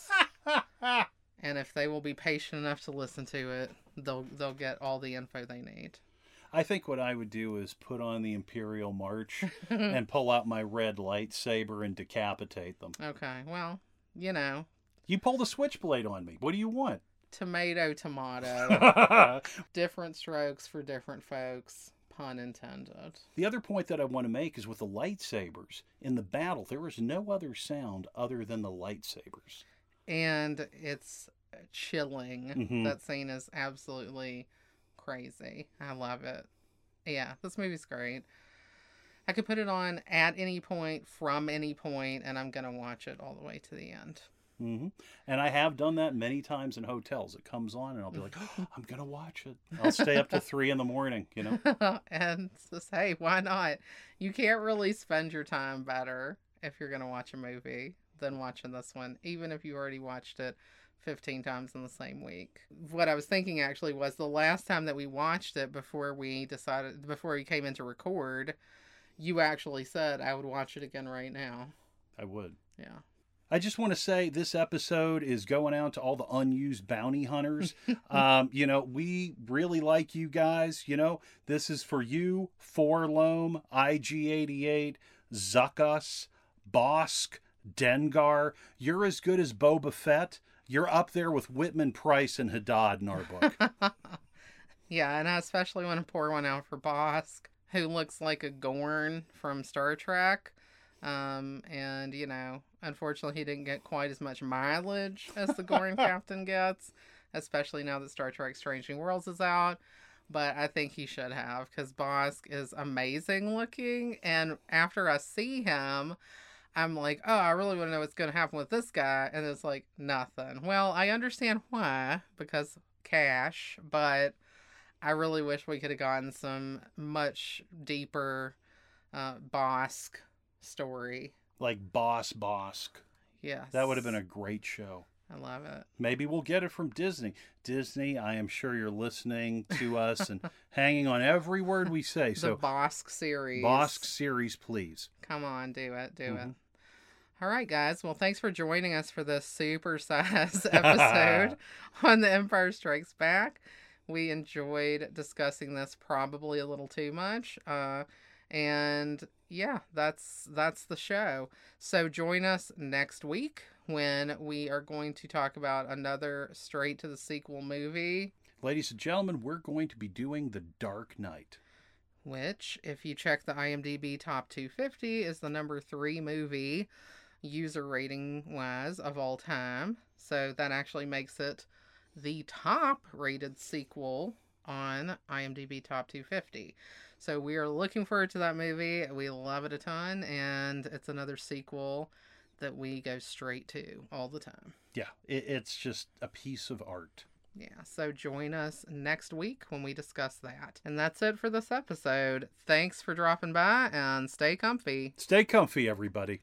and if they will be patient enough to listen to it, they'll they'll get all the info they need. I think what I would do is put on the Imperial March and pull out my red lightsaber and decapitate them. okay, well, you know, You pull the switchblade on me. What do you want? tomato, tomato. different strokes for different folks. Pun intended. The other point that I want to make is with the lightsabers in the battle, there is no other sound other than the lightsabers. And it's chilling. Mhm. That scene is absolutely crazy. I love it. Yeah, this movie's great. I could put it on at any point, from any point, and I'm going to watch it all the way to the end. hmm And I have done that many times in hotels. It comes on, and I'll be like, oh, "I'm gonna watch it." I'll stay up to three in the morning. You know. and just hey, why not? You can't really spend your time better if you're gonna watch a movie than watching this one, even if you already watched it 15 times in the same week. What I was thinking actually was the last time that we watched it before we decided before we came in to record, you actually said I would watch it again right now. I would. Yeah. I just want to say this episode is going out to all the unused bounty hunters. um, you know, we really like you guys. You know, this is for you, 4-LOM, IG88, Zuckuss, Bossk, Dengar. You're as good as Boba Fett. You're up there with Whitman Price and Haddad in our book. yeah, and I especially want to pour one out for Bossk, who looks like a Gorn from Star Trek. Um, and you know, unfortunately, he didn't get quite as much mileage as the Gorn captain gets, especially now that Star Trek: Strange New Worlds is out. But I think he should have because Bossk is amazing looking, and after I see him. I'm like, oh, I really want to know what's going to happen with this guy. And it's like, nothing. Well, I understand why, because cash, but I really wish we could have gotten some much deeper uh, Bossk story. like Boss Bossk. Yes. That would have been a great show. I love it. Maybe we'll get it from Disney. Disney, I am sure you're listening to us and hanging on every word we say. the So, Bossk series. Bossk series, please. Come on, do it. Do it. All right, guys. Well, thanks for joining us for this super size episode on The Empire Strikes Back. We enjoyed discussing this probably a little too much. Uh, and yeah, that's that's the show. So join us next week when we are going to talk about another straight to the sequel movie. Ladies and gentlemen, we're going to be doing The Dark Knight. which, if you check the IMDb top 250, is the number three movie user rating wise of all time. So that actually makes it the top rated sequel on IMDb top 250. So we are looking forward to that movie. We love it a ton, and it's another sequel that we go straight to all the time. Yeah, it, it's just a piece of art. Yeah, so join us next week when we discuss that. And that's it for this episode. Thanks for dropping by and stay comfy. Stay comfy, everybody.